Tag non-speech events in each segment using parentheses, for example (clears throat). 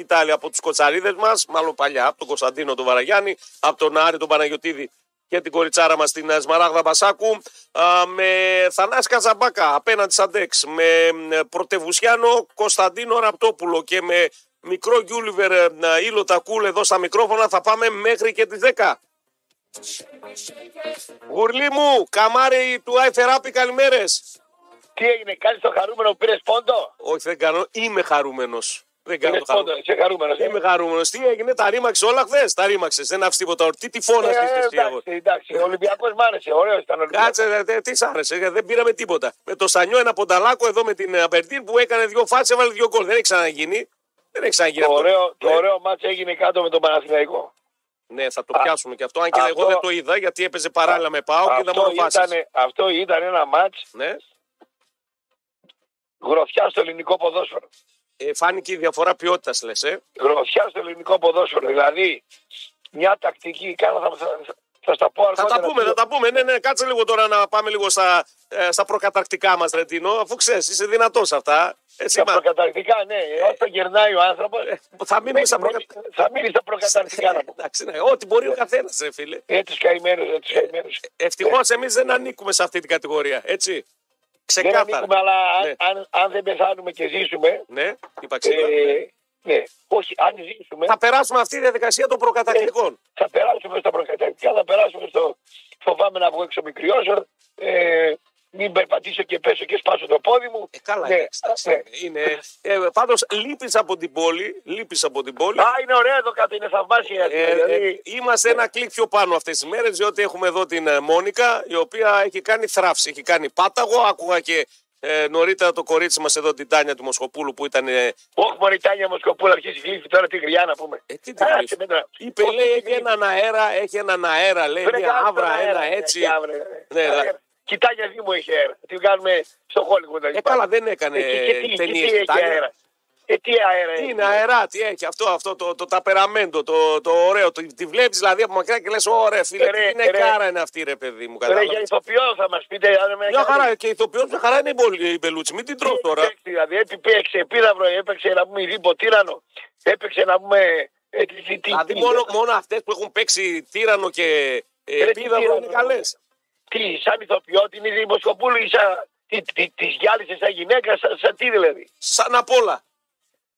σκητάλη από του κοτσαρίδες μας, μάλλον παλιά, από τον Κωνσταντίνο τον Βαραγιάννη, από τον Άρη τον Παναγιοτήδη και την κοριτσάρα μας την ε, Σμαράγδα Μπασάκου. Α, με Θανάση Κατζαμπάκα απέναντι σαν Ντεξ, με ε, Πρωτεβουσιάνο Κωνσταντίνο Ραπτόπουλο και με μικρό Γκιούλιβερ ε, Ήλο Τακούλ εδώ στα μικρόφωνα θα πάμε μέχρι και τις 10. Γουρλί μου, καμάρι του Άιθεράπη, καλημέρες. Τι έγινε, κάνεις το χαρούμενο που πήρες πόντο; Όχι, δεν κάνω. Είμαι χαρούμενος. Δεν κάνω Πήρε το πόντο, χαρούμενο. είσαι χαρούμενος. Είμαι χαρούμενος. Τι έγινε, τα ρήμαξε όλα χθες. Τα ρήμαξε. Δεν άφησε τίποτα. Τι τυφώνα Ε, ε, εντάξει, εντάξει. Ο Ολυμπιακός μ' άρεσε. Ωραίος ήταν ο Ολυμπιακός. Κάτσε, δε- δε- τι σ' άρεσε. ε, Δεν πήραμε τίποτα. Με το Σανιό ένα πονταλάκο εδώ με την Αμπερντίν που έκανε δύο φάτσε, έβαλε δύο γκολ. Δεν έχει ξαναγίνει. Δεν έχει ξαναγίνει Το αυτό. ωραίο, το Ναι. ωραίο μάτς έγινε κάτω με τον Παναθηναϊκό. Ναι, θα το Α, πιάσουμε και αυτό. Αν και αυτό- εγώ δεν το είδα γιατί έπαιζε παράλληλα με πάω και είδα Αυτό μόνο φάσεις. ήταν, αυτό ήταν ένα μάτς Ναι. γροθιά στο ελληνικό ποδόσφαιρο. Ε, φάνηκε η διαφορά ποιότητας, λες. Ε; Γροθιά στο ελληνικό ποδόσφαιρο. Δηλαδή, μια τακτική, κάνα θα, θα, θα στα πω Θα αργότερα. τα πούμε, θα τα πούμε. Ναι, ναι, κάτσε λίγο τώρα να πάμε λίγο στα, ε, στα προκαταρκτικά μας, Ρετίνο, αφού ξέρεις, είσαι δυνατός αυτά. Έτσι, Τα μα, προκαταρκτικά, ναι. Όσο γερνάει ο άνθρωπος, ε, θα μείνουμε στα προκαταρκτικά. θα μείνεις στα προκαταρκτικά να πω. Εντάξει, ναι, ό,τι μπορεί ο καθένας, ρε φίλε. Ε, τους καημένους, ε, τους καημένους. Ευτυχώς εμείς δεν ανήκουμε σε αυτή την κατηγορία. Έτσι. Δεν Ξεκάθαρα. ανήκουμε, αλλά αν- Ναι. αν, αν δεν πεθάνουμε και ζήσουμε, Ναι, είπα ξύλα. ε, ναι, όχι, αν ζήσουμε, Θα περάσουμε αυτή τη διαδικασία των προκαταρκτικών. θα περάσουμε στα προκαταρκτικά, θα περάσουμε στο φοβάμαι να βγω έξω μικριώσω, ε, μην περπατήσω και πέσω και σπάσω το πόδι μου. Ε, καλά, Ναι, εντάξει, εντάξει, ναι. είναι. Ε, Πάντως λείπεις από την πόλη. Λείπεις από την πόλη. Α, είναι ωραίο εδώ κάτω, είναι θαυμάσια. Ε, ε, δηλαδή, είμαστε ένα κλικ πιο πάνω αυτές τις μέρες διότι έχουμε εδώ την ε, Μόνικα η οποία έχει κάνει θράψη, έχει κάνει πάταγο. Άκουγα και ε, νωρίτερα το κορίτσι μας εδώ την Τάνια του Μοσχοπούλου που ήταν. Ε, Όχι μωρή Τάνια Μοσκοπούλα, αρχίσει γλύφη τώρα τη γριά να πούμε. ε, τι την Άσε γλύφει. με τώρα. Είπε Όχι, λέει τη έχει γλύφη. έναν αέρα, έχει έναν αέρα λέει Βρε, μια κάτω άβρα, τον ένα αέρα, έτσι. έχει άβρα, ε. Ναι, Αέρα. ναι. Κοιτάγια Δήμο έχει αέρα. Τι κάνουμε στο Hollywood. Ε, καλά δεν έκανε Εκεί και τι, και ταινίες τι η έχει Τάνια. αέρα; Ε, τι αέρα έχει. Είναι αερά, τι έχει αυτό, αυτό το, το ταπεραμέντο, το, το ωραίο. Το, τη βλέπεις δηλαδή από μακριά και λες: Ωραία, φίλε, Ρε, τι γυναικάρα ρε. είναι αυτή, ρε παιδί μου. Ρε, για Κατάλαβες. ηθοποιός θα μας πείτε. αν με Μια έκανε- χαρά και ηθοποιός, μια χαρά είναι η Μπολ- η Μπελούτσι. Μην την τρώω τώρα. Παίξει, Δηλαδή, έπαιξε επίδαυρο, έπαιξε να πούμε ειδήπο τύρανο. Έπαιξε να πούμε. ε, τι- τι- τι- Δηλαδή τι- μόνο, μόνο αυτές που έχουν παίξει τύρανο και ε, Ρε, τι επίδαυρο τύρανο, είναι καλέ. Τι, σαν ηθοποιό, την είδη Μοσκοπούλου ή σαν. Τι, τι, τη γυάλισες σαν γυναίκα, σαν, σαν τι δηλαδή. Σαν απ' όλα.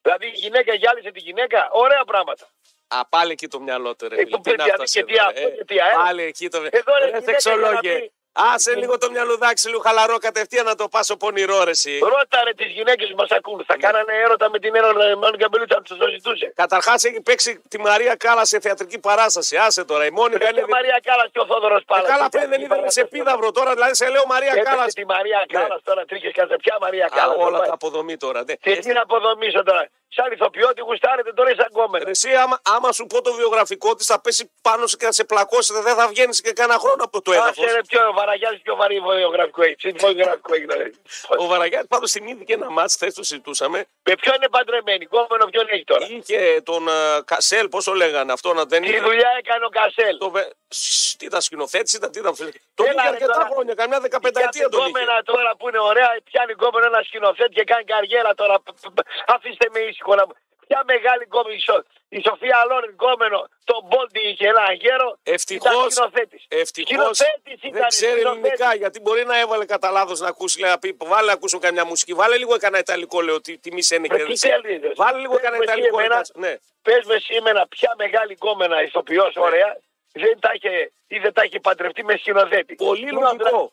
Δηλαδή η γυναίκα γυάλισε τη γυναίκα, ωραία πράγματα. Α, πάλι εκεί το μυαλό του, ρε. Ε, φίλε. που Τι να πρέπει φτάσει και τι εδώ, αυτό ε. και τι αέρα. Πάλι εκεί το. Εδώ, ρε, Ρε, γυναίκα, σεξολόγε. Για να πει. Άσε λίγο το μυαλουδάκι λίγο χαλαρό κατευθείαν να το πάσω πονηρό, ρε. εσύ. Ρώτα ρε τις γυναίκες που μας ακούν. Θα κάνανε έρωτα με την έρωτα Μάνου Καμπελούτσα αν τους το ζητούσε. Καταρχάς έχει παίξει τη Μαρία Κάλα σε θεατρική παράσταση. Άσε τώρα. Η Μόνικα είναι. Ρε Μαρία Κάλλα και ο Θόδωρος Ε, Πάλα. καλά, πριν δεν είδαμε σε επίδαυρο τώρα. Δηλαδή σε λέω Μαρία Κάλας. Έπαιξε τη Μαρία Κάλλα τώρα τρίχες κάτσε. Ποια Μαρία Κάλλα. Όλα τα αποδομή τώρα. ναι. Και τι να αποδομήσω τώρα; Σαν ηθοποιό, τι γουστάρετε τώρα σαν κόμμενα. Ρε, Εσύ, άμα, άμα σου πω το βιογραφικό της, θα πέσει πάνω σου και θα σε πλακώσει. Δεν θα βγαίνεις και κανένα χρόνο από το έδαφος. Άσε ρε πιο βαραγιάζει πιο βαρύ βιογραφικό έχει. Τι βιογραφικό έχει δηλαδή. Ο Βαραγιάννης πάντως θυμήθηκε ένα μάτς, χθες το συζητούσαμε. Με ποιον είναι παντρεμένη, κόμμενο ποιον έχει τώρα. Είχε τον ε, Κασέλ, πώς το λέγανε αυτό, να δεν Τι είχε. δουλειά έκανε ο Κασέλ; Το, βε- Σ, τι ήταν σκηνοθέτηση, ήταν, τι ήταν. Το Έλα, είχε ρε, αρκετά τώρα. χρόνια, καμιά δεκαπενταετία Πιάσε τον είχε. κόμενα τώρα που είναι ωραία, πιάνει κόμενο ένα σκηνοθέτη και κάνει καριέρα τώρα. Π- π- π- Αφήστε με ήσυχο να μου. Ποια μεγάλη κόμενη, η, Σο- η Σοφία Λόρεν κόμενο, τον Μπόντι είχε ένα γέρο. Ευτυχώ. Ήταν σκηνοθέτης. Ευτυχώς. Σκηνοθέτης Δεν ήταν, ξέρει σκηνοθέτης. ελληνικά γιατί μπορεί να έβαλε κατά λάθος να ακούσει. Λέει, να πει, βάλε να ακούσω καμιά μουσική. Βάλε λίγο κανένα ιταλικό, λέω. Τι, τι μη είναι Ρε, και τι δεν θέλεις, Βάλε λίγο πες κανένα με εσύ ιταλικό. εμένα, έκατσε. Ναι. Πες με σήμερα ποια μεγάλη κόμενα ηθοποιός Ναι. ωραία δεν τα είχε, ή δεν τα είχε παντρευτεί με σκηνοθέτη. Πολύ Τι να λογικό.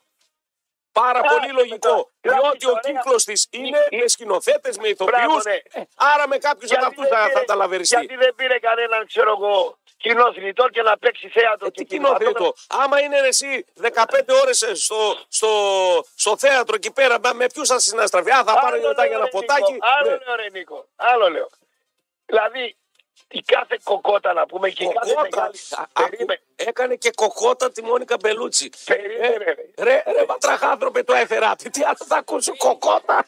Πάρα Άσε πολύ λογικό. μετά. Διότι ο Ωραία. κύκλος της είναι Ε, με σκηνοθέτες, με ηθοποιούς. Μπράβο, ναι. Άρα με κάποιους από Γιατί αυτούς δεν θα, πήρε- θα ταλαβεριστεί. Γιατί δεν πήρε κανέναν, ξέρω εγώ, κοινός θνητό και να παίξει θέατρο Ε, και τι κοινό κινηματόγραφο. θρήτο. Άμα είναι ρε, εσύ 15 ώρες στο, στο, στο θέατρο εκεί πέρα, με ποιους θα συναστραφεί; Α, θα πάρω Άλλο για λέω, ένα ρε, ποτάκι. Νίκο, Άλλο Ναι. λέω, ρε Νίκο. Άλλο λέω. Δηλαδή, η κάθε κοκότα να πούμε και η κάθε Κοκότα. μεγάλη. Α, άκου, Περίμενε. Έκανε και κοκότα τη Μόνικα Μπελούτσι. Περίμενε, ρε. Ρε, ρε, ματραχάνθρωπε το έφεράτη. Τι άλλο θα ακούσω, κοκότα.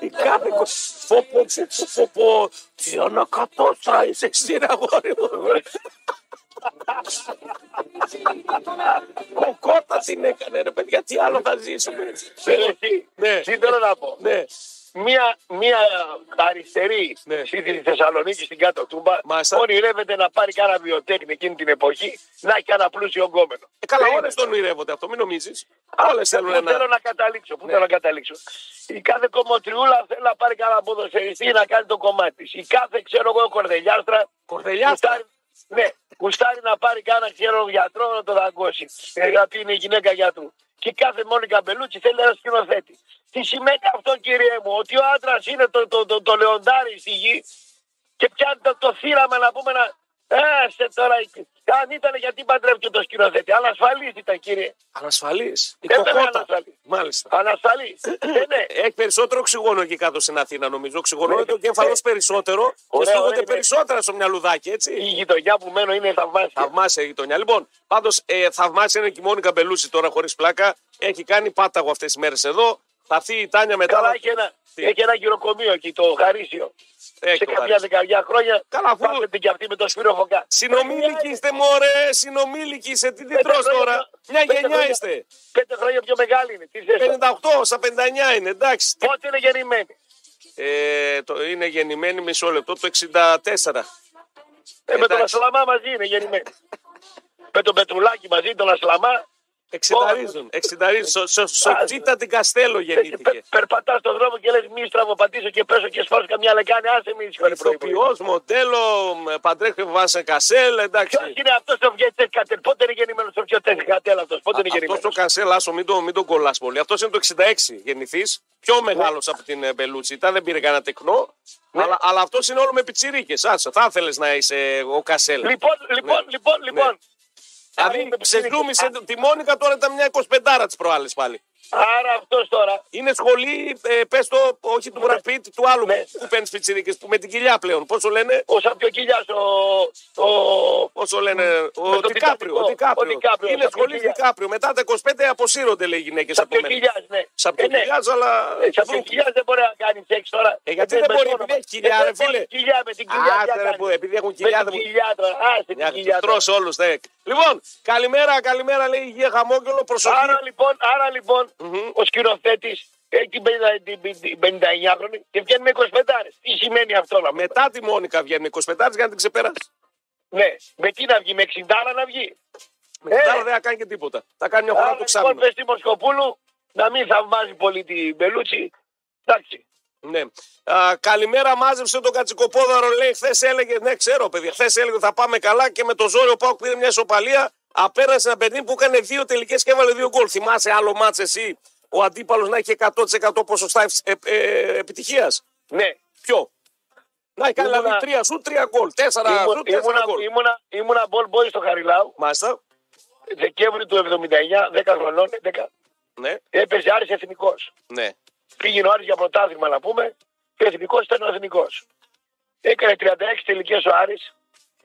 Η κάθε κο... Πω, πω, πω, πω, πω, πω. Τι ανακατόστρα είσαι στην αγόρι μου. Κοκότα την έκανε ρε παιδιά, τι άλλο θα ζήσουμε. Ρε, εσύ, Ναι. τι θέλω να πω. Ναι, μία, μία αριστερή Ναι. στη Θεσσαλονίκη στην κάτω τούμπα Μάλιστα. ονειρεύεται να πάρει κάνα βιοτέχνη εκείνη την εποχή να έχει ένα πλούσιο γκόμενο. Ε, καλά, Περίμενε. όλες τον ονειρεύονται αυτό, μην νομίζεις. Όλες θέλουν Πού ένα. θέλω να καταλήξω, πού Ναι. θέλω να καταλήξω. Η κάθε κομμωτριούλα θέλει να πάρει κανένα ποδοσφαιριστή να κάνει το κομμάτι της. Η κάθε, ξέρω εγώ, κορδελιάστρα Κορδελιάστρα. Γουστάρει- Ναι, γουστάρει να πάρει κάνα ξέρω γιατρό να το δαγκώσει. Ε, γιατί είναι η γυναίκα γιατρού. Και κάθε Μόνικα Μπελούτσι θέλει ένα σκηνοθέτη. Τι σημαίνει αυτό κύριε μου, ότι ο άντρας είναι το, το, το, το λεοντάρι στη γη και πιάνει το, το θύραμα να πούμε να. Άσε τώρα, αν ήταν γιατί παντρεύτηκε το σκηνοθέτη. Ανασφαλής ήταν κύριε. Ανασφαλής. Η Ε, βέβαια, κοκότα. ανασφαλής. Μάλιστα. Ανασφαλής. ε, ναι. (clears throat) Έχει περισσότερο οξυγόνο εκεί κάτω στην Αθήνα, νομίζω. Οξυγόνο Ναι. είναι το κέφαλος Ναι. περισσότερο και Ωραία, φύγονται ωραία, ναι. περισσότερα στο μυαλουδάκι, Η έτσι. γειτονιά που μένω είναι θαυμάσια. Θαυμάσια η γειτονιά. Λοιπόν, πάντως ε, θαυμάσια είναι και η Μόνικα Μπελούση τώρα χωρίς πλάκα. Έχει κάνει πάταγο αυτές τις μέρες εδώ. Θα έρθει η Τάνια μετά. Καλά, έχει ένα, Τι; έχει ένα γυροκομείο εκεί, το Χαρίσιο. Έχει σε το καμιά χάρη. δεκαετία χρόνια Καλά, αφού- κάθεται και αυτή με το Σπύρο Φωκά. Συνομήλικοι είστε, μωρέ, συνομήλικοι είστε. Τι Πέντε τρως χρόνια τώρα; πιο- Μια πέντε γενιά χρόνια- είστε. Πέντε χρόνια πιο μεγάλη είναι. Τι θες; Τώρα. 58 στα 59 είναι, εντάξει. Πότε είναι γεννημένη; Ε, το, είναι γεννημένη μισό λεπτό το 64. Ε, με τον Εντάξει. Ασλαμά μαζί είναι γεννημένη. (laughs) με τον Πετρουλάκη μαζί, τον Ασλαμά. Εξενταρίζουν. εξενταρίζουν. Στο, στο, στο Τσίτα την Καστέλο γεννήθηκε. Πε, περπατάς στον δρόμο και λες: Μη στραβοπατήσω και πέσω και σπάσω καμιά λεκάνη. Άσε μη συγχωρεί Ηθοποιός, μοντέλο, παντρέχει Βάσε Κασέλ, εντάξει. Ποιος είναι αυτός ο Βιέτσες Κατέλ; Πότε είναι γεννημένος ο Βιέτσες Κατέλ αυτός; Πότε είναι Αυτός γεννημένος; το Κασέλ, άσο, μην τον το κολλάς πολύ. Αυτός είναι το 66 γεννηθή. Πιο μεγάλος από την ε, Μπελούτσι. Ήταν, δεν πήρε κανένα τεκνό. Ναι. Αλλά, αλλά αυτός είναι όλο με πιτσιρίκες. Άσε, θα ήθελες να είσαι ο Κασέλ. Λοιπόν, λοιπόν, Ναι. λοιπόν, λοιπόν. Δηλαδή, είναι ξεζούμισε τη Μόνικα τώρα ήταν μια 25 της προάλλε πάλι. Άρα αυτός τώρα Είναι σχολή, ε, πες το, όχι του Μπραπίτ, του άλλου Ναι. που παίρνεις πιτσιρίκες, που με την κοιλιά πλέον. Πόσο λένε, ο Σαπιοκίλια, ο, ο, πόσο λένε, ο Με το Δικάπριο. Ο Τιτανικό. Δικάπριο. Ο Δικάπριο, Είναι ο σχολής Σαπιοκίλια. Δικάπριο. Μετά τα 25 αποσύρονται, λέει οι γυναίκε από μένα. Σαπιοκίλια, ναι. Σαπιοκιλιά, αλλά. Ε, Σαπιοκίλια δεν μπορεί να κάνεις σεξ τώρα. Ε, γιατί Ε, δεν με μπορεί, το επειδή όνομα. έχει κοιλιά, Ε, ρε, δεν φίλε. μπορεί κοιλιά με την κοιλιά. Άσε, τι ρε, κάνεις. που, επειδή έχουν κοιλιά, Με δεν την μου- κοιλιά τώρα. Άσε Μια την κοιλιά. τώρα. τρως όλους, ναι. Λοιπόν, καλημέρα, καλημέρα, λέει η Υγεία Χαμόγελο. Προσοχή. Άρα λοιπόν, άρα λοιπόν ο σκηνοθέτη έχει την 50 την 59χρονη και βγαίνει με 25. Τι σημαίνει αυτό να πούμε; Μετά τη Μόνικα βγαίνει 25 για να την ξεπεράσει. Ναι, με τι να βγει, με 60 να βγει; Με την άλλη δεν θα κάνει και τίποτα. Θα κάνει μια φορά Άρα το λοιπόν εξάμεινο. πες στη Μοσκοπούλου να μην θαυμάζει πολύ την Μπελούτσι. Εντάξει. Ναι. Α, καλημέρα, μάζεψε τον Κατσικοπόδαρο. Λέει, χθες έλεγε, ναι, ξέρω, παιδιά. Χθες έλεγε ότι θα πάμε καλά και με το ζόρι ο Πάουκ πήρε μια ισοπαλία. Απέναντι σε ένα παιδί που έκανε δύο τελικές και έβαλε δύο γκολ. Θυμάσαι άλλο μάτσε εσύ ο αντίπαλος να έχει 100% ποσοστά ε, ε, επιτυχίας; Ναι. Ποιο; Να έχει κάνει Ήμουνα- δηλαδή τρία σου, τρία γκολ. Τέσσερα Ήμουν- σου, τέσσερα ήμουνα, γκολ. ήμουνα, ήμουνα ball boy στο Χαριλάου. Μάλιστα. Δεκέμβρη του 79, 10 χρονών, 11. Ναι, Έπαιζε Άρης Εθνικός. ναι. Πήγαινε ο Άρης για πρωτάθλημα να πούμε και ο Εθνικός ήταν ο Εθνικός. Έκανε 36 τελικές ο Άρης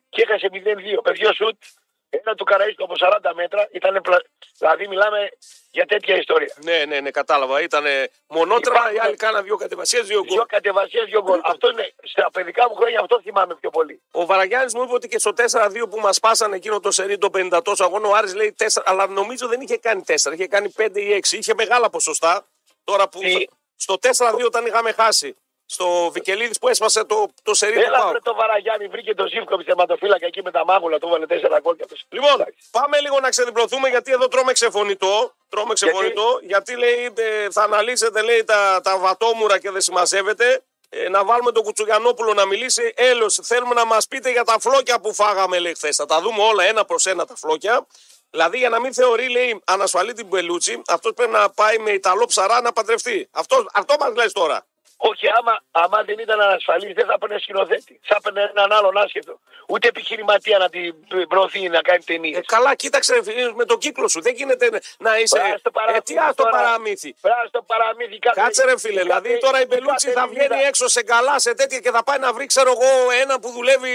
και έχασε 0-2 με δύο σουτ. Ένα του Καραΐσκου από 40 μέτρα. Ήταν, πλα- δηλαδή μιλάμε για τέτοια ιστορία. Ναι, ναι, ναι, κατάλαβα. Ήταν μονότερα, Υπάρχουν- οι άλλοι κάναν δύο κατεβασίες, δύο γκολ. Δύο κατεβασίες, δύο γκολ. Αυτό είναι, στα παιδικά μου χρόνια αυτό θυμάμαι πιο πολύ. Ο Βαραγιάννης μου είπε ότι και στο 4-2 που μας πάσανε εκείνο το σερί το 50 τόσο αγώνα, ο Άρης λέει 4, αλλά νομίζω δεν είχε κάνει 4, είχε κάνει 5 ή 6. Είχε μεγάλα ποσοστά. Τώρα που Τι; στο 4-2 όταν είχαμε χάσει. Στο Βικελίδης που έσπασε το, το σερί του Έλα Πάου. βρε το Βαραγιάννη, βρήκε το Ζήφκοβιτ θεματοφύλακα εκεί με τα μάγουλα, του έβαλε τέσσερα γκολ και αυτός. Λοιπόν, Εντάξει. πάμε λίγο να ξεδιπλωθούμε γιατί εδώ τρώμε ξεφωνητό. Τρώμε ξεφωνητό γιατί, λέει ε, θα αναλύσετε λέει τα, τα βατόμουρα και δεν συμμαζεύετε. Ε, να βάλουμε τον Κουτσουγιανόπουλο να μιλήσει. Έλο, θέλουμε να μας πείτε για τα φλόκια που φάγαμε, λέει χθες. Θα τα δούμε όλα ένα προς ένα τα φλόκια. Δηλαδή, για να μην θεωρεί, λέει, ανασφαλή την Μπελούτσι, αυτός πρέπει να πάει με Ιταλό ψαρά να παντρευτεί. Αυτός, αυτό μας λες τώρα. Όχι, άμα, άμα δεν ήταν ανασφαλής, δεν θα έπαιρνε σκηνοθέτη. Θα έπαιρνε έναν άλλον άσχετο. Ούτε επιχειρηματία να την προωθεί να κάνει ταινίες. Ε, καλά, κοίταξε ρε φίλε, με το κύκλο σου. Δεν γίνεται να είσαι. Ε, τι ας το παραμύθι. Πράσινο το παραμύθι. Κάθε, Κάτσε ρε φίλε, δηλαδή κάθε- τώρα η Μπελούτσι κάθε θα βγαίνει Ελληνίδα- έξω σε καλά, σε τέτοια και θα πάει να βρει, ξέρω εγώ, ένα που δουλεύει,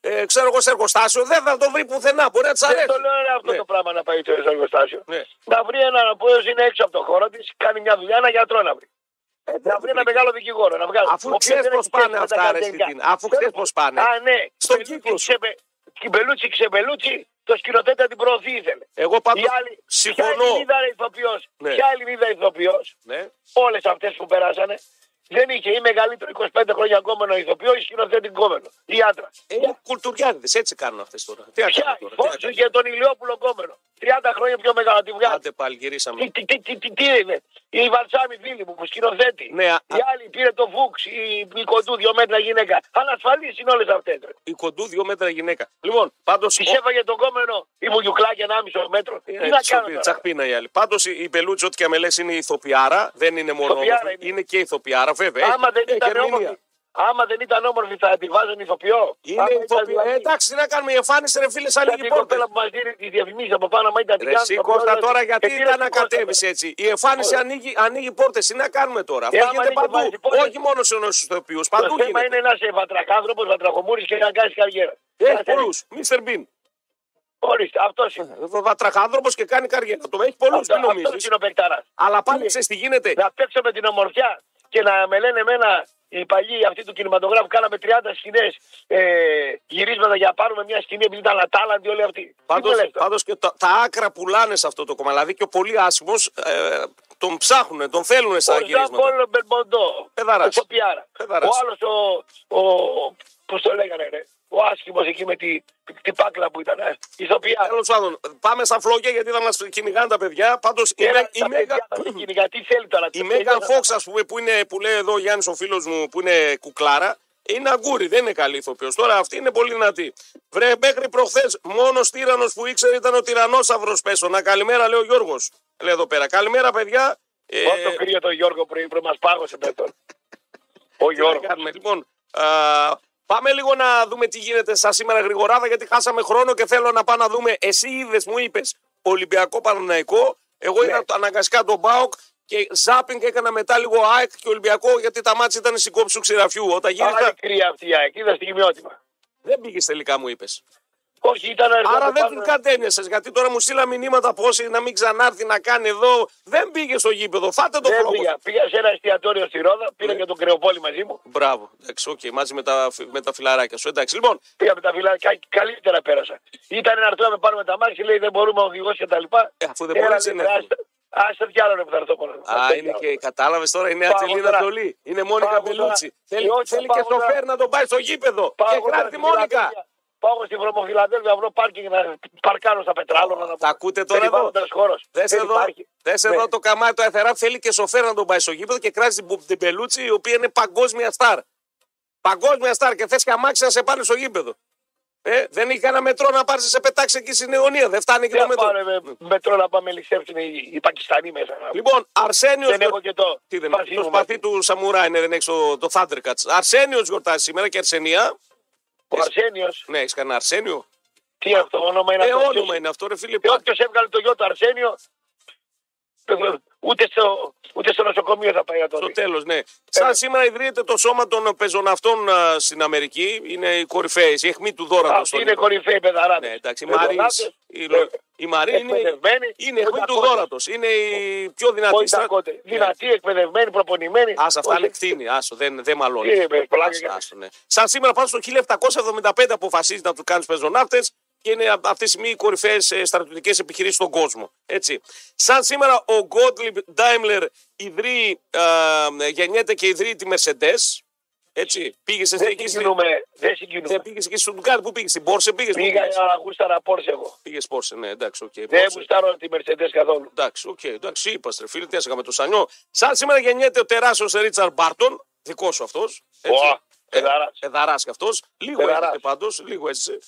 ε, ε, ξέρω εγώ, σε εργοστάσιο. Δεν θα το βρει πουθενά. Μπορεί να της αρέσει. Δεν το λέω ρε, αυτό Ναι. το πράγμα να πάει στο εργοστάσιο. Ναι. Να βρει έναν που είναι έξω από το χώρο της, κάνει μια δουλειά, ένα γιατρό να βρει. Να βρει ένα μεγάλο δικηγόρο. Να βγάλει. Ε, Αφού Ο οποίος ξέρεις δεν πώς έχει πάνε σχέση με τα αυτά, ρε, καρτελικά. Στυλίνα. Αφού ξέρεις πώς πάνε. Α, ναι. Στον Μπελούτσι, κύκλο σου. ξεμπε- Μπελούτσι ξεμπελούτσι, το σκηνοθέτη την προωθεί ήθελε. Εγώ πάντως Η άλλη, Ποια συμφωνώ. Ελληνίδα ρε ηθοποιός, Ναι. ποια Ελληνίδα ηθοποιός, Ναι. όλες αυτές που περάσανε, δεν είχε ή μεγαλύτερο 25 χρόνια γκόμενο ηθοποιό ή σκηνοθέτη γκόμενο. Ή άντρα. Ε, Είναι κουλτουριάδες, έτσι κάνουν αυτές τώρα. Τι να Ποια, κάνουμε τώρα. τι να Φώσου κάνουμε. και τον Ηλιόπουλο γκόμενο. 30 χρόνια πιο μεγάλο τη βγάλει. Άντε πάλι γυρίσαμε. Τι, τι, τι, τι, τι, τι είναι; Η Βαλσάμι φίλη μου που σκηνοθέτη. Ναι, α- η άλλη πήρε το Φούξ, η, η κοντού δύο μέτρα γυναίκα. Ανασφαλεί είναι όλες αυτές. Η κοντού δύο μέτρα γυναίκα. Λοιπόν, πάντως. Της έφαγε τον κόμενο η Βουγιουκλάκη 1,5 μέτρο. Τι να κάνω. τώρα; Τσαχπίνα η άλλη. Πάντως η Μπελούτσι, ό,τι και με λες, είναι ηθοποιάρα. Δεν είναι μόνο. Ηθοποιάρα όμορφη, είναι. Είναι και ηθοποιάρα, βέβαια. Άμα Έχει- δεν, έχει ήταν ερμηνεία. όμορφη, άμα δεν ήταν όμορφη θα τη βάζουν ηθοποιό. Είναι Άμα ήταν ηθοποιάρα. δηλαδή- Ε, εντάξει, τι να κάνουμε. Η εμφάνιση, ρε φίλε, σαν Σαν λίγη την πόρτα. κοπέλα που μας δίνει τι διαφημίσει από πάνω, άμα ήταν την Ρε κάνουν, εσύ το Κώστα πρόεδρο, τώρα γιατί εκείνες ήταν να την Κώστα. κατέβει έτσι. Η εμφάνιση ανοίγει, ανοίγει πόρτες. Τι να κάνουμε τώρα; Αυτό Ε, άμα γίνεται ανοίγει παντού. βάζει πόρτες. Όχι μόνο σε ενό ηθοποιούς. Το Παντού θέμα γίνεται. είναι να είσαι βατραχάνθρωπο, βατραχομούρης και να κάνεις καριέρα. Έχει Κάτσε, πολλούς. Μίστερ Μπιν. Ορίστε, αυτός είναι. Βατραχάνθρωπος και κάνει καριέρα. Το έχει πολλούς, Αυτό μην αυτός νομίζεις. είναι ο παικταράς. Αλλά πάλι ξέρεις τι γίνεται. Να παίξω με την ομορφιά και να με λένε εμένα οι παλιοί αυτοί του κινηματογράφου κάναμε 30 σκηνές ε, γυρίσματα για να πάρουμε μια σκηνή επειδή ήταν ατάλαντοι όλοι αυτοί. Τι Πάντως, μου λες τώρα; πάντως και τα, τα άκρα πουλάνε σε αυτό το κόμμα. Δηλαδή και ο πολύ άσημο ε, τον ψάχνουν, τον θέλουν στα Ο Ζαν γυρίσματα. Πόλο Μπερμοντό. Πεδαράς. Ο Σοπιάρα. Πεδαράς. Ο άλλος ο. ο Πώς το λέγανε, ρε. Ο άσχημος εκεί με τη, την πάκλα που ήταν. Ε. Ηθοποιάρα. Τέλος πάντων, πάμε στα φλόγια γιατί θα μας κυνηγάνε τα παιδιά. Πάντως η, Έλα, Μέ- η τα Μέγα. παιδιά θα την κυνηγά. Τι θέλει τώρα. Η τα Μέγαν παιδιά θα- Φόξ, ας πούμε, που, είναι, που λέει εδώ ο Γιάννης ο φίλος μου, που είναι κουκλάρα, είναι αγκούρι, δεν είναι καλή ηθοποιός. Τώρα αυτή είναι πολύ δυνατή. Βρε, μέχρι προχθές μόνος τύρανος που ήξερε ήταν ο τυρανόσαυρος πέσω. Να καλημέρα, λέει ο Γιώργος. Λέει εδώ πέρα. Καλημέρα, παιδιά. Ε, Πώς το κρύο τον Γιώργο πριν, πριν μας πάγωσε με τον. Ο τι να Γιώργος. κάνουμε. Λοιπόν, α, πάμε λίγο να δούμε τι γίνεται στα σήμερα γρηγοράδα, γιατί χάσαμε χρόνο και θέλω να πάω να δούμε. Εσύ είδες, μου είπες, Ολυμπιακό Παναναϊκό. Εγώ είδα το, αναγκαστικά τον Μπάουκ και ζάπινγκ έκανα μετά λίγο ΑΕΚ και Ολυμπιακό, γιατί τα μάτια ήταν στην κόψη του ξηραφιού. Όταν Άλλη γύρισα, κρύα αυτή η ΑΕΚ. Είδα στιγμιότυπα. δεν πήγε τελικά, μου είπες. Όχι, ήταν Άρα δεν την κατέμοιασε, γιατί τώρα μου στείλα μηνύματα πόσοι να μην ξανάρθει να κάνει εδώ. Δεν πήγε στο γήπεδο. Φάτε το Δεν φλόγο. πήγα. Πήγα σε ένα εστιατόριο στη Ρόδα, πήρα και τον Κρεοπόλη μαζί μου. Μπράβο. Εντάξει, οκ, μαζί με τα, με τα φιλαράκια σου. Εντάξει, λοιπόν, Πήγα με τα φυλάκια, καλύτερα πέρασα. Ήταν να έρθω να με πάρουμε τα μάξι, λέει δεν μπορούμε ο οδηγός και τα λοιπά. Ε, αφού δεν Έλα, μπορείς, λέει, είναι εύκολο. άστε- Άστε κι άλλο ρε που θα έρθω μόνο. Α, Άστε είναι κι άλλο. και κατάλαβες τώρα, είναι Πάω Ατζελίνα τώρα. Τζολί. Είναι Μόνικα Πάω Μπελούτσι. τώρα. Θέλει, Ε, όχι, θέλει πάω και τώρα. σοφέρ να τον πάει στο γήπεδο. Πάω Και εγώ κράτη τώρα στη Μόνικα. Φιλαδέλφια. Πάω στη βρωμοφιλαδέλφια, βρω πάρκινγκ να παρκάρω στα πετράλωνα. να Τα ακούτε τώρα εδώ; Περιβάλλοντας χώρος. Θες Δεν εδώ, υπάρχει. θες Ναι. εδώ το καμάτι του Εθερά θέλει και σοφέρ να τον πάει στο γήπεδο και κράζει την, Μπου- την Μπελούτσι η οποία είναι παγκόσμια στάρ. Παγκόσμια στάρ και θες και αμάξι να σε πάνε στο γήπεδο. Ε, δεν έχει κανένα μετρό να πάρεις σε πετάξεις εκεί στην αιωνία. Δεν φτάνει και Δεν το μετρό. πάρε με μετρό να πάμε ληξεύσουν οι, οι Πακιστανοί μέσα. να- Λοιπόν, Αρσένιος. δεν έχω και το. Τι δεν σπαθί Το μου σπαθί μαζί. του Σαμουρά είναι, δεν έχει το, το Thundercats. Αρσένιος γιορτάζει σήμερα και Αρσενία. Ο Αρσένιος, Ναι, έχεις κανένα Αρσένιο; τι είναι αυτό, όνομα είναι Ε, αυτό. όνομα είναι αυτό, ρε φίλε. Και όποιος έβγαλε το γιο του Αρσένιο, ούτε στο, ούτε στο νοσοκομείο θα πάει να το Στο δει. τέλος, ναι. Σαν σήμερα ιδρύεται το σώμα των πεζοναυτών α, στην Αμερική. Είναι οι κορυφαίε, η αιχμή του δόρατος. Αυτοί είναι κορυφαίοι παιδαράδες. Ναι, εντάξει. Η Παιδονάτες, Μαρίνς, η, βέβαια. η Μαρή είναι, Εκπαιδευμένοι, είναι η αιχμή του οντακότες. δόρατος. Είναι η πιο δυνατή. Όχι στρα- τα κότε. Ναι. Δυνατοί, εκπαιδευμένοι, προπονημένοι. Άσο, αυτά Όχι- είναι κτίνη. Άσο, δεν, δεν μαλώνεις. Τι είναι, με πλάκα Άσο, και- άσο, ναι. Σαν σήμερα πάνω στο 1775 αποφασίζεις να τους κάνεις πεζοναύτες και είναι αυτή τη στιγμή οι κορυφαίες στρατιωτικές επιχειρήσεις στον κόσμο. Έτσι. Σαν σήμερα ο Gottlieb Daimler ιδρύει, α, γεννιέται και ιδρύει τη Mercedes. Έτσι. Πήγες σε Δεν εκεί στην. συγκινούμε. Δεν συγκινούμε. Δεν πήγες εκεί στο Ντουκάρ, πού πήγες, στην Πόρσε πήγες. Πήγα για να γούσταρα Πόρσε εγώ. Πήγες Πόρσε, ναι, εντάξει, οκ. Δεν Porsche. γουστάρω τη Mercedes καθόλου. Εντάξει, οκ, εντάξει, είπα ρε φίλε, τι έσαι με το Σανιό. Σαν σήμερα γεννιέται ο τεράστιο Ρίτσαρ Μπάρτον, δικός σου αυτός. Ω, πεδαράς. Εδαρά κι αυτός. Λίγο Πεδαράς. έρχεται πάντως, λίγο έτσι.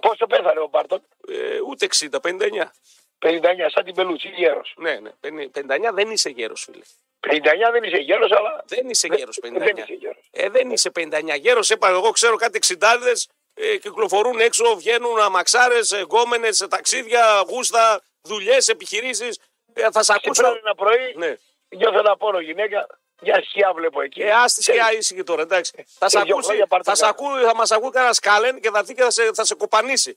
Πόσο πέθανε ο Μπάρτον; Ε, ούτε 60, 59. 59, σαν την Πελούτσι, γέρος. Ναι, ναι, 59 δεν είσαι γέρος, φίλε. 59 δεν είσαι γέρος, αλλά Δεν είσαι γέρος 59. δεν είσαι γέρος. Ε, δεν είσαι 59 γέρος. Είπα, εγώ ξέρω κάτι εξιντάδες ε, κυκλοφορούν έξω, βγαίνουν αμαξάρες, γκόμενες, ταξίδια, γούστα, δουλειές, επιχειρήσεις. Ε, θα σε Και ακούσω. πρέπει ένα πρωί, Ναι. νιώθω ένα πόνο γυναίκα, μια σκιά βλέπω εκεί. Ε, άστη σκιά ήσυχη τώρα, εντάξει. Θα, σε δύο ακούσει, χρόνια πάρτε θα, σε ένα. ακούει, θα μας ακούει κανένας σκάλεν και θα έρθει και θα σε, θα σε κοπανίσει.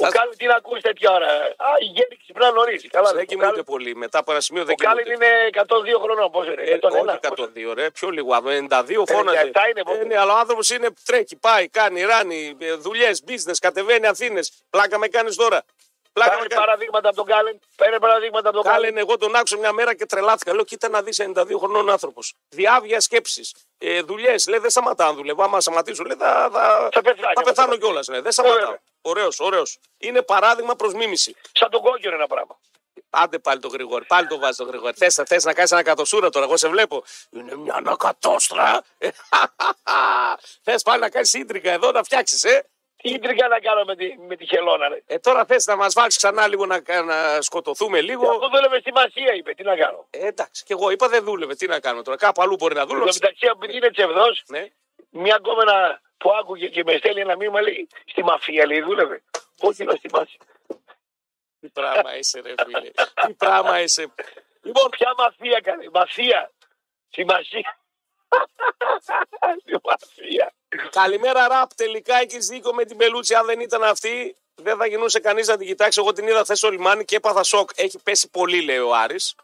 Ο Θα- Κάλιν τι να ακούσει τέτοια ώρα. Α, η γέννη ξυπνά νωρί. Καλά, Δεν ο κοιμούνται Κάλιν- πολύ. Μετά από ένα σημείο δεν Ο Κάλιν κοιμούνται. είναι 102 χρονών, πώς είναι. Ε, 101. όχι 102, ρε, πιο λίγο. 92 φώναζε. 97 είναι, πότε. Ε, ναι, αλλά ο άνθρωπος είναι τρέχει, πάει, κάνει, ράνει, δουλειές, business, κατεβαίνει Αθήνες. Πλάκα με κάνεις τώρα. Πλάκα Πάρε με κάνει. παραδείγματα από τον Κάλεν. Παίρνει παραδείγματα από τον Κάλεν. Κάλεν, εγώ τον άκουσα μια μέρα και τρελάθηκα. Λέω, κοίτα να δεις 92 χρονών άνθρωπος. Διάβια σκέψεις. Ε, Δουλειές. Λέει, δεν σταματά. Αν δουλεύω. Άμα σταματήσω, λέει, θα, θα, Θα πεθάνει, θα θα πεθάνω πεθάνει. κιόλα. Δεν σταματάω. βέβαια. Ωραίος, ωραίος. Είναι παράδειγμα προς μίμηση. Σαν τον κόκκινο ένα πράγμα. Άντε πάλι το Γρηγόρη. Πάλι το βάζεις το Γρηγόρη. Θες θες να κάνεις ανακατοσούρα τώρα. Εγώ σε βλέπω. Είναι μια ανακατόστρα. (laughs) Θες πάλι να κάνεις ίντρικα εδώ να φτιάξεις, ε. Τι ίντρικα να κάνω με τη, με τη χελώνα, ρε. ε. Τώρα θες να μας βάλεις ξανά λίγο να, να σκοτωθούμε λίγο; Αυτό δούλευε στη Μασία, είπε. Τι να κάνω. Ε, εντάξει, και εγώ είπα δεν δούλευε. Τι να κάνουμε τώρα. Κάπου αλλού μπορεί να Εν τω δούλευε. μεταξύ, επειδή είναι τσευδός, Ναι. μια κόμενα που άκουγε και με στέλνει ένα μήνυμα λέει Στη μαφία, λέει, δούλευε. Όχι, λέω στη μαφία. Τι πράγμα είσαι, ρε φίλε. Τι πράγμα είσαι. Λοιπόν, Ποια μαφία κάνει, μαφία. Σημασία. Στη μαφία. Καλημέρα ραπ. Τελικά έχεις δίκιο με την Πελούτσι. Αν δεν ήταν αυτή, δεν θα γινούσε κανείς να την κοιτάξει. Εγώ την είδα χθες στο λιμάνι και έπαθα σοκ. Έχει πέσει πολύ, λέει ο Άρης.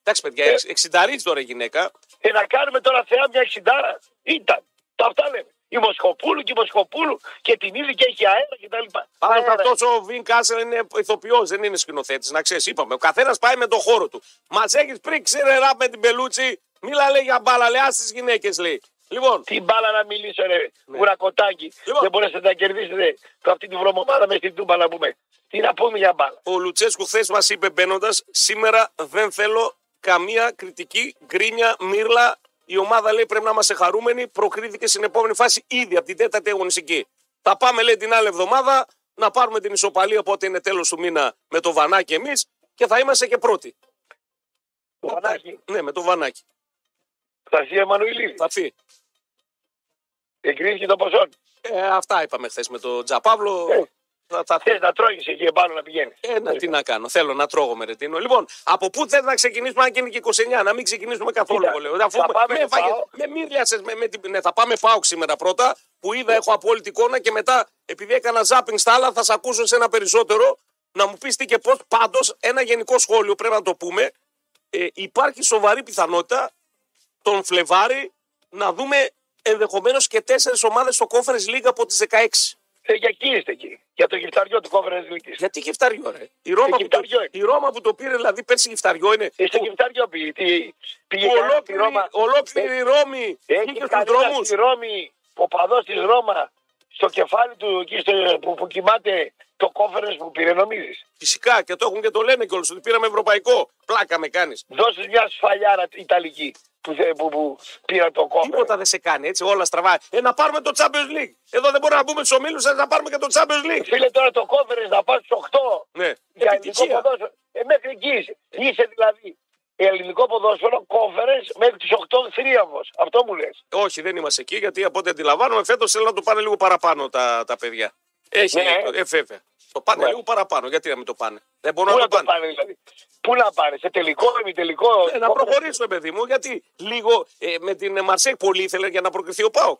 Εντάξει, παιδιά, Ε. εξινταρίζει τώρα η γυναίκα. Και να κάνουμε τώρα θεά μια εξιντάρα. Ήταν. Τα αυτά λέμε. Η Μοσχοπούλου και η Μοσχοπούλου και την είδη και έχει αέρα και τα λοιπά. Πάντω Αέρα. αυτός ο Βιν Κάσελ είναι ηθοποιός, δεν είναι σκηνοθέτης. Να ξέρεις, είπαμε. Ο καθένας πάει με το χώρο του. Μα έχει πρίξει ρε ραπ με την Πελούτσι. Μίλα λέει για μπάλα, λέει στι γυναίκες λέει. Λοιπόν, Τι μπάλα να μιλήσω, ρε. Γουρακοτάκι. Λοιπόν. Δεν μπορέσετε να κερδίσετε το αυτή τη βρωμομάδα με στην τούμπα να πούμε. Τι να πούμε για μπάλα. ο Λουτσέσκου χθες μας είπε μπαίνοντας, σήμερα δεν θέλω καμία κριτική, γκρίνια, μύρλα. Η ομάδα λέει πρέπει να είμαστε χαρούμενοι. Προκρίθηκε στην επόμενη φάση ήδη από την τέταρτη αγωνιστική. Θα πάμε λέει την άλλη εβδομάδα να πάρουμε την ισοπαλία πότε είναι τέλος του μήνα με το βανάκι εμείς και θα είμαστε και πρώτοι. Το Βανάκι. Ναι, με το βανάκι. Θα έρθει η Εμμανουηλίδη. Θα φύγει. Εγκρίθηκε το ποσό. Ε, αυτά είπαμε χθες με τον Τζαπάβλο. Ε. Θα, θα... Θες να τρώγεις εκεί επάνω να πηγαίνεις. Ε, να, τι να κάνω, θέλω να τρώγω με ρετίνο. Λοιπόν, από πού θε να ξεκινήσουμε, αν και είναι και 29, να μην ξεκινήσουμε καθόλου. Κοίτα, εγώ λέω. Αφού θα πάμε με, στο έφαγες- ΠΑΟΚ. με μύρλιασες, με, με, την- ναι, θα πάμε πάω σήμερα πρώτα, που είδα, έχω απόλυτη εικόνα και μετά, επειδή έκανα ζάπινγκ στα άλλα, θα σε ακούσω σε ένα περισσότερο να μου πεις τι και πώς. Πάντως, ένα γενικό σχόλιο πρέπει να το πούμε. Ε, υπάρχει σοβαρή πιθανότητα τον Φλεβάρη να δούμε ενδεχομένως και τέσσερις ομάδες στο Conference League από τις 16. Ε, για εκεί είστε εκεί. Για το γυφταριό του Conference League. Γιατί γυφταριό, ρε; Η Ρώμα, που το, γυφταριό είναι. η Ρώμα που το πήρε, δηλαδή πέρσι γυφταριό είναι. Είστε που- γυφταριό πήγε. Τι, πήγε που κανένα στη ολόκληρη, Ρώμα. ολόκληρη η Ρώμη Έχει βγήκε στους κανένα δρόμους. στη Ρώμη, ο παδός της Ρώμα, στο κεφάλι του εκεί στο, που, που κοιμάται το conference που πήρε, νομίζεις; Φυσικά και το έχουν και το λένε κιόλας ότι πήραμε ευρωπαϊκό. Πλάκα με κάνεις. Δώσε μια σφαλιάρα Ιταλική που, θε- που, που πήρα το conference. Τίποτα δεν σε κάνει έτσι, όλα στραβά. Ε, να πάρουμε το Champions League. Εδώ δεν μπορούμε να μπούμε στους ομίλους, να πάρουμε και το Champions League. Φίλε τώρα το conference να πας στους 8 Ναι, για ελληνικό επιτυχία. ποδόσφαιρο. Ε, μέχρι εκεί είσαι. Είσαι δηλαδή ελληνικό ποδόσφαιρο conference μέχρι τους 8 θρίαμβος. Αυτό μου λες. Όχι, δεν είμαστε εκεί γιατί από ό,τι αντιλαμβάνομαι φέτος θέλουν να το πάνε λίγο παραπάνω τα, τα παιδιά. Έχει, Ναι. ε, βέβαια. Το πάνε Ναι. λίγο παραπάνω. Γιατί να μην το πάνε. Δεν μπορούν Πού να να το το πάνε. πάνε δηλαδή; Πού να πάνε, σε τελικό, ημιτελικό; Ε, να προχωρήσουμε, παιδί μου, γιατί λίγο ε, με την Μαρσέκ πολύ ήθελε για να προκριθεί ο Πάο.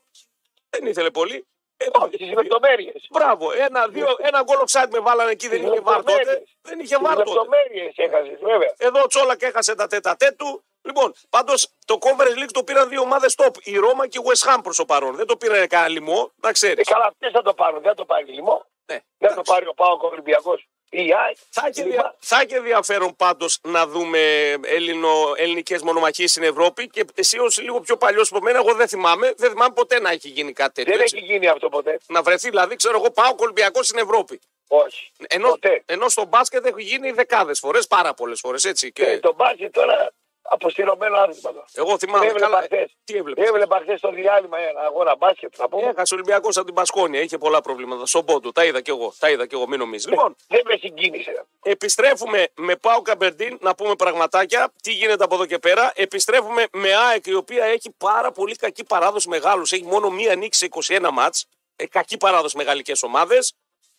Δεν ήθελε πολύ. Ε, Όχι, στις λεπτομέρειες. Μπράβο, ένα, δύο, ένα γκολ offside με βάλανε εκεί, δεν Στις είχε βάρ τότε. λεπτομέρειες. Δεν είχε Στις βάρ τότε. λεπτομέρειες έχασες, βέβαια. Εδώ ο Τσόλακ έχασε τα τέτα του. Λοιπόν, πάντως το Conference League το πήραν δύο ομάδες top. Η Ρώμα και η West Ham προς το παρόν. Δεν το πήρε κανένα λοιμό, να ξέρεις. Ε, καλά, αυτές θα το πάρουν, δεν θα το πάρει λιμό. Ναι. Δεν θα το πάρει ο Πάοκ Ολυμπιακός. Ή η ΑΕΚ. Θα έχει, Λοιπόν, δια... θα έχει ενδιαφέρον πάντως να δούμε ελληνικέ μονομαχίες στην Ευρώπη και εσύ ως λίγο πιο παλιός από μένα, εγώ δεν θυμάμαι, δεν θυμάμαι ποτέ να έχει γίνει κάτι τέτοιο. Δεν έτσι. έχει γίνει αυτό ποτέ. Να βρεθεί δηλαδή, ξέρω εγώ, πάω Ολυμπιακό στην Ευρώπη. Όχι. Ενώ, Ποτέ. ενώ στο μπάσκετ έχει γίνει δεκάδες φορές, πάρα πολλές φορές έτσι. Και... Ε, το μπάσκετ τώρα αποστηρωμένο άθλημα. το. Εγώ θυμάμαι. Έβλεπα Καλά... χθες; Τι έβλεπες; Έβλεπα χθες στο διάλειμμα ένα αγώνα μπάσκετ. Να πούμε; Έχασε ο Ολυμπιακός από την Πασκόνια. Είχε πολλά προβλήματα. Στον πόντο. Τα είδα κι εγώ. Τα είδα κι εγώ, μην νομίζεις. Λοιπόν, Δεν με συγκίνησε. επιστρέφουμε με Πάο Καμπερντίν να πούμε πραγματάκια. Τι γίνεται από εδώ και πέρα. Επιστρέφουμε με ΑΕΚ η οποία έχει πάρα πολύ κακή παράδοση μεγάλους. Έχει μόνο μία νίκη σε 21 μάτς. Ε, κακή παράδοση με γαλλικέ ομάδες.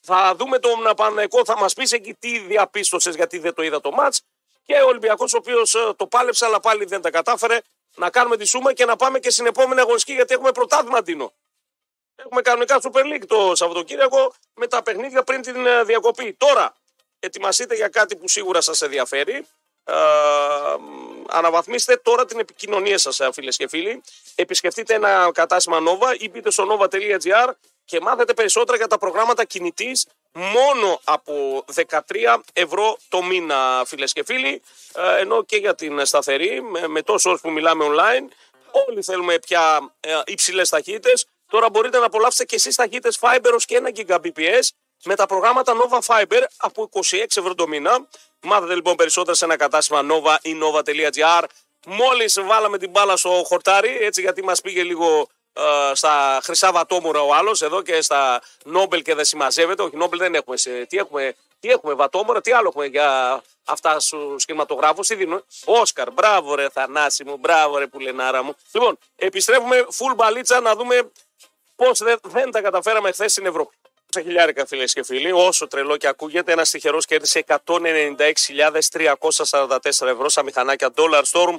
Θα δούμε τον Παναγικό, θα μας πεις εκεί τι διαπίστωσες γιατί δεν το είδα το μάτς. Και ο Ολυμπιακός, ο οποίος το πάλεψε, αλλά πάλι δεν τα κατάφερε. Να κάνουμε τη σούμα και να πάμε και στην επόμενη αγωνιστική γιατί έχουμε πρωτάθλημα Ντίνο. Έχουμε κανονικά Super League το Σαββατοκύριακο με τα παιχνίδια πριν την ε, διακοπή. Τώρα, ετοιμαστείτε για κάτι που σίγουρα σας ενδιαφέρει. Ε, αναβαθμίστε τώρα την επικοινωνία σας ε, φίλες και φίλοι. Επισκεφτείτε ένα κατάστημα Nova ή μπείτε στο nova.gr και μάθετε περισσότερα για τα προγράμματα κινητής μόνο από 13 ευρώ το μήνα, φίλες και φίλοι. Ε, ενώ και για την σταθερή, με, με τόσο όρους που μιλάμε online, όλοι θέλουμε πια ε, υψηλές ταχύτητες. Τώρα μπορείτε να απολαύσετε και εσείς ταχύτητες Fiber ως και 1 Gbps με τα προγράμματα Nova Fiber από 26 ευρώ το μήνα. Μάθετε λοιπόν περισσότερα σε ένα κατάστημα Nova ή nova.gr. Μόλις βάλαμε την μπάλα στο χορτάρι, έτσι γιατί μας πήγε λίγο ε, στα χρυσά βατόμουρα ο άλλος εδώ και στα Νόμπελ και δεν συμμαζεύεται. Όχι, Νόμπελ δεν έχουμε. Σε, τι έχουμε, τι έχουμε βατόμουρα, τι άλλο έχουμε για αυτά στους κινηματογράφους. Τι δίνουν. Όσκαρ, μπράβο ρε Θανάση μου, μπράβο ρε πουλενάρα μου. Λοιπόν, επιστρέφουμε full μπαλίτσα να δούμε πώς δεν, δεν τα καταφέραμε χθες στην Ευρώπη. Σε χιλιάρικα φίλες και φίλοι, όσο τρελό και ακούγεται, ένας τυχερός κέρδισε 196.344 ευρώ στα μηχανάκια Dollar Storm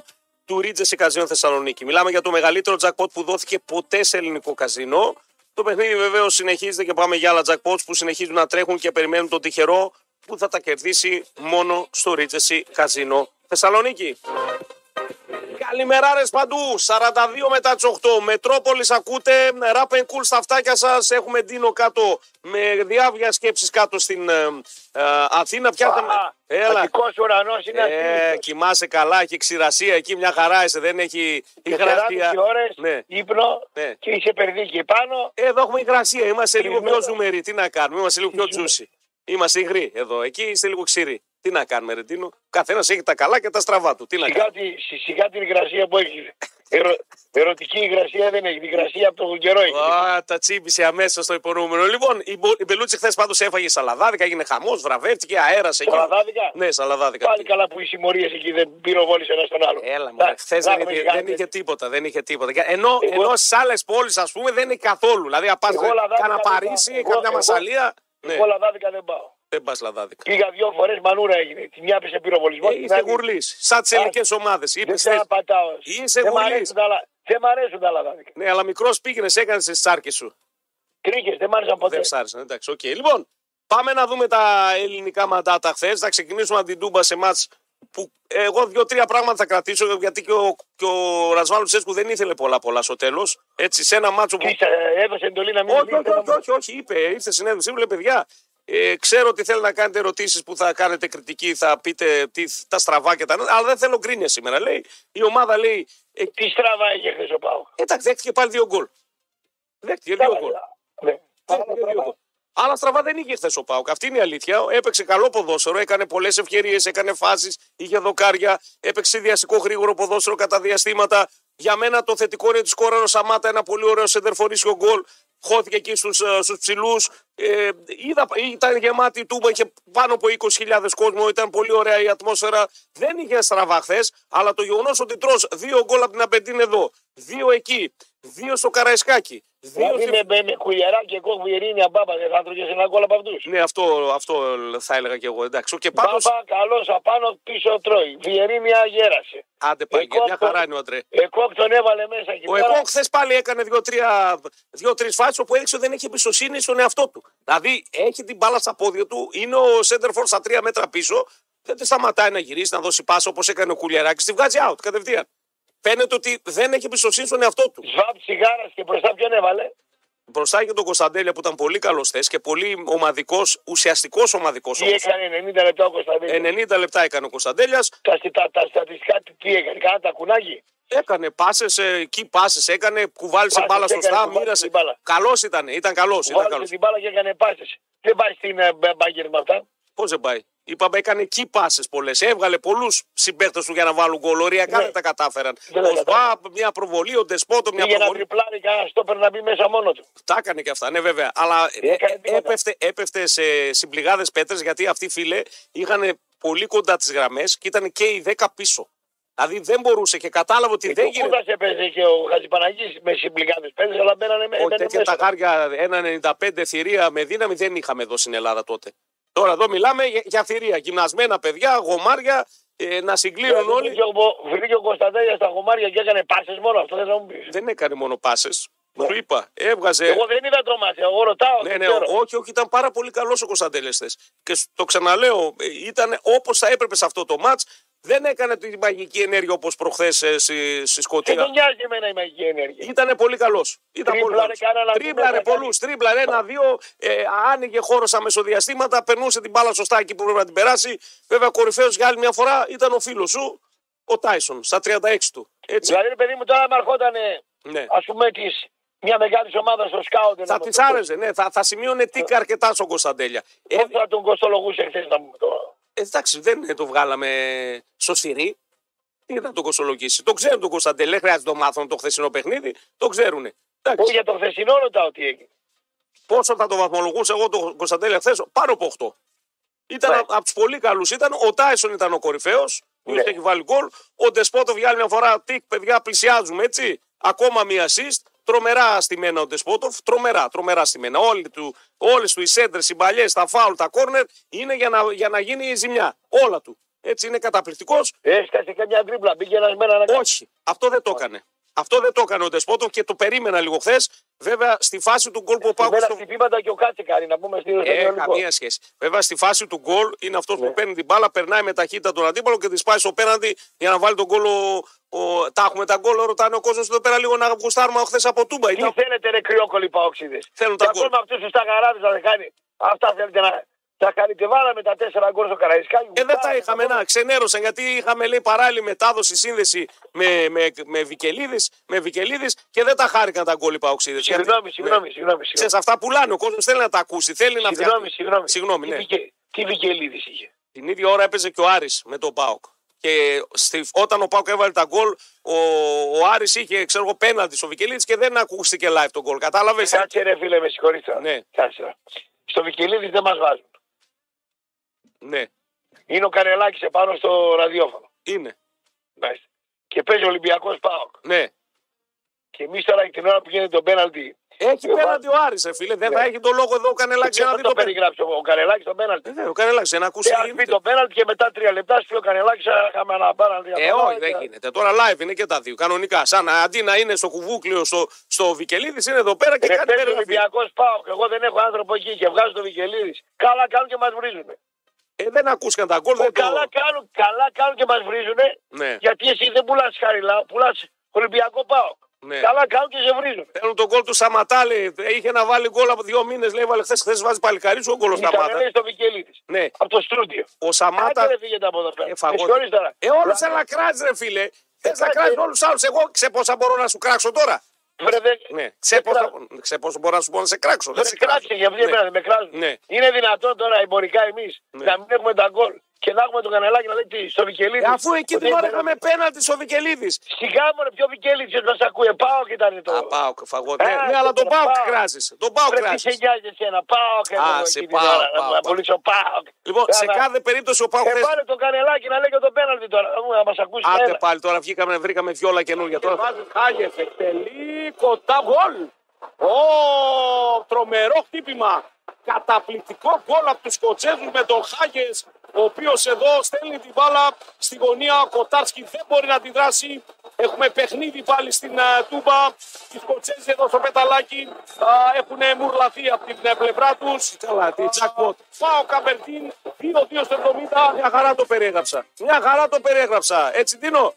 του Ρίτζες Καζίνο Θεσσαλονίκη. Μιλάμε για το μεγαλύτερο jackpot που δόθηκε ποτέ σε ελληνικό καζίνο. Το παιχνίδι βεβαίως συνεχίζεται και πάμε για άλλα jackpots που συνεχίζουν να τρέχουν και περιμένουν τον τυχερό που θα τα κερδίσει μόνο στο Ρίτζεση Καζίνο Θεσσαλονίκη. Καλημέρα ρε παντού, 42 μετά τις 8. Μετρόπολης ακούτε, ραπ and cool στα αυτάκια σας. Έχουμε Ντίνο κάτω με διάβια σκέψεις κάτω στην ε, ε, Αθήνα. Πιάσαμε. Έλα. Αττικός ουρανός είναι ε, κοιμάσαι καλά, έχει ξηρασία εκεί, μια χαρά είσαι, δεν έχει υγρασία. ώρες, ναι. ύπνο ναι. και είσαι περδίκι πάνω. Εδώ έχουμε υγρασία, είμαστε λίγο πιο ζουμεροί, τι να κάνουμε, είμαστε λίγο πιο τζούσι. Είμαστε υγροί εδώ, εκεί είστε λίγο ξηροί. Τι να κάνουμε, Ρετίνο. Καθένας έχει τα καλά και τα στραβά του. Τι να σιγά, τη, σιγά την υγρασία που έχει. Ερω, ερωτική υγρασία δεν έχει. Υγρασία από τον καιρό έχει. Α, τα τσίπησε αμέσως στο υπονοούμενο. Λοιπόν, η, η Μπελούτσι χθες πάντως έφαγε σαλαδάδικα, έγινε χαμός, βραβεύτηκε, αέρα εκεί. Σαλαδάδικα; Ναι, σαλαδάδικα. Πάλι καλά που οι συμμορίες εκεί δεν πυροβόλησε ένας στον άλλο. Έλα, μου. Χθες δεν, είχε, δεν είχε τίποτα. Δεν είχε τίποτα. Ενώ, εγώ, ενώ στις άλλες πόλεις, ας πούμε, δεν είναι καθόλου. Δηλαδή, απ' κάνα Παρίσι, καμιά Μασαλία. Εγώ ναι. λαδάδικα δεν πάω. Δεν πας λαδάδικα. Πήγα δύο φορές μανούρα έγινε. Τη μια έπεσε πυροβολισμός. Ε, είσαι γουρλής. Σαν τις ελληνικές ομάδες. Δεν θα πατάω. Είσαι γουρλής. Δεν μ' αρέσουν τα λαδάδικα. Ναι, αλλά μικρός πήγαινες, έκανες τις τσάρκες σου. Τρίχες, δεν μ' άρεσαν ποτέ. Δεν σ' άρεσαν, εντάξει, οκ. Okay. Λοιπόν, πάμε να δούμε τα ελληνικά μαντάτα χθες. Θα ξεκινήσουμε από την Τούμπα σε ματς που εγώ δύο-τρία πράγματα θα κρατήσω γιατί και ο, και ο Ραζβάν Λουτσέσκου δεν ήθελε πολλά πολλά στο τέλος. Έτσι, σε ένα ματς ο που. Έδωσε εντολή να μην όχι, όχι, όχι, όχι, όχι, είπε, ήρθε συνέντευξη, είπε παιδιά. Ε, ξέρω ότι θέλει να κάνετε ερωτήσεις που θα κάνετε κριτική, θα πείτε τι, τα στραβά και τα αλλά δεν θέλω γκρίνια σήμερα. Λέει, η ομάδα λέει. Ε, τι στραβά είχε χθες ο Πάο. Εντάξει, δέχτηκε πάλι δύο γκολ. Δέχτηκε δύο γκολ. Ναι. Αλλά στραβά δεν είχε χθες ο Πάοκ. Αυτή είναι η αλήθεια. Έπαιξε καλό ποδόσφαιρο, έκανε πολλές ευκαιρίες, έκανε φάσεις, είχε δοκάρια, έπαιξε διαστικό γρήγορο ποδόσφαιρο κατά διαστήματα. Για μένα το θετικό είναι ότι σκόραρε Σαμάτα ένα πολύ ωραίο σεντερφορίσιο γκολ χώθηκε εκεί στους, ε, στους ψηλούς. Ε, είδα, ήταν γεμάτη η τούμπα, είχε πάνω από 20.000 κόσμο, ήταν πολύ ωραία η ατμόσφαιρα. Δεν είχε στραβά χθες, αλλά το γεγονός ότι τρως δύο γκολ από την Απεντίν εδώ, δύο εκεί, δύο στο Καραϊσκάκι. Δύο δηλαδή με, με, με κουλιαράκι και κόβου αμπάμπα, δεν θα τρώγε ένα γκολ από αυτούς. Ναι, αυτό, αυτό θα έλεγα και εγώ. Εντάξει. Και πάντως... Μπάμπα, καλός απάνω πίσω τρώει. Βιερίνη αγέρασε. Άντε πάλι, μια χαρά είναι ο Αντρέ. Εκόκ τον έβαλε μέσα και Ο Εκόκ χθες πάλι έκανε δύο-τρει φάσεις όπου έδειξε ότι δεν έχει εμπιστοσύνη στον εαυτό του. Δηλαδή έχει την μπάλα στα πόδια του, είναι ο Σέντερφορ στα τρία μέτρα πίσω, δεν σταματάει να γυρίσει, να δώσει πάσα όπως έκανε ο Κουλιαράκης, τη βγάζει out κατευθείαν. Φαίνεται ότι δεν έχει εμπιστοσύνη στον εαυτό του. Σβάμπ τσιγάρας και μπροστά ποιον έβαλε; Μπροστά για τον Κωνσταντέλια που ήταν πολύ καλός θε και πολύ ομαδικός, ουσιαστικός ομαδικός. Τι έκανε 90 λεπτά ο Κωνσταντέλια. 90 λεπτά έκανε ο Κωνσταντέλιας. Τα, τα, τα στατιστικά τι έκανε, κάνα τα κουνάκι; Έκανε πάσες, εκεί πάσες, έκανε, κουβάλισε μπάλα σωστά, μοίρασε. Καλός ήταν, ήταν καλός. Κουβάλισε την μπάλα και έκανε πάσες. Δεν πάει στην ε, μπάγκερ με αυτά. Πώς δεν πάει; Είπαμε, έκανε key passes πολλές. Έβγαλε πολλούς συμπαίχτε του για να βάλουν γκολ. Οριακά ναι. δεν τα κατάφεραν. ο Σβάμπ, μια προβολή, ο Ντεσπότο, μια Πήγε προβολή. Για να τριπλάρει κανένα στόπερ να μπει μέσα μόνο του. Τα έκανε και αυτά, ναι, βέβαια. Αλλά ε, έπεφτε, έπεφτε σε συμπληγάδες πέτρες γιατί αυτοί φίλε είχαν πολύ κοντά τις γραμμές και ήταν και οι 10 πίσω. Δηλαδή δεν μπορούσε και κατάλαβε ότι ε, δεν γίνεται. Κούτας έπαιζε και ο Χατζηπαναγής με συμπληγάδες πέτρες, αλλά μπαίνανε μέσα. Τέτοια τα χάρια 1,95 θηρία με δύναμη δεν είχαμε εδώ στην Ελλάδα τότε. Τώρα εδώ μιλάμε για θηρία. Γυμνασμένα παιδιά, γομάρια, ε, να συγκλίνουν όλοι. Βρήκε ο Κωνσταντέλιας στα γομάρια και έκανε πάσες μόνο. Αυτό δεν θα μου πεις. Δεν έκανε μόνο πάσες. Ναι. Σου είπα, έβγαζε. Εγώ δεν είδα το μάτι, εγώ ρωτάω. Ναι, ναι, όχι, όχι, ήταν πάρα πολύ καλός ο Κωνσταντέλιας Και το ξαναλέω, ε, ήταν όπως θα έπρεπε σε αυτό το μάτς. Δεν έκανε την μαγική ενέργεια όπως προχθές στη, στη Και Σκωτία. δεν νοιάζει εμένα η μαγική ενέργεια. Ήταν πολύ καλός. Ήταν πολύ Τρίπλαρε καλός. κανένα Τρίπλαρε μέσα, πολλούς. Τρίπλαρε ένα-δύο. Ε, άνοιγε χώρος στα μεσοδιαστήματα. Περνούσε την μπάλα σωστά εκεί που πρέπει να την περάσει. Βέβαια, κορυφαίος για άλλη μια φορά ήταν ο φίλος σου, ο Τάισον, στα 36 του. Έτσι. Δηλαδή, ρε παιδί μου, τώρα με ερχόταν Ναι. ας πούμε της, μια μεγάλη ομάδα στο σκάουτ. Θα τη άρεσε, ναι. Θα, θα σημείωνε τίκα αρκετά στον Κωνσταντέλια. Ε, Πώς θα τον κοστολογούσε χθες να μου το. Ε, εντάξει, δεν το βγάλαμε στο σφυρί. Τι θα τον κοστολογήσει. Το ξέρουν τον Κωνσταντέλια. Δεν χρειάζεται να το μάθουν το χθεσινό παιχνίδι. Το ξέρουν. Όχι Εντάξει. για το χθεσινό ρωτάω τι έγινε. Πόσο θα το βαθμολογούσα εγώ τον Κωνσταντέλια χθες, πάνω από 8. Ήταν Ναι. από τους πολύ καλούς. Ήταν. Ο Τάισον ήταν ο κορυφαίος. Ο Ναι. έχει βάλει γκολ. Ο Ντεσπότοφ για άλλη μια φορά. Τικ, παιδιά, πλησιάζουμε έτσι. Ακόμα μία assist. Τρομερά στημένα ο Ντεσπότοφ. Τρομερά, τρομερά στημένα. Όλοι του, όλες του οι σέντρες, οι παλιέ, τα φάουλ, τα κόρνερ είναι για να, για να γίνει η ζημιά. Όλα του. Έτσι είναι καταπληκτικός. Έσκασε και μια τρίπλα. Πήγε ένας μένα να κάνει. Όχι, αυτό δεν το έκανε. Αυτό δεν το έκανε ο Ντεσπότοφ και το περίμενα λίγο χθες. Βέβαια, στη φάση του γκολ που ο Πάκος Μένα στο- χτυπήματα και ο Κάτσε κάνει να πούμε στη ε, Ρωσία. καμία σχέση. Βέβαια στη φάση του γκολ είναι αυτός Ναι. που παίρνει την μπάλα, περνάει με ταχύτητα τον αντίπαλο και τη σπάει στο πέναντι για να βάλει τον γκολ. Ο, ο, τα έχουμε τα γκολ, ρωτάνε ο κόσμος εδώ πέρα λίγο να γουστάρουμε χθες από τούμπα. Τι Ήταν, θέλετε ρε κρυόκολλοι παόξιδες. Θέλουν τα Και γκολ. ακόμα αυτούς τους ταγαράδες να δεν κάνει. Αυτά θέλετε να... Θα κάνετε βάλαμε τα τέσσερα γκολ στο Καραϊσκάκι. ε, δεν τα είχαμε να ξενέρωσαν γιατί είχαμε λέει παράλληλη μετάδοση σύνδεση με, με, με Βικελίδης, με Βικελίδης και δεν τα χάρηκαν τα γκολ οι Παοξίδες. Συγγνώμη, συγγνώμη, συγγνώμη. Ναι. Ξέρεις, αυτά πουλάνε. Ο κόσμος θέλει να τα ακούσει. Θέλει να Συγγνώμη, φτιάξει. συγγνώμη. Συγγνώμη, Τι ναι. Βικε- Τι Βικελίδης είχε; Την ίδια ώρα έπαιζε και ο Άρης με τον Πάοκ. Και στη, όταν ο Πάοκ έβαλε τα γκολ, ο, ο Άρης είχε ξέρω εγώ πέναλτι στο Βικελίδης και δεν ακούστηκε live τον γκολ. Κατάλαβες; Κάτσε ρε φίλε, με συγχωρείς τώρα. Ναι. Κάτσε. Στο Βικελίδης δεν μας βάζουν. Ναι, Είναι ο Κανελάκης επάνω στο ραδιόφωνο. είναι. Μάλιστα. Και παίζει ο Ολυμπιακός ΠΑΟΚ. Ναι. Και εμείς τώρα την ώρα που γίνεται το πέναλτι. Έχει Ε, πέναλτι ο Άρης, ε, φίλε. Δεν Ναι. θα έχει τον λόγο εδώ ο Κανελάκης Και να θα δει το το πέναλτι. περιγράψει ο ο Κανελάκης το πέναλτι. Ε, ναι, ο Κανελάκης δεν ακούσει. Και τι αν πει γίνεται. το πέναλτι και μετά τρία λεπτά σου πει ο Κανελάκης θα είχαμε ένα πέναλτι. Ε, όχι, δεν γίνεται. Τώρα live είναι και τα δύο. Κανονικά. Σαν αντί να είναι στο κουβούκλιο στο, στο Βικελίδης, είναι εδώ πέρα και Ρε κάνει παίζει ο περιγραφή. Ολυμπιακός ΠΑΟΚ. Εγώ δεν έχω άνθρωπο εκεί και βγάζω το Βικελίδης. Καλά κάνουν και μας βρίζουν. Ε, δεν ακούστηκαν τα γκολ. δεν το- Καλά κάνουν, καλά κάνουν και μας βρίζουν. Ναι. Γιατί εσύ δεν πουλάς χαριλά, πουλάς Ολυμπιακό ΠΑΟΚ. Ναι. Καλά κάνουν και σε βρίζουν. Θέλουν τον γκολ του Σαματά, λέει. Είχε να βάλει γκολ από δύο μήνες, λέει. Βάλε χθες, χθες βάζει παλικαρί σου ο γκολ ο Ήταν Σαμάτα. λέει στο Βικελίδης. Ναι, Από το στούντιο. ο Σαμάτα. Άντε ρε φύγετε από εδώ πέρα. Ε, Με φαγώτη. συγχωρείς τώρα. Ε, όλου Δηλαδή, θέλει να κράζεις, ρε φίλε. Θες να κάτσε. κράζεις όλους τους άλλους. Εγώ ξέρω πόσα μπορώ να σου κράξω τώρα. Βρε, δεν- Ναι, ξέρω δεν πόσα, κράζω. ξέρω πόσο μπορώ να σου πω να σε κράξω. Δεν Δεν σε κράξε κράξω. για αυτή Ναι. την με κράζουν. Ναι. Είναι δυνατόν τώρα εμπορικά εμείς Ναι. να μην έχουμε τα γκολ και να έχουμε τον κανελάκι να λέει τι, στο Βικελίδης. Ε, αφού εκεί την ώρα είχαμε πέναλτι στο Βικελίδης. Σιγά μου ρε, πιο Βικελίδης μας ακούει. Πάω και ήταν το. Α, πάω φαγότη. Ναι, Ε, ναι, αλλά τον τώρα πάω πάω. κράζει. Τον πάω Ρε, τι κράζει. σε νοιάζει εσένα, πάω και Α, εγώ σε εκεί την πάω, ώρα, πάω, να πάω. πουλήσω πάω. Λοιπόν, σε Άρα, κάθε περίπτωση ο Πάο Ε, χθε. βάλε τον κανελάκι να λέει και το πέναλτι τώρα, να μας ακούσει. Άντε έλα. πάλι τώρα βγήκαμε, βρήκαμε βιόλα καινούργια. Τώρα βάζεις Χάγεφ, εκτελεί κοντά γκολ. Ω, τρομερό χτύπημα. Καταπληκτικό γκολ από τους Σκοτσέζου με τον Χάγες, ο οποίος εδώ στέλνει την μπάλα στη γωνία. Ο Κοτάρσκι δεν μπορεί να αντιδράσει. Έχουμε παιχνίδι πάλι στην α, Τούμπα. Οι Σκοτσέζοι εδώ στο πεταλάκι α, έχουν μουρλαθεί από την ε, πλευρά τους. Καλά, τι τζακποτ. Πάω Καμπερτίν 2-2 στο 70. Μια χαρά το περιέγραψα. Μια χαρά το περιέγραψα. Έτσι, Τίνο.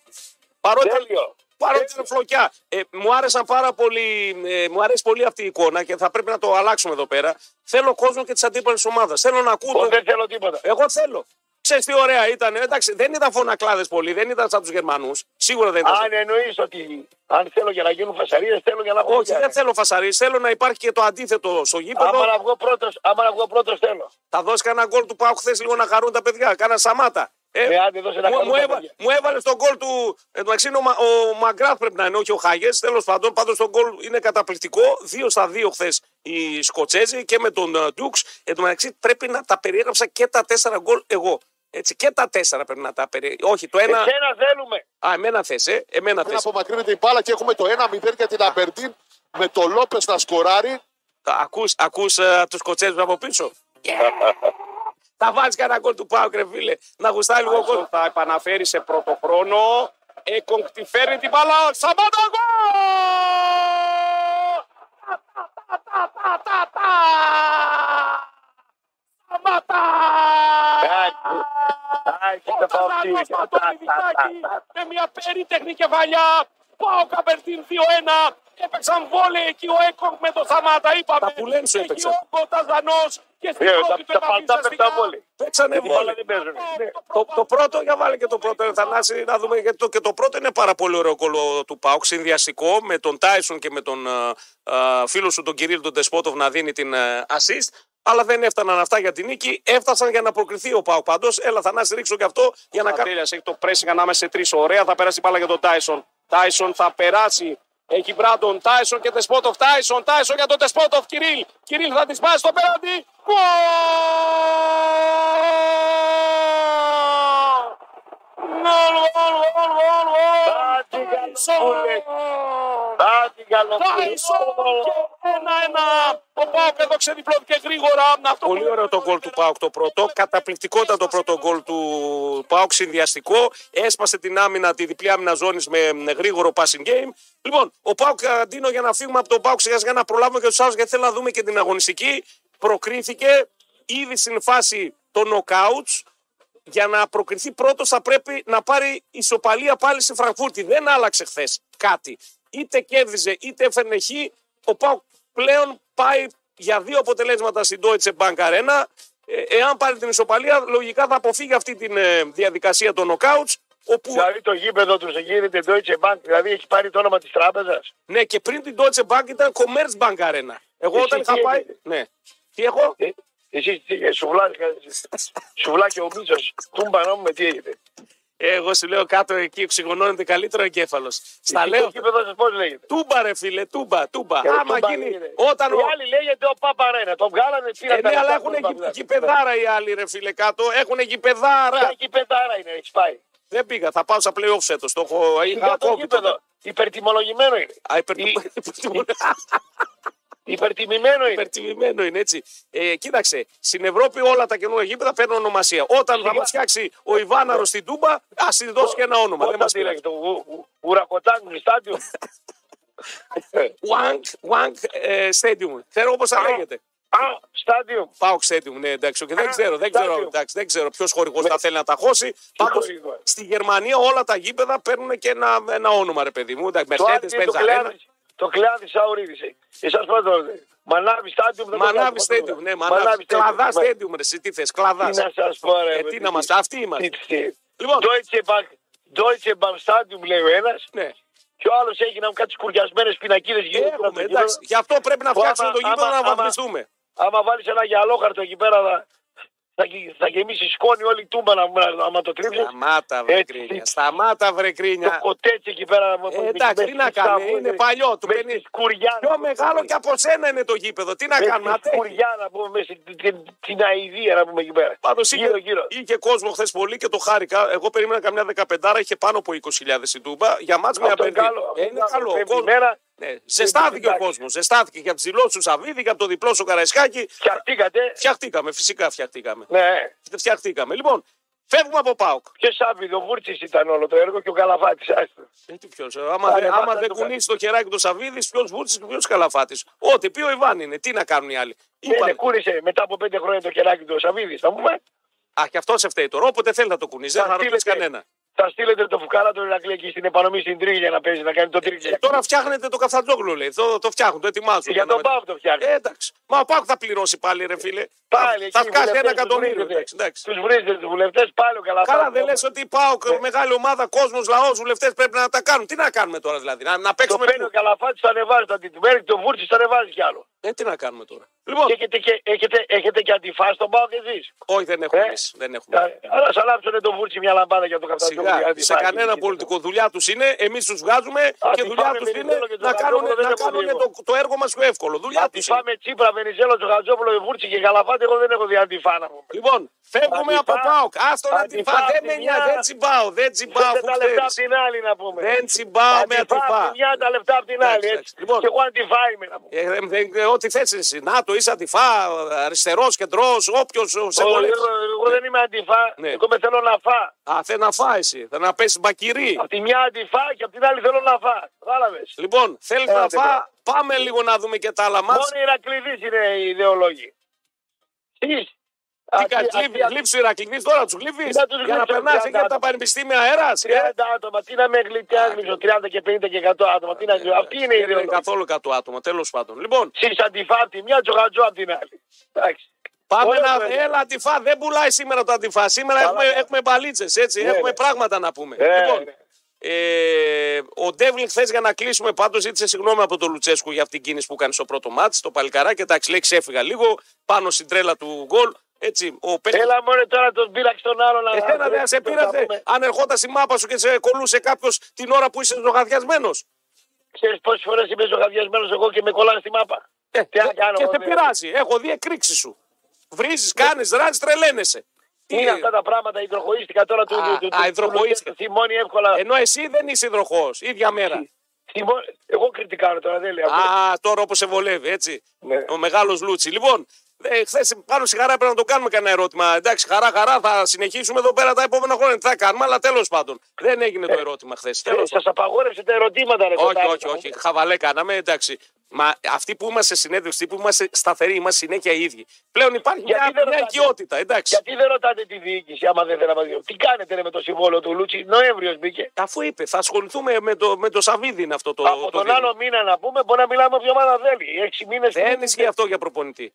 Παρότι Τέλειο. Παρότι ήταν φλοκιά. Ε, μου άρεσαν πάρα πολύ, ε, μου αρέσει πολύ αυτή η εικόνα και θα πρέπει να το αλλάξουμε εδώ πέρα. Θέλω κόσμο και τη αντίπαλη ομάδα. Θέλω να ακούω. Εγώ το- δεν θέλω τίποτα. Εγώ θέλω. Ξέρεις τι ωραία ήταν. Εντάξει, δεν ήταν φωνακλάδες πολύ, δεν ήταν σαν τους Γερμανούς. Σίγουρα δεν ήταν. Αν εννοείς ότι αν θέλω για να γίνουν φασαρίες, θέλω για να έχω Όχι, δουλειά. δεν θέλω φασαρί. Θέλω να υπάρχει και το αντίθετο στο γήπεδο. Άμα να βγω πρώτος, άμα να βγω πρώτος θέλω. Θα δώσει κανένα γκολ του Πάου χθες λίγο να χαρούν τα παιδιά. Κάνα σαμάτα. Ε, Ε, άντε, δώσε να μου, χαρούν μου, τα έβα- παιδιά. μου έβαλε στον γκολ του. Εν τω μεταξύ είναι ο, Μα- ο Μαγκράθ πρέπει να είναι, όχι ο Χάγες. Τέλος πάντων, πάντως το γκολ είναι καταπληκτικό. Δύο στα δύο χθες οι Σκοτσέζοι και με τον ε, Ντούξ. Εν τω μεταξύ πρέπει να τα περιέγραψα και τα τέσσερα γκολ εγώ. Έτσι, και τα τέσσερα πρέπει να τα περιέγραψα. Όχι, το ένα. Εσένα θέλουμε. Α, εμένα θες, ε. Εμένα Δεν θες. απομακρύνεται η μπάλα και έχουμε το 1-0 για την Αμπερντίν με το Λόπε να σκοράρει. Ακούς, ακούς ε, τους Σκοτσέζους από πίσω; (laughs) Θα βάλεις κανένα γκολ του Πάου, ρε φίλε. Να γουστάει λίγο γκολ. Θα επαναφέρει σε πρώτο χρόνο. Έκογκ τη φέρνει την μπάλα. Σαμάτα γκολ! Τα, τα, τα, τα, τα, τα. Σαμάτα! Άντε, εκεί τα Όταν παοξίδια. Ζανός ματώνει διτάκι με μια περίτεχνη κεφαλιά. Πάω Καπερτίν 2-1. Έπαιξαν βόλε εκεί ο Έκογκ με το Σαμάτα. Είπαμε. Τα πουλέν σου Εκεί έπαιξαν. ο Κοταζανός και στην Ε, πρώτη τα- του τα παλτά επαφή παίξαν βόλε. Παίξανε Γιατί μπάλα βόλε. δεν παίζουν. Ναι. Το, το πρώτο, για βάλε και το πρώτο, ε, Θανάση, να δούμε. Γιατί το, και το πρώτο είναι πάρα πολύ ωραίο κόλλο του Πάουκ. Συνδυαστικό με τον Τάισον και με τον α, α, φίλο σου, τον Κυρίλ, τον Ντεσπόντοφ, να δίνει την α, assist. Αλλά δεν έφταναν αυτά για την νίκη. Έφτασαν για να προκριθεί ο ΠΑΟΚ. Πάντως, έλα, Θανάση, ρίξω και αυτό για να κάνει. Έχει το pressing ανάμεσα σε τρεις. Ωραία, θα περάσει η μπάλα για τον Τάισον. Τάισον θα περάσει. Έχει Μπράντον, Τάισον και Ντεσπόντοφ. Τάισον, Τάισον για τον Ντεσπόντοφ. Κυρίλ, Κυρίλ θα της σπάσει στο απέναντι. Γκολ, γκολ, γκολ, γκολ, γκολ. Κάτι καλοπούλε. Κάτι Τάισον καλοπούλε. και ένα-ένα. Ο Πάοκ έδωξε διπλό και γρήγορα. Αυτό Πολύ που- ωραίο το γκολ του Πάουκ το πρώτο. Καταπληκτικότατο το πρώτο γκολ του Πάουκ συνδυαστικό. Έσπασε την άμυνα, τη διπλή άμυνα ζώνης με με γρήγορο passing game. Λοιπόν, ο Πάουκ Αντίνο για να φύγουμε από τον Πάουκ σιγά σιγά να προλάβουμε και τους άλλους γιατί θέλω να δούμε και την αγωνιστική. Προκρίθηκε ήδη στην φάση των knockouts. Για να προκριθεί πρώτος θα πρέπει να πάρει ισοπαλία πάλι στη Φραγκφούρτη. Δεν άλλαξε χθες κάτι. Είτε κέρδιζε είτε έφερνε χ. Ο Πάουκ πλέον πάει για δύο αποτελέσματα στην Deutsche Bank Arena. Ε, εάν πάρει την ισοπαλία, λογικά θα αποφύγει αυτή τη διαδικασία των knockouts. Όπου, Δηλαδή το γήπεδο του γίνεται Deutsche Bank, δηλαδή έχει πάρει το όνομα της τράπεζας; ναι, και πριν την Deutsche Bank ήταν Commerzbank Arena. Εγώ Εσύ όταν τι είχα πάει. έγινε; Ναι. Τι έχω. Ε, εσύ τι έγινε, σουβλάκι, σουβλάκι ο Μίτσος, τούμπα νόμου με τι έγινε. Εγώ σου λέω κάτω εκεί οξυγονώνεται καλύτερο εγκέφαλος. Στα λέω. Το γήπεδο σα πώς λέγεται; Τούμπα, ρε φίλε, τούμπα, τούμπα. Ε, Άμα τούμπα γίνει. είναι. Όταν. Οι ο- άλλοι λέγεται ο Παπαρένα. Το βγάλανε πήραν Ε, τα ναι, αλλά λεφτά έχουν του γη- Παπαρένα. γηπεδάρα οι άλλοι, ρε φίλε, κάτω. Έχουν γηπεδάρα. Ποια γηπεδάρα είναι, έχεις πάει. Δεν πήγα, θα πάω στα playoff φέτο. Το έχω. Είχα Για το κόβει τότε. γήπεδο. Υπερτιμολογημένο είναι. Α, υπερ- Η- (laughs) υπερτιμ- (laughs) Υπερτιμημένο είναι. Υπερτιμημένο είναι έτσι. Ε, κοίταξε, στην Ευρώπη όλα τα καινούργια γήπεδα παίρνουν ονομασία. Όταν θα μας φτιάξει ο Ιβάναρο στην Τούμπα, ας τη δώσει και ένα όνομα. Δεν Όταν μας τι πειράζει. λέγεται, το Ου- Ου- Ουρακοτάνγκ στάδιο. Wank, Wank ε, Stadium. Ξέρω όπως θα Α. λέγεται. Α, στάδιο. Πάω Stadium, ναι, εντάξει. Και δεν Α, ξέρω, δεν ξέρω, Stadium. εντάξει, δεν ξέρω ποιος χορηγός θα θέλει να τα χώσει. Πάντως χορηγός; στη Γερμανία όλα τα γήπεδα παίρνουν και ένα, ένα όνομα, ρε παιδί μου. Εντάξει, Το Mercedes, άλλο είναι το Benz Arena. κλειάδι. Το κλειάδι Σαουρίδη. Εσά πρώτο. Μανάβη στάδιο. δεν το Μανάβη ξέρω, Stadium, ναι, Μανάβη Μανάβη. Κλαδά Stadium. Stadium, ρε, εσύ τι θες, κλαδάς. Τι να σας πω, ρε. Ε, με, τι να είμαστε, αυτοί είμαστε. τι- τι- Λοιπόν. Deutsche Bank. Deutsche Bank Stadium λέει ο ένας Ναι. και ο άλλος έχει να μου κάτι σκουριασμένες πινακίδες γύρω του. Έχουμε, εντάξει. Γι' αυτό πρέπει να Που φτιάξουμε άμα- το γήπεδο άμα- να άμα- βαθμιστούμε. Άμα βάλεις ένα γυαλόχαρτο εκεί πέρα θα, θα, γε- θα γεμίσει σκόνη όλη η τούμπα να, να, άμα το τρίψεις. Σταμάτα, βρε Έτσι. κρίνια. Σταμάτα, βρε Το κρίνια. κοτέτσι εκεί πέρα. Ε, εντάξει, τι να κάνουμε, είναι παλιό, του παίρνει. παίρνει- Σκουριά. Πιο μεγάλο και από σένα είναι το γήπεδο. Τι να Με κάνουμε, τη αντέχει. σκουριά να πούμε, με την, την, την αηδία να πούμε εκεί πέρα. Πάντως Γύρω, είχε, γύρω. είχε κόσμο χθες πολύ και το χάρηκα. Εγώ περίμενα καμιά δεκαπεντάρα, είχε πάνω από 20.000 στην Τούμπα. Για μάτς με Αυτό είναι απέναντι. καλό. Ε, είναι καλό. Ο Πέμπτη κόσμος- μέρα Ναι. Ζεστάθηκε ο εντάξει. κόσμος. Ζεστάθηκε και από τι δηλώσει του Σαββίδη και από το διπλό σου Καραϊσκάκη. φτιαχτήκατε. Φτιαχτήκαμε, φυσικά φτιαχτήκαμε. Ναι. Φτιαχτήκαμε. Λοιπόν, φεύγουμε από ΠΑΟΚ. Ποιο Σάββιδο, ο Βούρτση ήταν όλο το έργο και ο Καλαφάτης. Ε, τι ποιος, ε, άμα, Άρα, δεν- άμα βάτα δεν το κουνήσει το χεράκι του Σαββίδης, ποιος Βούρτση και ποιος Καλαφάτης. Ό,τι πει ο Ιβάν είναι. Τι να κάνουν οι άλλοι. Ναι, Είπανε. ναι, κούνησε μετά από πέντε χρόνια το κεράκι του ο Σαββίδης. Θα πούμε. Α, και αυτό σε φταίει τώρα. Όποτε θέλει να το κουνήσει. Δεν Θα θα ρωτήσει στείλετε- κανένα. Θα στείλετε το φουκάρα του Ηρακλή εκεί στην επανομή στην Τρίγια να παίζει να κάνει το Ε, Τρίγια. τώρα φτιάχνετε το καφτατζόγλου, λέει. Το, το φτιάχνουν, το ετοιμάζουν. Για τον Να- Πάο το φτιάχνει. Ε, εντάξει. Μα ο Πάοκ θα πληρώσει πάλι, ρε φίλε. Πάλι θα, θα βγάζει ένα εκατομμύριο. Εντάξει, εντάξει. Τους βρίζετε του βουλευτές πάλι ο Καλαφάτη. Καλά, δεν λες ότι η ΠΑΟΚ, Ναι. μεγάλη ομάδα, κόσμος, λαός, βουλευτές πρέπει να τα κάνουν. Τι να κάνουμε τώρα δηλαδή, να, να Το παίξουμε. παίρνει ο Καλαφάτη, το ανεβάζει το αντιτιμέρι, το Βούρτση το ανεβάζει κι άλλο. Ε, τι να κάνουμε τώρα. Λοιπόν, Και έχετε, και, έχετε, έχετε και αντιφά στον Πάο και εσείς. όχι, δεν έχουμε. Ε, εμείς, δεν έχουμε. Αλλά σας ανάψουνε το Βούρτση μια λαμπάδα για το καφτατζόγλου. Σιγά, σε κανένα πολιτικό δουλειά τους είναι, εμείς τους βγάζουμε και τη δουλειά φάμε τους με είναι Βενιζέλο και τον να κάνουν, Χατζόπουλο, δεν να έχω κάνουν λίγο. το, το έργο μας πιο εύκολο. Δουλειά τους είναι. Αντιφάμε Τσίπρα, Βενιζέλο, Τζογατζόπουλο, Βούρτση και Καλαφάτη, εγώ δεν έχω δει αντιφά να μου. Λοιπόν, φεύγουμε Αντιφά- από ΠΑΟΚ. Άστο να αντιφά τυφά. Δεν απ' με τη νοιάζει, μια- δεν τσιμπάω, δεν τσιμπάω. Φέρτε αφού τα λεφτά απ' ξέρεις. την άλλη να πούμε. Δεν τσιμπάω με Αντιφά αντιφά. απ' τη μια, τα λεφτά απ' την άλλη. Εντάξει, έτσι. λοιπόν. Και εγώ αντιφά είμαι να πούμε. Ε, ε, δεν- ε, Ό,τι θες εσύ. Να το είσαι αντιφά, αριστερός, κεντρός, όποιος σε Εγώ, βολεύει. εγώ, εγώ δεν είμαι αντιφά. Ναι. Εγώ με θέλω να φά. Α, θέλει να φάει εσύ. Θέλει να πέσει μπακυρί. Απ' τη μια αντιφά και απ' την άλλη θέλω να φά. Κατάλαβες. Λοιπόν, θέλεις Ε, να άντε, φά. Πάμε λίγο να δούμε και τα άλλα μάτς. Μόνο οι Ηρακλήδη είναι οι ιδεολόγοι. Εσεί Τι Α, κάνει, τι- γλύφει- α, γλύψει ο Ηρακλήδης τώρα, τους γλύφει. Να τους Για να γλύψω, περνάς εκεί 30 από τα πανεπιστήμια αέρας. 30 άτομα, τι να με γλυ- τι να γλύψω, 30 και 50 και 100 άτομα, τι να γλύψω. Αυτή είναι η Δεν είναι ιδεολογία. καθόλου κάτω άτομα, τέλος πάντων. Λοιπόν, Σεις αντιφά απ' τη μια, τζογατζό απ' την άλλη. Εντάξει. πάμε Ωραίο να. το έργο. Έλα, αντιφά. Δεν πουλάει σήμερα το αντιφά. Σήμερα Καλά, έχουμε, καλά. έχουμε μπαλίτσες, έτσι. Ναι, έχουμε ναι. πράγματα να πούμε. Ε, λοιπόν, ναι. Ε, ο Ντέβλιν χθες για να κλείσουμε πάντως ζήτησε συγγνώμη από τον Λουτσέσκου για αυτήν την κίνηση που έκανε στο πρώτο μάτς. Το παλικαράκι, εντάξει, λέει ξέφυγα λίγο πάνω στην τρέλα του γκολ. Έτσι, ο παίκτης- Έλα μόνο τώρα τον πείραξε τον άλλον. να- Εσένα δεν σε να πείραζε πούμε. αν ερχόταν στη μάπα σου και σε κολούσε κάποιος την ώρα που είσαι ζωγαδιασμένος. Ξέρεις πόσες φορές είμαι ζωγαδιασμένος εγώ και με κολλάνε στη μάπα; Ε, Τι να κάνω, και σε δε. πειράζει. Έχω δει εκρήξει σου. Βρίζεις, κάνεις, ράζεις, τρελαίνεσαι. Τι Είναι αυτά τα πράγματα, υδροχοίστηκα τώρα του. Α, του- του- α, του- υδροχοίστηκα. του- Θυμώνει εύκολα. Ενώ εσύ δεν είσαι υδροχός, ίδια μέρα. Θυμώ- Εγώ κριτικάρω τώρα, δεν λέω. Α, τώρα όπως σε βολεύει, έτσι. Ναι. Ο μεγάλος Λούτσι. Λοιπόν, ε, χθες πάνω στη χαρά πρέπει να το κάνουμε κανένα ερώτημα. Εντάξει, χαρά, χαρά, θα συνεχίσουμε εδώ πέρα τα επόμενα χρόνια. Τι θα κάνουμε, αλλά τέλος πάντων. Δεν έγινε το ερώτημα χθες. Ε, Σας απαγόρευσε τα ερωτήματα, ρε Όχι, κοτάρι. όχι, όχι. Χαβαλέ κάναμε, εντάξει. Μα αυτοί που είμαστε συνέντευξη, που είμαστε σταθεροί, είμαστε συνέχεια οι ίδιοι. Πλέον υπάρχει Γιατί μια, δεν μια ρωτάτε; οικειότητα, εντάξει. Γιατί δεν ρωτάτε τη διοίκηση, άμα δεν θέλαμε να δει. Τι κάνετε ρε, με το συμβόλαιο του Λούτσι, Νοέμβριος μπήκε. Αφού είπε, θα ασχοληθούμε με το, με το Σαββίδι είναι αυτό το. Από το τον δίλημα. άλλο μήνα να πούμε, μπορεί να μιλάμε όποια ομάδα θέλει. Έξι μήνες. Δεν ισχύει αυτό για προπονητή.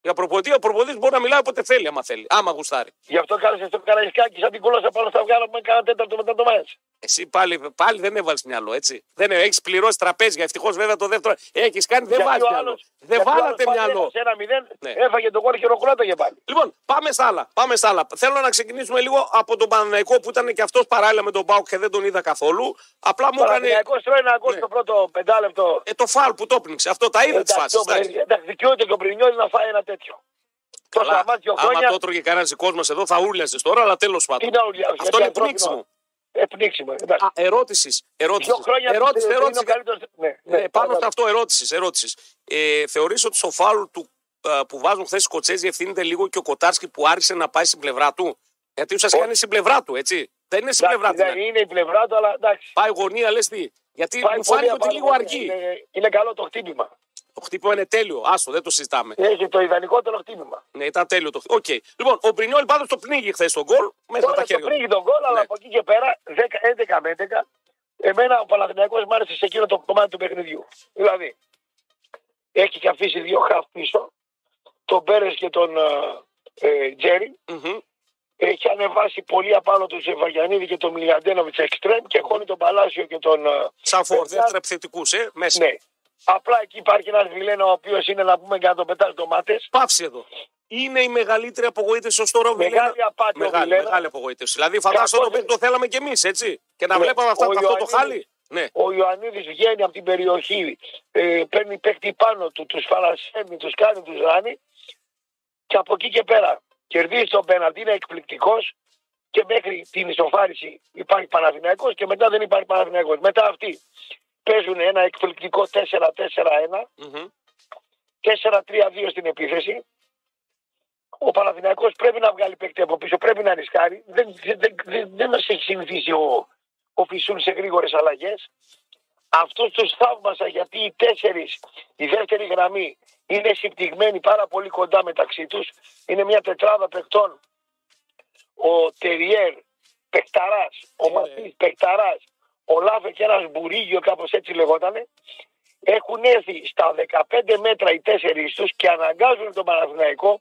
Για προπονητή, ο προπονητής μπορεί να μιλάει όποτε θέλει, άμα θέλει. Άμα γουστάρει. Γι' αυτό κάλεσε στο Καραϊσκάκι σαν την κούλασα πάνω στα βγάλα με κάνα τέταρτο μετά το μάτς. Εσύ πάλι, πάλι δεν έβαλε μυαλό, έτσι. Δεν έχεις πληρώσει τραπέζια. Ευτυχώς βέβαια το δεύτερο έχεις κάνει, δεν Γιατί βάζεις ο μυαλό. άλλος- Δεν γιατί ο άλλος βάλατε πάλι μυαλό. έχασε ένα μηδέν, Ναι. έφαγε τον κόλ και χειροκρόταγε πάλι. Λοιπόν, πάμε στα άλλα. Πάμε στα άλλα. Θέλω να ξεκινήσουμε λίγο από τον Παναναϊκό που ήταν και αυτός παράλληλα με τον Μπάουκ και δεν τον είδα καθόλου. Απλά μου έκανε Παναθηναϊκός τρώει ένα γκολ Ναι. στο πρώτο πεντάλεπτο. ε, το φάλ που το πνίξε. Αυτό τα είδα τις Εντάξει, φάσεις. το- εντάξει, δικαιούται και ο Πρινιόλη να φάει ένα τέτοιο. Τόσα μάτια δύο Άμα χρόνια. το έτρωγε κανένας δικός μας εδώ θα ούλιαζε τώρα, αλλά τέλος πάντων. Τι να ουλιάζει. Αυτό είναι πνίξιμο. Ε, πνίξιμο. εντάξει. Α, ερώτησης. Ερώτησης. Δύο χρόνια ερώτησης, είναι ερώτησης. ο καλύτερος- Ναι, Ναι, ναι, πάνω παρακαλώ. σε αυτό ερώτησης. ερώτησης. Ε, θεωρείς ότι στο φάουλ του, α, που βάζουν χθες οι Σκοτσέζοι ευθύνεται λίγο και ο Κοτάρσκι που άρχισε να πάει στην πλευρά του; Γιατί ουσιαστικά είναι στην πλευρά του, έτσι. Δεν είναι στην Εντάξει, πλευρά του. δεν ναι. είναι η πλευρά του, αλλά εντάξει. Πάει γωνία, λες τι. Γιατί Πάει μου πολύ φάνηκε ότι απάνω, λίγο αργεί. Είναι, είναι καλό το χτύπημα. Το χτύπημα είναι τέλειο. Άστο, δεν το συζητάμε. Έχει το ιδανικότερο χτύπημα. Ναι, ήταν τέλειο το χτύπημα. Οκ. Λοιπόν, ο Μπρινιόλ πάντως το πνίγει χθες το γκολ μέσα Τώρα τα το χέρια του. πνίγει το γκολ, αλλά Ναι. από εκεί και πέρα 10, 11 με 11. Εμένα ο Παναθηναϊκός μου άρεσε σε εκείνο το κομμάτι του παιχνιδιού. Δηλαδή, έχει και αφήσει δύο χαφ πίσω, τον Πέρες και τον ε, ε, Τζέρι. Μμμ. Έχει ανεβάσει πολύ απάνω του Ζεβαριανίδη και τον Μιλιαντένοβιτς εξτρέμ και χώνει τον Παλάσιο και τον. ε, Σαν φόρ, Μετά- δεύτερα επιθετικού, ε, μέσα. Ναι. Απλά εκεί υπάρχει ένας Βιλένα ο οποίος είναι να πούμε για να τον πετάει ντομάτε. Πάψει εδώ. Είναι η μεγαλύτερη απογοήτευση ως τώρα ο Μεγάλη Βιλένα. απάτη ο Μεγάλη, Βιλένα. μεγάλη απογοήτευση. Δηλαδή, φαντάζομαι το Καθώς- παίκτη το θέλαμε κι εμείς, έτσι. Και να Ναι. βλέπαμε αυτά, Ο αυτό το Ιωαννίδης- χάλι. Ναι. Ο Ιωαννίδης βγαίνει από την περιοχή, ε, παίρνει παίχτη πάνω του, τους φαλασσέμει, τους κάνει, τους ράνει και από εκεί και πέρα κερδίζει τον πέναλτι, είναι εκπληκτικός και μέχρι την ισοφάριση υπάρχει Παναθηναϊκός και μετά δεν υπάρχει Παναθηναϊκός. Μετά αυτοί παίζουν ένα εκπληκτικό 4-4-1, Μμμ. 4-3-2 στην επίθεση. Ο Παναθηναϊκός πρέπει να βγάλει παίκτη από πίσω, πρέπει να ρισκάρει. Δεν, δεν, δεν, δεν μας έχει συνηθίσει ο, ο Φυσούν σε γρήγορες αλλαγές. Αυτούς τους θαύμασα γιατί οι τέσσερις, η δεύτερη γραμμή είναι συμπτυγμένοι πάρα πολύ κοντά μεταξύ τους. Είναι μια τετράδα παιχτών. Ο Τεριέρ, παιχταράς, ο Ε, Ματής, παιχταράς, ο Λάβε και ένας Μπουρίγιο κάπως έτσι λεγότανε. Έχουν έρθει στα 15 μέτρα οι τέσσερις τους και αναγκάζουν τον Παναθηναϊκό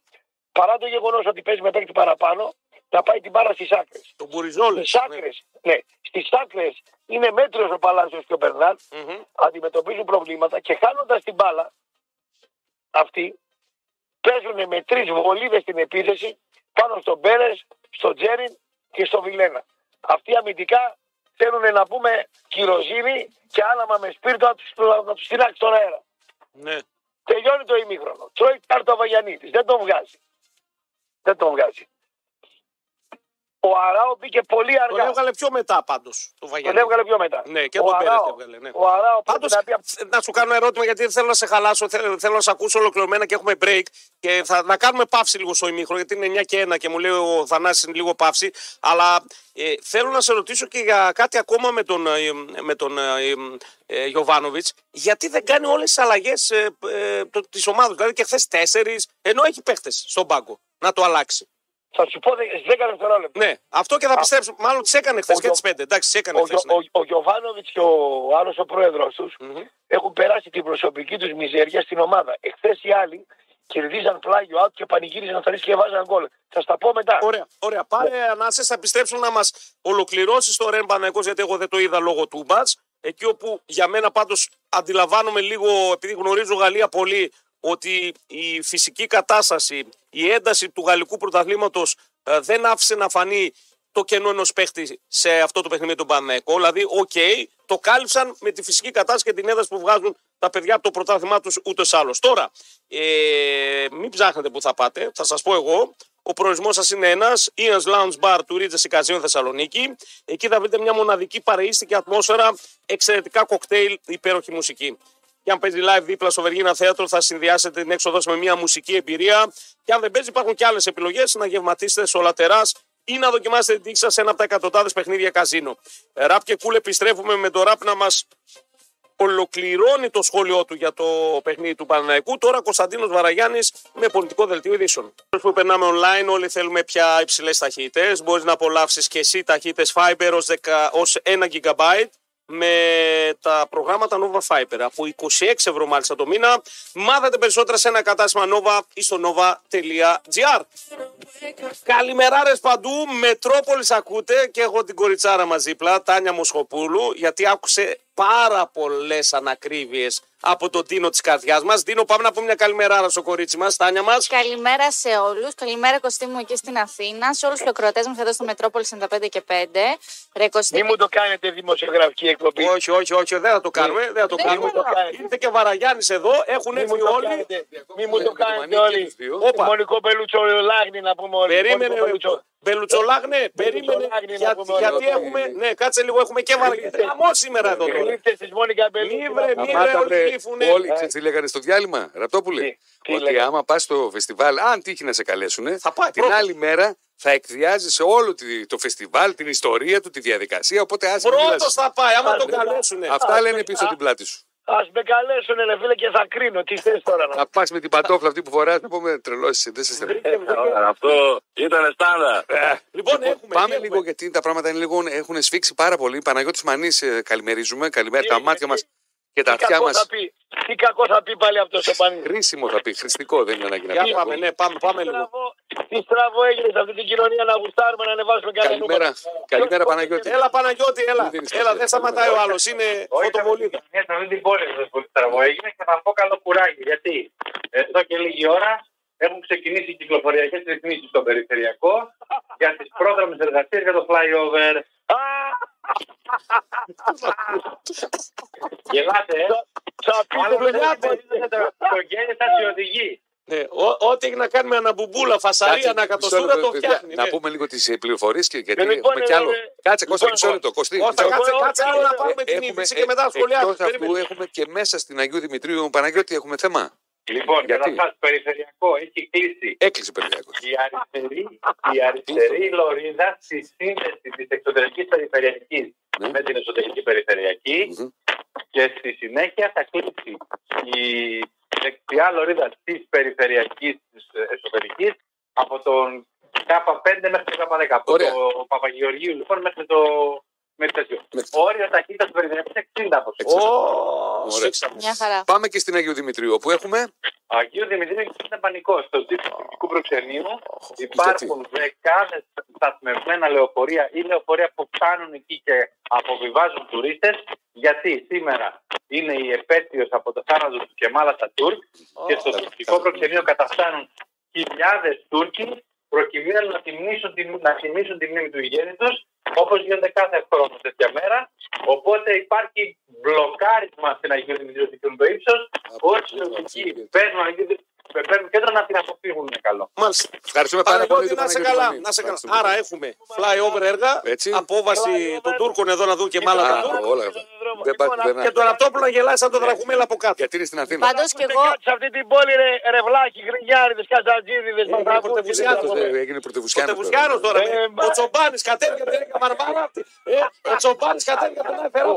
παρά το γεγονός ότι παίζει με παίκτη παραπάνω να πάει την μπάλα στις άκρες. Το Μπουριζόλε. Στις άκρες, ναι. Στις άκρες είναι μέτριος ο Παλάσιος και ο Μπερνάρ, αντιμετωπίζουν προβλήματα και χάνοντας την μπάλα αυτοί παίζουν με τρεις βολίδες στην επίθεση πάνω στον Πέρες, στον Τζέριν και στο Βιλένα. Αυτοί αμυντικά θέλουν να πούμε κυροζίνη και άναμα με σπίρτο να τους, να τους τυράξει στον αέρα. Ναι. Τελειώνει το ημίχρονο. Τρώει κάρτα ο Βαγιανίτης. Δεν τον βγάζει. Δεν τον βγάζει. Ο Αράο μπήκε πολύ Τον αργά. έβγαλε πιο μετά πάντως το Τον Βαγιανίδη. έβγαλε πιο μετά. Ναι, και Ο τον Πέρες Αράο- το έβγαλε, ναι. Ο Αράο πρέπει Πάντως, να πει απ' να σου κάνω ερώτημα γιατί δεν θέλω να σε χαλάσω, θέλω, θέλω να σε ακούσω ολοκληρωμένα και έχουμε break και θα να κάνουμε παύση λίγο στο ημίχρονο γιατί είναι 9 και 1 και μου λέει ο Θανάσης είναι λίγο παύση αλλά ε, θέλω να σε ρωτήσω και για κάτι ακόμα με τον, ε, με τον ε, ε, Γιωβάνοβιτς γιατί δεν κάνει όλες τις αλλαγές ε, ε, το- της ομάδας δηλαδή και χθες τέσσερις ενώ έχει παίχτες στον πάγκο να το αλλάξει. Θα σου πω δε- στις 10 δευτερόλεπτα. Ναι, αυτό και θα πιστέψω. Μάλλον τις έκανε χθες Ο και Γιο- τις πέντε. Εντάξει, τις έκανε Ο, χθες. Γιο- ο, ο Γιωβάνοβιτς και ο άλλος ο πρόεδρος τους έχουν περάσει την προσωπική τους μιζέρια στην ομάδα. Εχθές οι άλλοι κερδίζαν πλάγιο out και πανηγύριζαν θα και βάζαν γκολ. Θα στα πω μετά. Ωραία, ωραία. Πάρε ανάσες, θα επιστρέψουν να μας ολοκληρώσεις το Ρεν Παναγικό, γιατί εγώ δεν το είδα λόγω του μπατ. Εκεί όπου για μένα πάντως αντιλαμβάνομαι λίγο, επειδή γνωρίζω Γαλλία πολύ, ότι η φυσική κατάσταση, η ένταση του γαλλικού πρωταθλήματος δεν άφησε να φανεί το κενό ενός παίχτη σε αυτό το παιχνίδι με τον Παναθηναϊκό. Δηλαδή, οκ, το κάλυψαν με τη φυσική κατάσταση και την ένταση που βγάζουν τα παιδιά από το πρωτάθλημά τους ούτως ή άλλως. Τώρα, ε, μην ψάχνετε που θα πάτε, θα σας πω εγώ. Ο προορισμός σας είναι ένας, Ian's Lounge Bar του Regency Casino Θεσσαλονίκη. Εκεί θα βρείτε μια μοναδική παρεΐστικη ατμόσφαιρα, εξαιρετικά κοκτέιλ, υπέροχη μουσική. Και αν παίζει live δίπλα στο Βεργίνα Θέατρο, θα συνδυάσετε την έξοδο με μια μουσική εμπειρία. Και αν δεν παίζει, υπάρχουν και άλλες επιλογές να γευματίσετε στο λατερά ή να δοκιμάσετε την τύχη σας σε ένα από τα εκατοντάδες παιχνίδια καζίνο. Ε, Ραπ και κούλ επιστρέφουμε με το ραπ να μας ολοκληρώνει το σχόλιο του για το παιχνίδι του Παναναϊκού. Τώρα Κωνσταντίνος Βαραγιάννης με πολιτικό δελτίο ειδήσεων. Που περνάμε online, όλοι θέλουμε πια υψηλές ταχύτητες. Μπορείς να απολαύσεις και εσύ ταχύτητες Fiber ως 1 GB με τα προγράμματα Nova Fiber από 26 ευρώ μάλιστα το μήνα. Μάθατε περισσότερα σε ένα κατάστημα Nova ή στο nova.gr. Καλημεράρες παντού, Μετρόπολης ακούτε και έχω την κοριτσάρα μαζί πλά, Τάνια Μοσχοπούλου, γιατί άκουσε πάρα πολλές ανακρίβειες από τον Τίνο της καρδιάς μας. Δίνω πάμε να πούμε μια καλημεράρα στο κορίτσι μας, Τάνια μας. Καλημέρα σε όλους. Καλημέρα Κωστή μου εκεί στην Αθήνα. Σε όλους τους ακροατές μας εδώ στο Μετρόπολη 95 και 5. Ρε Κωστή. Μην μου το κάνετε δημοσιογραφική εκπομπή. Όχι, όχι, όχι, δεν θα το κάνουμε, δεν θα το Δεν κάνουμε. μπορώ. Ήρθε και Βαραγιάννης εδώ, έχουν Μην μου έρθει το όλοι. κάνετε, μην μου το με το κάνετε μανίκι όλοι. τους δύο. Όπα. Μονικό Μπελούτσο Λάγνη να πούμε όλοι. Περίμενε, Μονικό Μπελούτσο. Μπελουτσολάγνε, περίμενε. Μπελουτσολάγνη να για- πούμε όλοι. γιατί έχουμε, ναι, κάτσε λίγο, έχουμε και Βαραγιάννη. Χαμό σήμερα εδώ τώρα. Γλύφτες της Μόνικα Μπελούτσο. Μη βρε, μη Αμάτα, ρε, όλοι βρε, γλύφουνε. όλοι ξέρεις τι λέγανε στο διάλειμμα, Ραπτόπουλε; Τι, τι ότι λέγανε; άμα πας στο φεστιβάλ, αν τύχει να σε καλέσουν, Θα πάει την πρώτος. άλλη μέρα θα εκδιάζει σε όλο τη- το φεστιβάλ, την ιστορία του, τη διαδικασία. Οπότε άσε μην Πρώτος μιλάς. θα πάει, άμα Α, τον δεν- καλέσουνε. Αυτά λένε πίσω την πλάτη σου. Ας με καλέσουν ρε φίλε και θα κρίνω. Τι θες τώρα να Θα πας με την παντόφλα αυτή που φοράς να πούμε τρελώσεις. Δεν σε στερεί. Αυτό ήταν στάντα. Λοιπόν, έχουμε. Πάμε έχουμε. λίγο γιατί τα πράγματα είναι λίγο, έχουν σφίξει πάρα πολύ. Παναγιώτης Μανής, καλημερίζουμε. Καλημέρα. Τα μάτια μας και τα Τι αυτιά κακό μα. θα πει. Τι κακό θα πει πάλι αυτός στο πανί. Χρήσιμο θα πει. Χρηστικό δεν είναι ανάγκη να Για πει. πάμε, ναι, πάμε, πάμε Τι λίγο. στραβό- Τι στραβό έγινε σε αυτή την κοινωνία να γουστάρουμε να ανεβάσουμε κανένα Καλημέρα. Καλημέρα, Παναγιώτη. Έλα Παναγιώτη, έλα. Μην δίνεις Έλα, πάση. δεν σταματάει ο άλλος. Είναι φωτοβολίδα. Σε αυτή την πόλη σας πολύ στραβό έγινε και θα πω καλό κουράγιο. Γιατί εδώ και λίγη ώρα έχουν ξεκινήσει οι κυκλοφοριακές ρυθμίσεις στο περιφερειακό για τις πρόδρομες εργασίες για το flyover. Γελάτε, ε. Θα πει Άλλο δουλειά δεν του. το το γέλιο σας οι οδηγοί. Ναι, ό- ό,τι έχει να κάνει με αναμπουμπούλα, φασαρία, Κάτσε, ανακατοστούρα μισό το λεπτό, παιδιά, φτιάχνει. Να ναι. πούμε λίγο τις πληροφορίες γιατί Λοιπόν, έχουμε κι άλλο. ε, Κάτσε, Κώστα, λοιπόν, μισό λεπτό. Κωστή, Κώστα, μισό κάτσε, λεπτό. κάτσε λίγο να πάρουμε την Έχουμε- είδηση και μετά ε, σχολιάζουμε. εκτός αυτού Περίμενε. έχουμε και μέσα στην Αγίου Δημητρίου Παναγιώτη έχουμε θέμα. Λοιπόν, Γιατί; καταρχάς, περιφερειακό έχει κλείσει Έκλεισε περιφερειακό. η αριστερή, η αριστερή λωρίδα στη σύνδεση της εξωτερικής περιφερειακής Ναι. με την εσωτερική περιφερειακή Μμμ. και στη συνέχεια θα κλείσει η δεξιά λωρίδα της περιφερειακής της εσωτερικής από τον K5 μέχρι το K10. Από Ωραία. το Παπαγεωργίου λοιπόν μέχρι το με τέτοιο. Με- Όριο ταχύτητα του περιφερειακού είναι 60 από Ω, Ωραία. σήξαμε. Μια χαρά. Πάμε και στην Αγίου Δημητρίου όπου έχουμε. Αγίου Δημητρίου είναι πανικός. Στο τύπο του ειδικού προξενείου γιατί; υπάρχουν δεκάδες σταθμευμένα λεωφορεία ή λεωφορεία που φτάνουν εκεί και αποβιβάζουν τουρίστες. Γιατί σήμερα είναι η επέτειος από το θάνατο του Κεμάλα Τατούρκ και στο τουρκικό προξενείο καταφτάνουν χιλιάδες Τούρκοι προκειμένου να τιμήσουν, την, να τιμήσουν τη μνήμη του γέννητος όπως γίνεται κάθε χρόνο τέτοια μέρα. Οπότε υπάρχει μπλοκάρισμα στην Αγίου Δημητρίου του το ύψο. Όσοι λεωφορικοί παίρνουν, Αγίου- παίρνουν κέντρο να την αποφύγουν είναι καλό. Μάλιστα. Ευχαριστούμε πάρα πολύ. Παναγιώτη, τον να σε Παναγιώτη καλά. Μανή. Να σε καλά. Ευχαριστούμε. Άρα έχουμε flyover έργα, Έτσι. απόβαση των Τούρκων εδώ να δουν και μάλα Α, τα Τούρκ. όλα αυτά. Δεν πάει πουθενά. Και τον Ραπτόπουλο να γελάει σαν τον Δρακουμέλα από κάτω. Γιατί είναι στην Αθήνα. Πάντως και εγώ. Σε αυτή την πόλη ρε, ρευλάκι, γρινιάριδε, καζατζίδιδες, πρωτευουσιάτος, Αυτό έγινε πρωτευουσιάνος. Πρωτευουσιάνος τώρα. Ε, ε. Ο Τσομπάνης κατέβηκε από την Έκα Μαρμάρα. ε, Ο Τσομπάνης κατέβηκε από την Αϊφερό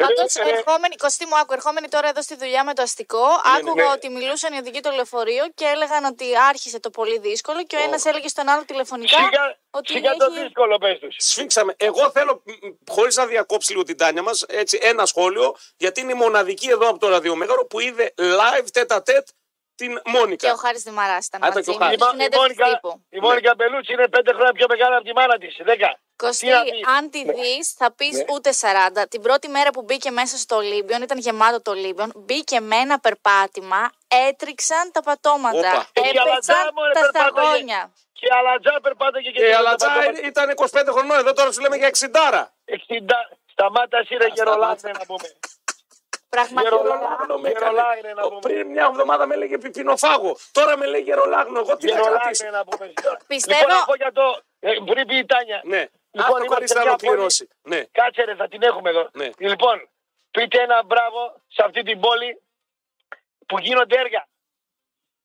Ο από τα κάτω. τώρα. Τσέλιγκας, ναι, Ε, ναι. Πάντως, Ε, ε, ερχόμενοι, Κωστή μου, άκου, ερχόμενοι τώρα εδώ στη δουλειά με το αστικό, άκουγα ότι μιλούσαν οι οδηγοί του λεωφορείο και έλεγαν ότι άρχισε το πολύ δύσκολο και ο ένας έλεγε στον άλλο τηλεφωνικά Σιγά, ότι σιγά το έχει... δύσκολο πες τους. Σφίξαμε. Εγώ θέλω, χωρίς να διακόψει λίγο την τάνια μας, έτσι ένα σχόλιο, γιατί είναι η μοναδική εδώ από το ραδιομέγαρο που είδε live τέτα τέτ την Μόνικα. Και ο Χάρης Δημαρά ήταν Α, ήταν μαζί και ο μου. Χάρης. στη Η, Μο- η συνέντευξη Μόνικα, τύπου. η Μόνικα Μπελούτσι είναι πέντε χρόνια πιο μεγάλη από τη μάνα της. Δέκα. Κωστή, Τι να πεις; αν τη δεις, θα πεις ούτε 40. Την πρώτη μέρα που μπήκε μέσα στο Ολύμπιον, ήταν γεμάτο το Ολύμπιον, μπήκε με ένα περπάτημα, έτριξαν τα πατώματα. Όπα. Ε, και αλατζά, Έπεσαν μωρέ, τα περπάταγε. σταγόνια. Και η Αλατζά περπάταγε και Και η και Αλατζά ήταν 25 χρονών, εδώ τώρα σου λέμε για 60. 60. Σταμάτα εσύ ρε γερολάτρε να πούμε. Πραγματικά. Γερολάγνο με έκανε. Γερολάγνε να πούμε. Πριν μια εβδομάδα με λέγε πιπινοφάγο. Τώρα με λέει γερολάγνο. Εγώ τι να Γερολάτρε κρατήσω; να πούμε. Πιστεύω- Λοιπόν, να πω για το... ε, Πριν πει η Τάνια. Ναι. Λοιπόν, Αυτό είμαστε χωρί να μια ολοκληρώσει. Ναι. Κάτσε ρε, θα την έχουμε εδώ. Ναι. Λοιπόν, πείτε ένα μπράβο σε αυτή την πόλη που γίνονται έργα.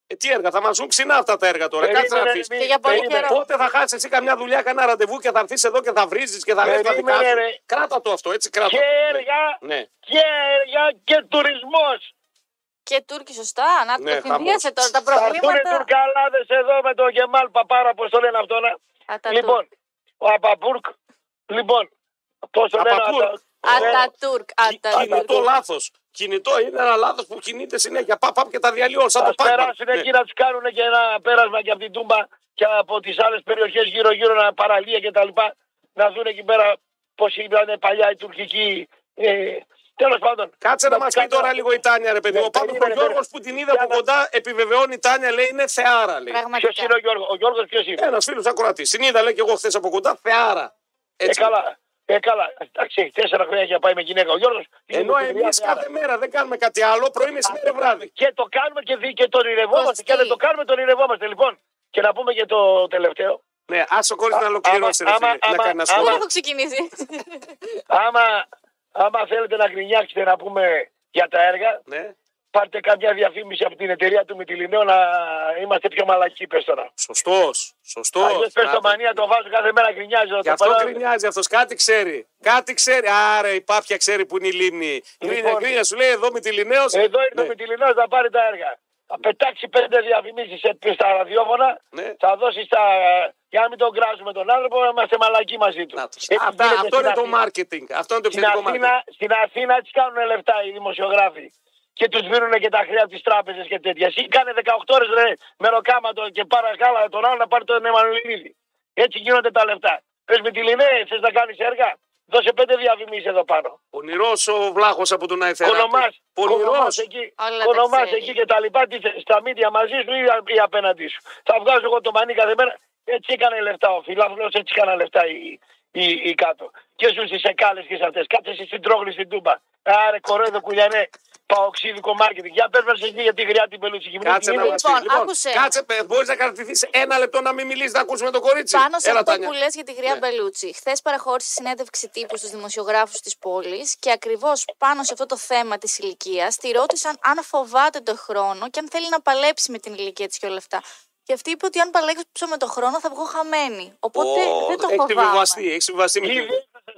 Ε, τι έργα, θα μας ζουν ξινά αυτά τα έργα τώρα. Κάτσε να Περίμενε, δει. μη- Και για πολύ περίμενε. καιρό. Πότε θα χάσεις εσύ καμιά δουλειά, κανένα ραντεβού και θα έρθεις εδώ και θα βρίζεις και θα λες τα δικά Περίμενε, σου. ρε. Κράτα το αυτό, έτσι κράτα. Και το. Ναι. έργα Ναι. και έργα και τουρισμός. Και Τούρκοι, σωστά. Να Ναι, το συνδύασε τώρα τα Θα έρθουν προβλήματα. τουρκαλάδες εδώ με τον Γεμάλ Παπάρα, πώς το λένε αυτό να. Ατατούρκ. Λοιπόν, ο Απαπούρκ, λοιπόν, πώς το λένε Απαπούρκ. αυτό. Ατατούρκ. Κινητό Ατατούρκ. λάθος. Κινητό είναι ένα λάθος που κινείται συνέχεια. Παπ, παπ και τα διαλύω. Σαν το Ας Pac-Man. περάσουν Ναι. εκεί να τους κάνουν και ένα πέρασμα και από την Τούμπα και από τις άλλες περιοχές γύρω-γύρω, να παραλία και τα λοιπά, να δουν εκεί πέρα πώς ήταν παλιά η τουρκική... Ε, τέλος πάντων. Κάτσε να μας τους πει κάνουν- τώρα λίγο η Τάνια, ρε παιδί. Ναι, Ο Πάντω ο περίμενε, Γιώργος περίμενε. που την είδα από Για να- κοντά επιβεβαιώνει η Τάνια, λέει είναι θεάρα. Λέει. Ποιος Πραγματικά. είναι ο Γιώργος, ο Γιώργος ποιος είναι; Ένας φίλος ακροατής. Την είδα, λέει και εγώ χθες από κοντά, θεάρα. Ε, Έτσι. καλά. Ε, καλά. Εντάξει, έχει τέσσερα χρόνια για πάει με γυναίκα. Ο Γιώργος είναι Ενώ με τη εμείς δουλειά κάθε θεάρα. μέρα δεν κάνουμε κάτι άλλο, πρωί, μεσημέρι, βράδυ. Και το κάνουμε και, δι- και τον ηρευόμαστε. Κωστή. Και αν δεν το κάνουμε, τον ηρευόμαστε. Λοιπόν, και να πούμε και το τελευταίο. Ναι, άσε ο κόρη να ολοκληρώσει, ρε άμα- φίλε. Να άμα- κάνεις ένα Δεν άμα- σχόλιο. έχω ξεκινήσει; Άμα, άμα θέλετε να γκρινιάξετε να πούμε για τα έργα, Ναι, πάρτε κάποια διαφήμιση από την εταιρεία του Μητυλινέου να είμαστε πιο μαλακοί, πες τώρα. σωστός. Σωστός. Αλλιώς πες το μανία, το βάζω κάθε μέρα γκρινιάζει. Γι' αυτό γκρινιάζει αυτός. Κάτι ξέρει. Κάτι ξέρει. Άρα η πάπια ξέρει που είναι η λίμνη. Γκρίνια, Λοιπόν. γκρίνια σου λέει εδώ με τη Λινέο. Εδώ είναι ο Μητυλινέος να πάρει τα έργα. Θα πετάξει πέντε διαφημίσεις σε- στα ραδιόφωνα, Ναι. θα δώσει στα... Για να μην τον κράζουμε τον άνθρωπο, να είμαστε μαλακοί μαζί του. Να τους. Έτσι Αυτά- γίνεται Αυτό στην είναι το Αθήνα. marketing. Αυτό είναι το Στην επιθετικό marketing. Αθήνα, στην Αθήνα έτσι κάνουν λεφτά οι δημοσιογράφοι. Και τους δίνουν και τα χρέη από τις τράπεζες και τέτοια. Εσύ κάνε 18 ώρες ρε, μεροκάματο και πάρας κάλα τον άλλο να πάρει τον Εμμανουηλίδη. Έτσι γίνονται τα λεφτά. Πες με τη Λινέ, θες να κάνεις έργα; Δώσε πέντε διαφημίσει εδώ πάνω. Πονηρός ο βλάχος από τον Αϊθέρα. Κονομάς. Πονηρός. εκεί, Όλα τα κονομάς ξέρει. εκεί και τα λοιπά. Τι θες, στα μίδια μαζί σου ή, ή απέναντί σου. Θα βγάζω εγώ το μανί κάθε μέρα. Έτσι έκανε λεφτά ο φιλάθλος, έτσι έκανα λεφτά οι, οι, οι κάτω. Και ζουν στις εκάλες και σε αυτές. Κάτσε εσύ στην τρόγλη στην τούμπα. Άρε κορόιδο κουλιανέ. Παοξίδικο μάρκετινγκ. Για πες μας εκεί για τη γριά την πελούτσι. Κάτσε να Λοιπόν, μας πει. Λοιπόν, άκουσε. κάτσε, μπορείς να κρατηθεί ένα λεπτό να μην μιλήσεις, να ακούσουμε το κορίτσι. Πάνω σε Έλα, αυτό Τάνια. που λες για τη Γρία Ναι. Μπελούτσι. Χθες παραχώρησε συνέντευξη τύπου στους δημοσιογράφους της πόλης και ακριβώς πάνω σε αυτό το θέμα της ηλικίας τη ρώτησαν αν φοβάται το χρόνο και αν θέλει να παλέψει με την ηλικία της και όλα αυτά. Και αυτή είπε ότι αν παλέξω με το χρόνο θα βγω χαμένη. Οπότε Ω, δεν το Έχει φοβάμαι. συμβιβαστεί, έχει συμβιβαστεί με Ήδη την-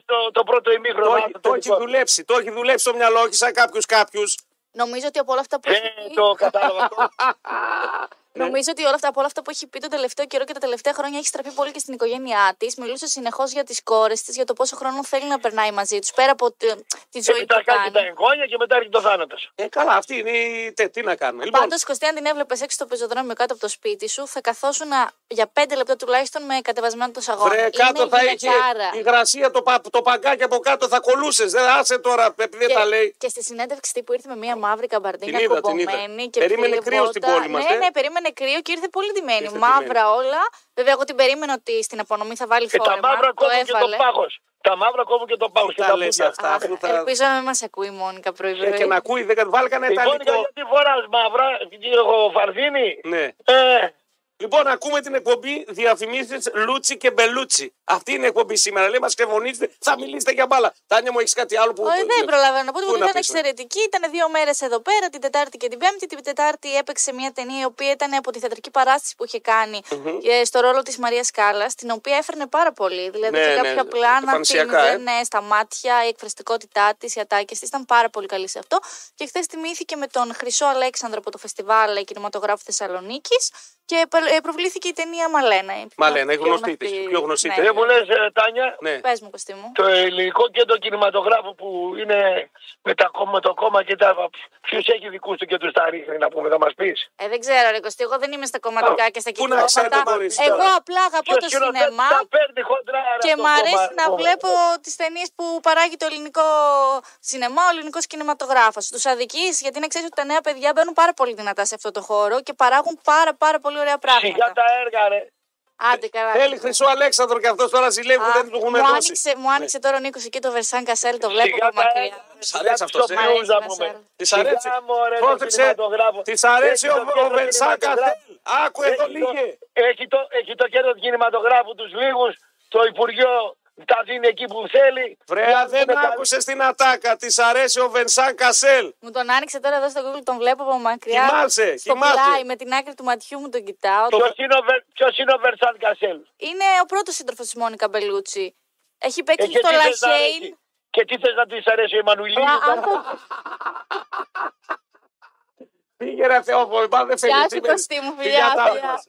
έφτασε στο το πρώτο Το ημίχρονο. έχει- Το έχει δουλέψει, το έχει δουλέψει στο μυαλό, όχι σαν κάποιους κάποιους. Νομίζω ότι από όλα αυτά που Δεν έχει πει, το κατάλαβα αυτό. Ναι. (laughs) Νομίζω ότι όλα αυτά, από όλα αυτά που έχει πει τον τελευταίο καιρό και τα τελευταία χρόνια έχει στραφεί πολύ και στην οικογένειά της. Μιλούσε συνεχώς για τις κόρες της, για το πόσο χρόνο θέλει να περνάει μαζί τους, πέρα από τη, τη Και ζωή μετά που κάνει τα κάνει. εγγόνια και μετά έρχεται το θάνατος. Ε, καλά, αυτή είναι η. τε, Τι να κάνουμε. Λοιπόν, Πάντως, Κωστή, αν την έβλεπες έξω στο πεζοδρόμιο κάτω από το σπίτι σου, θα καθόσουν για πέντε λεπτά τουλάχιστον με κατεβασμένο το σαγόνι. βρε, κάτω Είναι θα είχε γυναικάρα. η υγρασία, το, πα, το παγκάκι από κάτω θα κολούσες. Δεν άσε τώρα, επειδή δεν τα λέει. και στη συνέντευξη τύπου ήρθε με μία μαύρη καμπαρντίνια Την είδα, την είδα. κομπομένη και Περίμενε φίλη κρύος στην βότα. πόλη μας, Ναι, ε. ναι, περίμενε κρύο και ήρθε πολύ ντυμένη. Ήρθε Μαύρα όλα. Βέβαια, εγώ την περίμενα ότι στην απονομή θα βάλει Και τα φόρεμα. μαύρα το κόβουν και το έβαλε. πάγος. Τα μαύρα κόβουν και το πάγος. Τι Και τα τα λες πούντια. αυτά, Αχ, αφού θα. Ελπίζω να μην μας ακούει η Μόνικα πρωί, Ε, πρωί. και να ακούει, δεν βάλει κανένα Η Μόνικα ιταλικό. γιατί φοράς μαύρα, ο Φαρδίνη. Ναι. Ε, Λοιπόν, ακούμε την εκπομπή διαφημίσεις Λούτσι και Μπελούτσι. Αυτή είναι η εκπομπή σήμερα. Λέει, μας ξεφωνήσετε, θα μιλήσετε για μπάλα. Τάνια μου, έχεις κάτι άλλο που. Όχι, δεν προλαβαίνω να πω Πού ότι να ήταν πεις, ε; εξαιρετική. Ήταν δύο μέρες εδώ πέρα, την Τετάρτη και την Πέμπτη. Την Τετάρτη έπαιξε μια ταινία η οποία ήταν από τη θεατρική παράσταση που είχε κάνει ε, στο ρόλο της Μαρίας Κάλλας, την οποία έφερνε πάρα πολύ. Δηλαδή Ναι, και ναι, κάποια πλάνα την εμφανισιακά, ε. είδαινε στα μάτια, η εκφραστικότητά της, οι ατάκες της ήταν πάρα πολύ καλή σε αυτό. Και χθες τιμήθηκε με τον Χρυσό Αλέξανδρο από το φεστιβάλ κινηματογράφου Θεσσαλονίκης και ε, προβλήθηκε η ταινία Μαλένα. η Μαλένα, η πιο γνωστή της, η πιο γνωστή Ναι. της. Δεν μου λες ε, Τάνια, Ναι. Πες μου, Κωστή μου. το ελληνικό κέντρο κινηματογράφου που είναι με, τα, κόμμα- με το κόμμα και τα. Ποιου έχει δικούς του και του τα ρίχνει, να πούμε, θα μας πεις; Ε, δεν ξέρω, Ρε Κωστή, εγώ δεν είμαι στα κομματικά και στα πού να ξέρω κυκλώματα. το κορίτσι Εγώ τώρα. απλά αγαπώ το σινεμά Τα παίρνει χοντρά. ρε, και αυτό μ' το αρέσει κόμμα, να το- βλέπω τις ταινίες που παράγει το ελληνικό σινεμά, ο ελληνικός κινηματογράφος. Τους αδικείς, γιατί να ξέρεις ότι τα νέα παιδιά μπαίνουν πάρα πολύ δυνατά σε αυτό το χώρο και παράγουν πάρα, πάρα πολύ ωραία Σιγά πράγματα. τα έργα, ρε. Άντε, καλά. Θέλει Χρυσό Αλέξανδρο και αυτός τώρα ζηλεύει που Α, δεν του έχουν μου δώσει. άνοιξε, μου άνοιξε τώρα ο Νίκος εκεί το Βερσάν Κασέλ, το βλέπω Σιγά από τα μακριά. έργα. Σ' αρέσει αυτός, ε; Μ' αρέσει, να να πούμε. σε- Της αρέσει. Σιγά, μωρέ, το Πρόσεξε, κινηματογράφο. της αρέσει Έχει ο, το ο κέντρο Βενσάκα. κινηματογράφου. Άκου εδώ Έχει το- λίγε. Έχει το, έχει το κέντρο του κινηματογράφου τους λίγους, το Υπουργείο τα δίνει εκεί που θέλει. Βρέα, Για να δεν πούμε τα- άκουσες την ατάκα. Της αρέσει ο Βενσάν Κασέλ. Μου τον άνοιξε τώρα εδώ στο Google, τον βλέπω από μακριά. Κοιμάσαι, στο κοιμάσαι. πλάι, με την άκρη του ματιού μου τον κοιτάω. Ποιος είναι, ο Βερ- ποιος είναι ο Βερσάν Κασέλ; Είναι ο πρώτος σύντροφος της Μόνικα Μπελούτσι. Έχει Ε, παίξει και στο τι θες να Λαχέιν. αρέσει. Και τι θες να της αρέσει η Εμμανουηλίδη. (laughs) Α, αν το- Πήγε ρε Θεόφωνο, πάντα δεν φεύγει. Γεια σου, σήμερα. Κωστή μου, Φιλιά φιλιά, τα φιλιά. μας.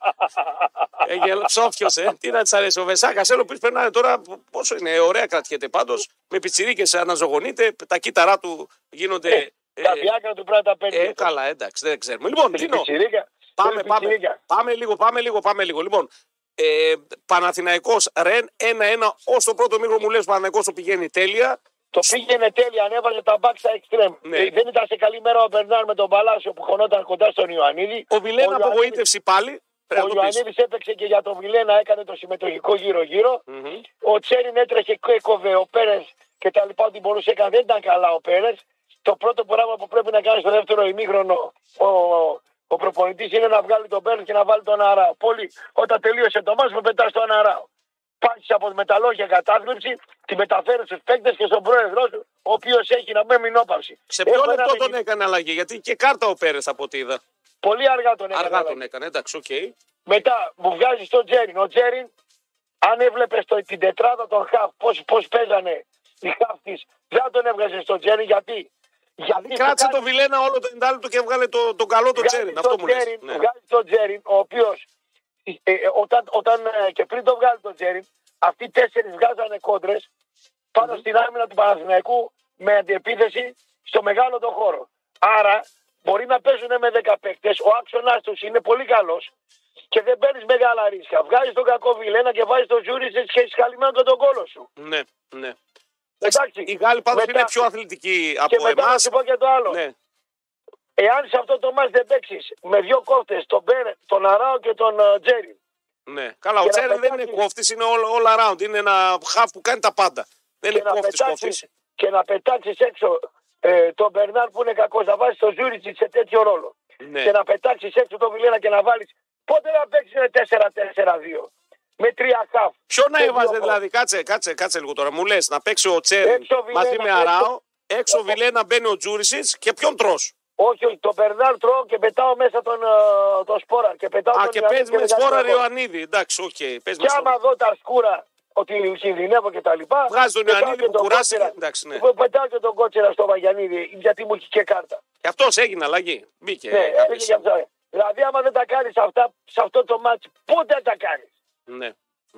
Ε, ψόφιος, ε. Τι να της αρέσει. Ο Βενσάν Κασέλ, ο οποίο περνάει τώρα, πόσο είναι, ωραία κρατιέται πάντως. Με πιτσιρίκες αναζωογονείται, τα κύτταρά του γίνονται. ε, Τα διάκρα του πρέπει να τα παίρνει. ε, καλά, εντάξει, δεν ξέρουμε. Λοιπόν, Θέλει Τίνο, πιτσιρίκα. Πάμε, Θέλει πάμε. πιτσιρίκα. Πάμε λίγο, πάμε λίγο, πάμε λίγο. Λοιπόν, ε, Παναθηναϊκός Ρεν 1-1 ως το πρώτο μήκρο μου λες ο Παναθηναϊκός το πηγαίνει τέλεια. Το πήγαινε τέλεια, ανέβαζε τα μπακς στα εξτρέμ. Ναι. Ε, Δεν ήταν σε καλή μέρα ο Μπερνάρ με τον Παλάσιο που χωνόταν κοντά στον Ιωαννίδη. Ο Βιλένα Ιωαννίδης- απογοήτευση πάλι. Πρέπει Ο να το πεις. Ιωαννίδης έπαιξε και για τον Βιλένα, έκανε το συμμετοχικό γύρω-γύρω. Μμμ. Ο Τσέριν έτρεχε και έκοβε ο Πέρες και τα λοιπά. Ό,τι μπορούσε έκανε. Δεν ήταν καλά ο Πέρες. Το πρώτο πράγμα που πρέπει να κάνει στο δεύτερο ημίχρονο ο, ο προπονητής είναι να βγάλει τον Πέρες και να βάλει τον Αράο. Πολύ όταν τελείωσε το μάτς με πετάς στον Αράο. Πάει από με τα λόγια κατάθλιψη, τη μεταφέρει στου παίκτες και στον πρόεδρό του, ο οποίος έχει να πούμε μηνόπαυση. Σε ποιο Έχω ένα λεπτό τον δigi- έκανε αλλαγή, γιατί και κάρτα ο Πέρες από ό,τι είδα. Πολύ αργά τον έκανε. Αργά αλλαγή. τον έκανε, εντάξει, οκ. Μετά μου βγάζει τον Τζέριν. Ο Τζέριν, αν έβλεπες την τετράδα των Χαφ, πώς πώς παίζανε οι Χαφ της, δεν θα τον έβγαζε στον Τζέριν γιατί. Γιατί Δηλαδή κράτησε σου τον Βιλένα όλο το εντάλεπτο και έβγαλε το, τον καλό τον βγάζει Τσέριν. τον Αυτό μου λες. Τζέριν, Ναι. Βγάζει τον Τζέριν, ο οποίο όταν, όταν ε, και πριν το βγάλει τον Τζέριν, αυτοί οι τέσσερις βγάζανε κόντρες πάνω στην άμυνα του Παναθηναϊκού με αντιεπίθεση στο μεγάλο το χώρο. Άρα μπορεί να παίζουν με 10 παίκτες, ο άξονα του είναι πολύ καλός και δεν παίρνεις μεγάλα ρίσκα. Βγάζεις τον κακό Βιλένα και βάζεις τον Τζούρισιτ και έχει καλυμμένο και τον κόλο σου. Ναι, ναι. Εντάξει. Οι Γάλλοι πάντως Μετά- είναι πιο αθλητικοί Και από μετά να εμάς. σου πω και το άλλο. Ναι. Εάν σε αυτό το ματς δεν παίξεις με δύο κόφτες, τον Πέρεθ, τον Αράο και τον ε, Τσέριν, Ναι. Καλά, ο Και να Τσέριν δεν είναι πετάξει- κόφτης, είναι all, all around. Είναι ένα χαφ που κάνει τα πάντα. Δεν και είναι να κόφτης πετάξει κόφτης. και να πετάξεις έξω ε, τον Μπερνάρ που είναι κακός, να βάζεις τον Τζούρισιτς σε τέτοιο ρόλο. Ναι. Και να πετάξεις έξω τον Βιλένα και να βάλει. Πότε να παίξεις με 4-4-2. Με τρία χαφ. Ποιο να Και έβαζε δύο δηλαδή, κάτσε, κάτσε, κάτσε λίγο τώρα. Μου λες να παίξει ο Τσέριν Έξω Βιλένα, μαζί με έξω- Αράο, έξω Βιλένα μπαίνει ο Τζούρισιτς και ποιον τρώ. Όχι, όχι, τον Μπερνάρ τρώω και πετάω μέσα τον, ε, τον Σπόρα. Και πετάω Α, τον και Ιωαννίδη παίζει με δεν κάνει σπόρα κακό. Ιωαννίδη. Εντάξει, οκ. Παίζει με Και άμα σπόρα. δω τα σκούρα ότι κινδυνεύω και τα λοιπά. Βγάζει τον πετάω Ιωαννίδη και που τον κουράστηκε. Κότσερα. Εντάξει, ναι. Που Πετάω και τον κότσερα στο Βαγιανίδη γιατί μου έχει και κάρτα. Και αυτός έγινε αλλαγή. Μπήκε. Ναι, κάποια έπαιζε για στιγμή. αυτά. Δηλαδή, άμα δεν τα κάνεις αυτά σε αυτό το μάτσο, πότε θα τα κάνεις; Ναι,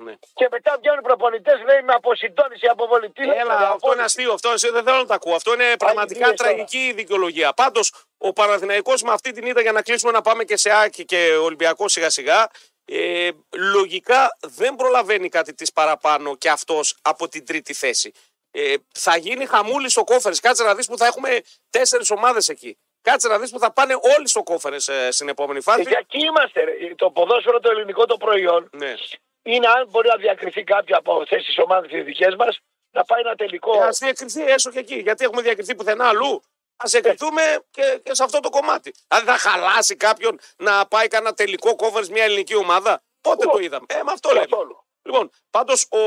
ναι. Και μετά βγαίνουν οι προπονητές, λέει με αποσυντόνιση, αποβολή. Τι λέει, Έλα, ρε, αυτό είναι απόλυτη. αστείο. Αυτό είναι- δεν θέλω να τα ακούω. Αυτό είναι πραγματικά Αληθείες τώρα. τραγική η δικαιολογία. Πάντως, ο Παναθηναϊκός με αυτή την ήττα για να κλείσουμε να πάμε και σε Άκη και Ολυμπιακό σιγά σιγά. Ε, λογικά δεν προλαβαίνει κάτι της παραπάνω και αυτός από την τρίτη θέση. Ε, θα γίνει χαμούλη στο κόφερε. Κάτσε να δεις που θα έχουμε τέσσερις ομάδες εκεί. Κάτσε να δεις που θα πάνε όλοι στο κόφερε ε, στην επόμενη Ε, φάση. Για εκεί είμαστε. Ρε. Το ποδόσφαιρο το ελληνικό το προϊόν Ναι. είναι αν μπορεί να διακριθεί κάποιο από αυτές τις ομάδες τις δικές μας να πάει ένα τελικό. Ε, ας διακριθεί έσω και εκεί. Γιατί έχουμε διακριθεί πουθενά αλλού. Α εκτεθούμε και, και σε αυτό το κομμάτι. Δηλαδή θα χαλάσει κάποιον να πάει κανένα τελικό κόβερ μια ελληνική ομάδα. Πότε το είδαμε. Ε, με αυτό λέμε. Καθόλου. Λοιπόν, πάντως ο,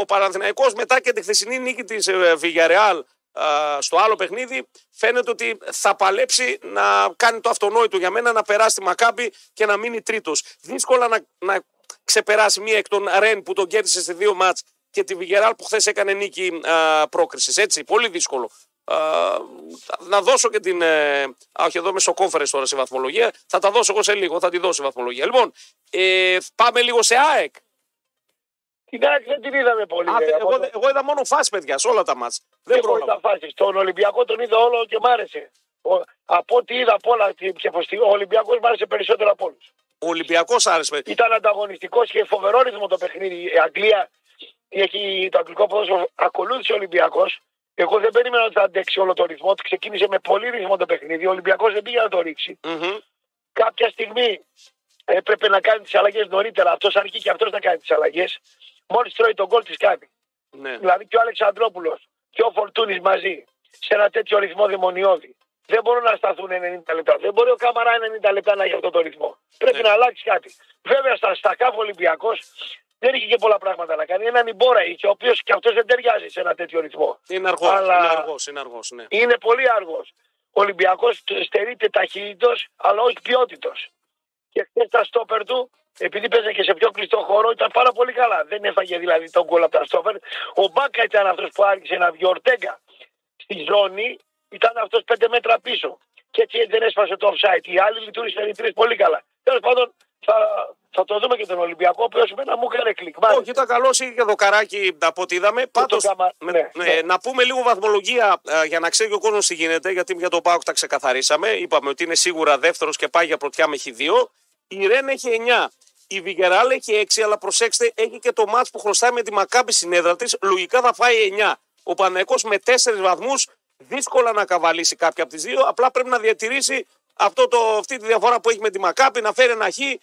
ο Παναθηναϊκός μετά και τη χθεσινή νίκη της Villarreal α, στο άλλο παιχνίδι, φαίνεται ότι θα παλέψει να κάνει το αυτονόητο για μένα, να περάσει τη Μακάμπη και να μείνει τρίτος. Δύσκολα να, να ξεπεράσει μία εκ των Ρεν που τον κέρδισε σε δύο μάτς και τη Villarreal που χθες έκανε νίκη πρόκρισης. Έτσι, πολύ δύσκολο. Α, να δώσω και την. Ε, α, όχι, εδώ είμαι στο conference τώρα σε βαθμολογία. Θα τα δώσω εγώ σε λίγο, θα τη δώσω σε βαθμολογία. Λοιπόν, ε, πάμε λίγο σε ΑΕΚ. Την ΑΕΚ δεν την είδαμε πολύ. Α, ρε, εγώ, από το- εγώ είδα μόνο φάση, παιδιά, σε όλα τα μάτς. Δεν εγώ πρόλαβα. είδα φάσεις. Τον Ολυμπιακό τον είδα όλο και μ' άρεσε. Ο- από ό,τι είδα από όλα και και πως ο Ολυμπιακός μ' άρεσε περισσότερο από όλους. Ο Ολυμπιακός άρεσε. παιδιά. Ήταν ανταγωνιστικός και φοβερό ρυθμό το παιχνίδι. Η Αγγλία έχει το αγγλικό ποδόσφαιρο. Ακολούθησε ο Ολυμπιακός. Εγώ δεν περίμενα ότι θα αντέξει όλο το ρυθμό. του. Ξεκίνησε με πολύ ρυθμό το παιχνίδι. Ο Ολυμπιακός δεν πήγε να το ρίξει. Μμμ. Κάποια στιγμή έπρεπε να κάνει τις αλλαγές νωρίτερα. Αυτός αρχίζει και αυτός να κάνει τις αλλαγές. Μόλις τρώει τον γκολ τη κάνει. Ναι. Δηλαδή και ο Αλεξανδρόπουλος και ο Φορτούνης μαζί σε ένα τέτοιο ρυθμό δαιμονιώδη. Δεν μπορούν να σταθούν 90 λεπτά. Δεν μπορεί ο Καμαρά 90 λεπτά να έχει αυτό το ρυθμό. Πρέπει Ναι. να αλλάξει κάτι. Βέβαια στα, στα κάφ Ολυμπιακός δεν είχε και πολλά πράγματα να κάνει. Έναν Ιμπόρα είχε, ο οποίος και αυτός δεν ταιριάζει σε ένα τέτοιο ρυθμό. Είναι αργός. Αλλά- Είναι αργός. Είναι αργός, ναι. Είναι πολύ αργός. Ο Ολυμπιακός στερείται ταχύτητος, αλλά όχι ποιότητος. Και χθες τα στόπερ του, επειδή παίζε και σε πιο κλειστό χώρο, ήταν πάρα πολύ καλά. Δεν έφαγε δηλαδή τον γκολ από τα στόπερ. Ο Μπάκα ήταν αυτός που άρχισε να βγει. Ο Ορτέγκα στη ζώνη ήταν αυτός πέντε μέτρα πίσω. Και έτσι δεν έσπασε το offside. Οι άλλοι λειτουργήσαν οι τρεις πολύ καλά. Τέλος πάντων, θα, θα το δούμε και τον Ολυμπιακό, ο οποίος εμένα μου έκανε κλικ. Μ' άρεσε. Όχι, ήταν καλό, είχε και δοκαράκι από ό,τι είδαμε. Πάντως, Καμα- με- ναι, ναι, ναι. να πούμε λίγο βαθμολογία ε, για να ξέρει και ο κόσμος τι γίνεται, γιατί για τον Πάοκ τα ξεκαθαρίσαμε. Είπαμε ότι είναι σίγουρα δεύτερος και πάει για πρωτιά με χ2. Η Ρεν έχει 9. Η Βιγεράλ έχει 6, αλλά προσέξτε, έχει και το μάτς που χρωστάει με τη Μακάμπη συνέδρα της. Λογικά θα φάει 9. Ο Πανεκό με 4 βαθμούς δύσκολα να καβαλήσει κάποια από τις δύο. Απλά πρέπει να διατηρήσει αυτό το, αυτή τη διαφορά που έχει με τη Μακάμπη, να φέρει ένα χ ε,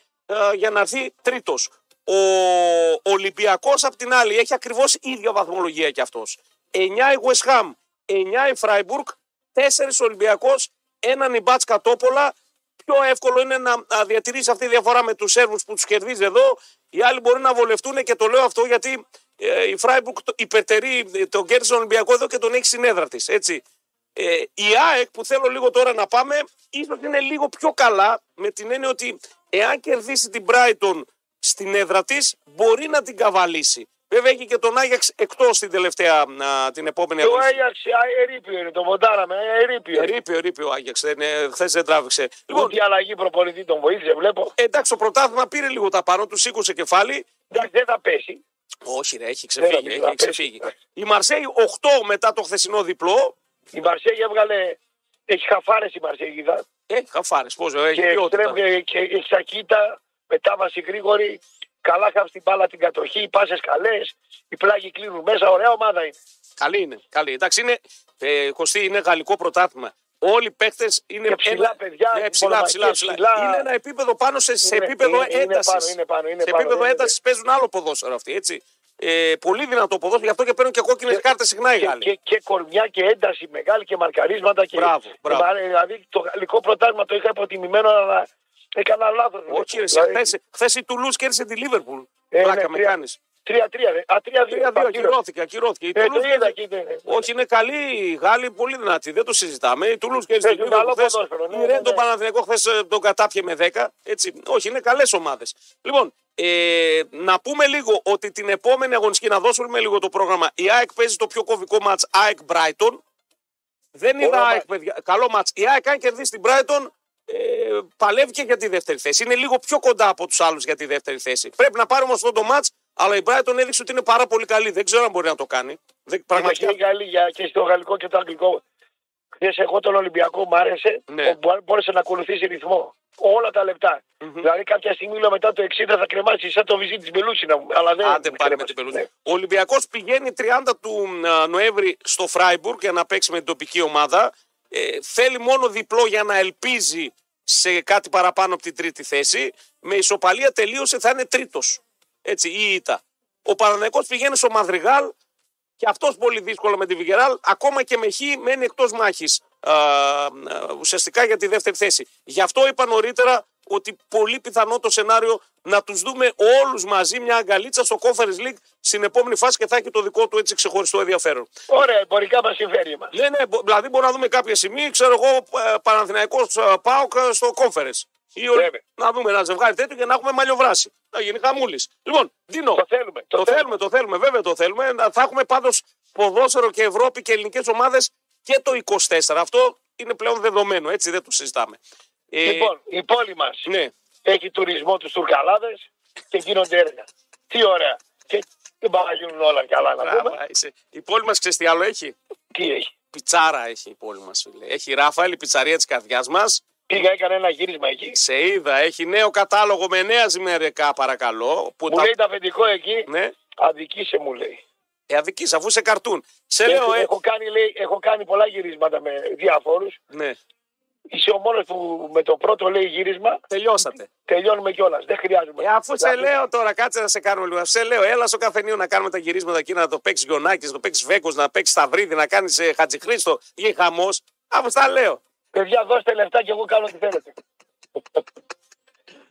για να έρθει τρίτος. Ο Ολυμπιακός απ' την άλλη έχει ακριβώς ίδια βαθμολογία κι αυτός. 9 η West Ham, 9 η Φράιμπουργκ, 4 ο Ολυμπιακός, έναν η Μπάτς Κατόπολα. Πιο εύκολο είναι να να διατηρήσει αυτή τη διαφορά με τους Σέρβους που τους κερδίζει εδώ. Οι άλλοι μπορεί να βολευτούν και το λέω αυτό γιατί ε, η Φράιμπουργκ το- υπερτερεί ε, τον κέρδισε τον Ολυμπιακό εδώ και τον έχει συνέδρα της. Έτσι. Ε, η ΑΕΚ που θέλω λίγο τώρα να πάμε, ίσως είναι λίγο πιο καλά με την έννοια ότι εάν κερδίσει την Brighton στην έδρα της, μπορεί να την καβαλήσει. Βέβαια έχει και τον Άγιαξ εκτός την τελευταία, α, την επόμενη Το αγωνιστική. Άγιαξ ερήπιο είναι, το βοντάραμε, ερήπιο. Ρίπιο, ρίπιο ο Άγιαξ. Χθες δεν τράβηξε. Λοιπόν, Ούτε η αλλαγή προπονητή τον βοήθησε, βλέπω. εντάξει, το πρωτάθλημα πήρε λίγο τα πάνω του, σήκωσε κεφάλι. Εντάξει, δεν θα πέσει. Όχι, ρε, έχει ξεφύγει. Δεν Έχει θα πέσει. ξεφύγει. Η Μαρσέη 8 μετά το χθεσινό διπλό. Η Μαρσέγη έβγαλε. Έχει χαφάρες η Μαρσέγη, είδα. Ε, χαφάρε, πώς έχει Και, ποιότητα. στρέφει- και έχει σακίτα, μετάβαση γρήγορη. Καλά χάφει την μπάλα την κατοχή, οι πάσες καλές. Οι πλάγοι κλείνουν μέσα, ωραία ομάδα είναι. Καλή είναι. Καλή. Εντάξει, είναι, ε, Κωστή, είναι γαλλικό πρωτάθλημα. Όλοι οι παίχτε είναι Και ψηλά παιδιά, Ναι, ψηλά, μονομαχίες, ψηλά, ψηλά. ψηλά. Είναι ένα επίπεδο πάνω σε, σε Είναι- επίπεδο είναι- είναι έντασης. πάνω, είναι πάνω, είναι σε πάνω, επίπεδο είναι- έντασης παίζουν άλλο ποδόσφαιρο αυτοί. Έτσι. Ε, πολύ δυνατό ποδόσφαιρο, γι' αυτό και παίρνουν και κόκκινες Και- κάρτες συχνά οι Και, Γάλλοι. και, και κορμιά και ένταση μεγάλη και μαρκαρίσματα. Και, Μπράβο, μπράβο. και μ' δηλαδή το γαλλικό πρωτάθλημα το είχα υποτιμημένο, αλλά έκανα λάθος. Όχι, ρε, χθε η Τουλούς κέρδισε τη Λίβερπουλ. Ε, Πλάκα ναι, με τρία- κάνεις. Τρία-τρία, ρε. Α, τρία-δύο. Τρία-δύο, Ακύρωσε. ακυρώθηκε, ακυρώθηκε. Η Ε, Τουλούς το είδα κέρδισε- εκεί. ναι, ναι. Όχι, είναι καλή η Γάλλη, πολύ δυνατή. Δεν το συζητάμε. Η Τουλού κέρδισε τη Παίζουν καλό Λίβερπουλ. ποδόσφαιρο, ναι, Η ναι, Ρεν ναι. τον Παναθηναϊκό χθες τον κατάπιε με 10. Έτσι. Όχι, είναι καλές ομάδες. Λοιπόν, ε, να πούμε λίγο ότι την επόμενη αγωνιστική, να δώσουμε λίγο το πρόγραμμα. Η ΑΕΚ παίζει το πιο κομβικό μάτς ΑΕΚ Brighton. Δεν είδα Ωραίο ΑΕΚ, μάτς. παιδιά. Καλό μάτς. Η ΑΕΚ, αν κερδίσει την Brighton, ε, παλεύει και για τη δεύτερη θέση. Είναι λίγο πιο κοντά από τους άλλους για τη δεύτερη θέση. Πρέπει να πάρει όμω αυτό το μάτς, αλλά η Brighton έδειξε ότι είναι πάρα πολύ καλή. Δεν ξέρω αν μπορεί να το κάνει. Δεν, Είναι και πραγματικά. η Γαλλία για- και στο γαλλικό και το αγγλικό. Χθες εγώ τον Ολυμπιακό μου άρεσε. Ναι. ο- μπο- Μπόρεσε να ακολουθήσει ρυθμό. Όλα τα λεπτα Δηλαδή κάποια στιγμή λέω μετά το 60 θα κρεμάσει σαν το βυζί της Μπελούσινα μου. Αλλά δεν Άντε πάλι με κρέμασε. την Πελούση. Ναι. Ο Ολυμπιακός πηγαίνει 30 του α, Νοέμβρη στο Φράιμπουργκ για να παίξει με την τοπική ομάδα. Ε, θέλει μόνο διπλό για να ελπίζει σε κάτι παραπάνω από την τρίτη θέση. Με ισοπαλία τελείωσε θα είναι τρίτος. Έτσι, ή ήττα. Ο Παναναϊκός πηγαίνει στο Μαδριγάλ. Και αυτός πολύ δύσκολο με τη Βιγεράλ. Ακόμα και με χ μένει εκτός μάχης ουσιαστικά για τη δεύτερη θέση. Γι' αυτό είπα νωρίτερα ότι πολύ πιθανό το σενάριο να τους δούμε όλους μαζί μια αγκαλίτσα στο Conference League στην επόμενη φάση και θα έχει το δικό του έτσι ξεχωριστό ενδιαφέρον. Ωραία, εμπορικά μας συμφέρει μας. Ναι, ναι, μπο- δηλαδή μπορούμε να δούμε κάποια στιγμή, ξέρω εγώ, ε, Παναθηναϊκός ε, ΠΑΟΚ ε, στο Conference. Ή ο- Βέβαια. να δούμε ένα ζευγάρι τέτοιο και να έχουμε μαλλιοβράσει. Να γίνει χαμούλης. Λοιπόν, Δίνο, Το θέλουμε. το θέλουμε, το θέλουμε, βέβαια το θέλουμε. Να- Θα έχουμε πάντως ποδόσφαιρο και Ευρώπη και ελληνικές ομάδες και το 24. Αυτό είναι πλέον δεδομένο, έτσι δεν το συζητάμε. Ε, Λοιπόν, η πόλη μας ναι, έχει τουρισμό τους Τουρκαλάδες και γίνονται έργα. Τι ωραία. Και δεν πάνε να γίνουν όλα καλά να μπράβο, πούμε. είσαι. Η πόλη μας ξέρεις τι άλλο έχει; Τι έχει; Πιτσάρα έχει η πόλη μας, φίλε. Έχει Ράφαελ, η πιτσαρία της καρδιάς μας. Πήγα, έκανε ένα γύρισμα εκεί. Σε είδα, έχει νέο κατάλογο με νέα ζυμερικά, παρακαλώ. Που Μου τα... λέει το αφεντικό εκεί, Ναι, αδικήσε μου λέει. ε, αδικής, αφού σε καρτούν. Σε λέω, έχω, ε, έχω, κάνει, λέει, έχω κάνει πολλά γυρίσματα με διάφορους. ναι, Είσαι ο μόνος που με το πρώτο λέει γύρισμα τελειώσατε. τελειώνουμε κιόλας. Δεν χρειάζομαι. Ε, αφού σε Δηλαδή, λέω τώρα, κάτσε να σε κάνουμε λίγο. Σε λέω, έλα στο καφενείο να κάνουμε τα γυρίσματα εκεί, να το παίξεις γιονάκι, να το παίξεις βέκος, να παίξεις σταυρίδι, να κάνεις ε, χατζηχρήστο ή χαμός. Αφού στα λέω. Παιδιά, δώστε λεφτά και εγώ κάνω ό,τι θέλετε.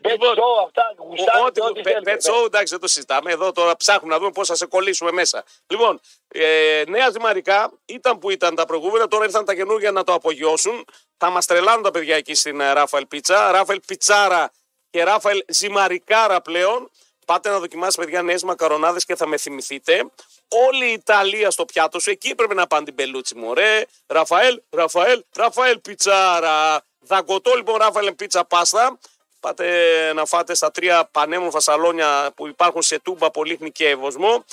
Bet Λοιπόν, show, αυτά, γουστάρετε, Ό,τι ό,τι πε- θέλετε. pet show, εντάξει, δεν το συζητάμε. Εδώ τώρα ψάχνουμε να δούμε πώς θα σε κολλήσουμε μέσα. Λοιπόν, ε, νέα ζυμαρικά ήταν που ήταν τα προηγούμενα, τώρα ήρθαν τα καινούργια να το απογειώσουν. Θα μας τρελάνουν τα παιδιά εκεί στην ε, Ράφαελ Πίτσα. Ράφαελ Πιτσάρα και Ράφαελ Ζυμαρικάρα πλέον. Πάτε να δοκιμάσετε, παιδιά, νέες μακαρονάδες και θα με θυμηθείτε. Όλη η Ιταλία στο πιάτο σου, εκεί πρέπει να πάνε την πελούτσι μου. Ρε, Ραφαέλ, Ραφαέλ, Ραφαέλ Πιτσάρα. Δαγκωτό λοιπόν Ράφαελ Πίτσα Πάστα. Πάτε να φάτε στα τρία πανέμορφα σαλόνια που υπάρχουν σε Τούμπα, Πολύχνη και Εύωσμο.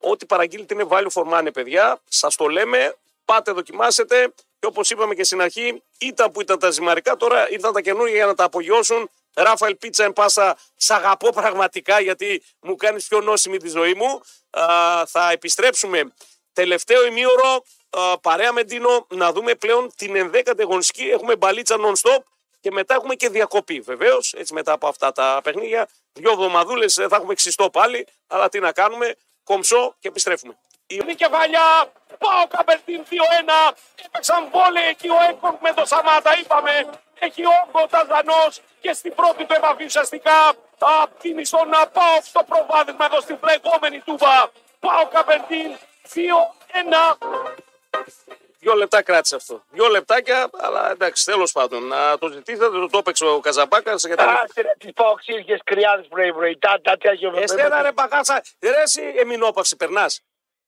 Ό,τι παραγγείλετε είναι value for money, παιδιά. Σας το λέμε. Πάτε, δοκιμάσετε. Και όπως είπαμε και στην αρχή, ήταν που ήταν τα ζυμαρικά, τώρα ήρθαν τα καινούργια για να τα απογειώσουν. Ράφαελ Πίτσα εν πάσα, σ' αγαπώ πραγματικά γιατί μου κάνεις πιο νόσιμη τη ζωή μου. Α, θα επιστρέψουμε τελευταίο ημίωρο α, παρέα με Ντίνο να δούμε πλέον την ενδέκατη αγωνιστική. Έχουμε μπαλίτσα non-stop και μετά έχουμε και διακοπή. Βεβαίως, έτσι μετά από αυτά τα παιχνίδια, δύο εβδομαδούλες θα έχουμε ξυστό πάλι. Αλλά τι να κάνουμε, κομψό και επιστρέφουμε. Είναι κεφαλιά. Πάω Καπερτίν 2-1. Έπαιξαν βόλε εκεί ο Έκορ με το Σαμάτα. Είπαμε. Έχει όγκο ο Ταζανό και στην πρώτη του επαφή ουσιαστικά απτύνει στον πάω στο προβάδισμα εδώ στην προηγούμενη τούμπα. Πάω Καπερτίν 2-1. Δύο λεπτά κράτησε αυτό. Δύο λεπτάκια, αλλά εντάξει, τέλο πάντων. Να το ζητήσετε, το, το έπαιξε ο Καζαμπάκα. Γιατί... Άσε ρε τις παοξίδικες κρυάδες πρωί πρωί. Τα τα τέτοια Εσένα ρε παγάσα, ρε εσύ εμεινόπαυση περνά.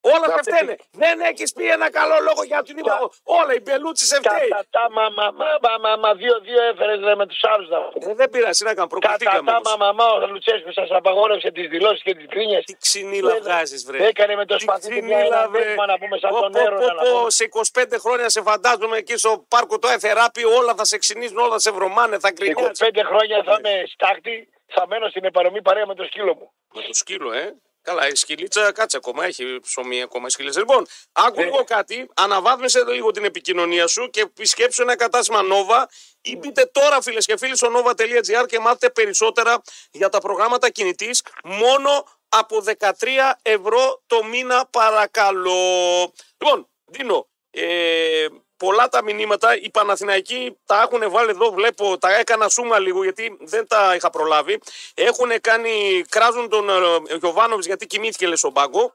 Όλα σε αυτή- φταίνε. Δεν έχεις πει ένα καλό λόγο για οτιδήποτε. Όλα η μπελούτσις σε Τα φταίει. τα τα μα μα μα μα μα μα δύο δύο έφερες ρε με τους άλλους να πούμε. Ε, δεν πειράζει να κάνω. Τα τα Προκριθήκαμε. τα όμως. μα μα μα ο Λουτσέσκου σας απαγόρευσε τις δηλώσεις και τις κρίνιες. Τι ξυνήλα Ε, βγάζεις, βρε. Έκανε με το Τι σπαθί και μια ξυνήλα, ένα βρε. βέσμα να πούμε σαν Πω, τον πω, νερό πω, να πω, πούμε. Σε 25 χρόνια σε φαντάζομαι εκεί στο πάρκο το Εθεράπη όλα θα σε ξυνίζουν, όλα θα σε βρωμάνε, θα γκρινιάζει. 25 χρόνια θα είμαι στάχτη, θα μένω στην επαρομή παρέα με το σκύλο μου. Με το σκύλο, ε. Καλά, η σκυλίτσα κάτσε ακόμα, έχει ψωμί ακόμα η σκυλίτσα. Λοιπόν, άκου Ναι. λίγο κάτι, αναβάθμισε λίγο την επικοινωνία σου και επισκέψου ένα κατάστημα Nova ή μπείτε τώρα φίλες και φίλοι στο nova.gr και μάθετε περισσότερα για τα προγράμματα κινητής μόνο από 13 ευρώ το μήνα παρακαλώ. Λοιπόν, Δίνω, ε, πολλά τα μηνύματα. Οι Παναθηναϊκοί τα έχουν βάλει εδώ, βλέπω, τα έκανα σούμα λίγο γιατί δεν τα είχα προλάβει. Έχουν κάνει, κράζουν τον ε, Γιωβάνοβιτς γιατί κοιμήθηκε λες στον πάγκο.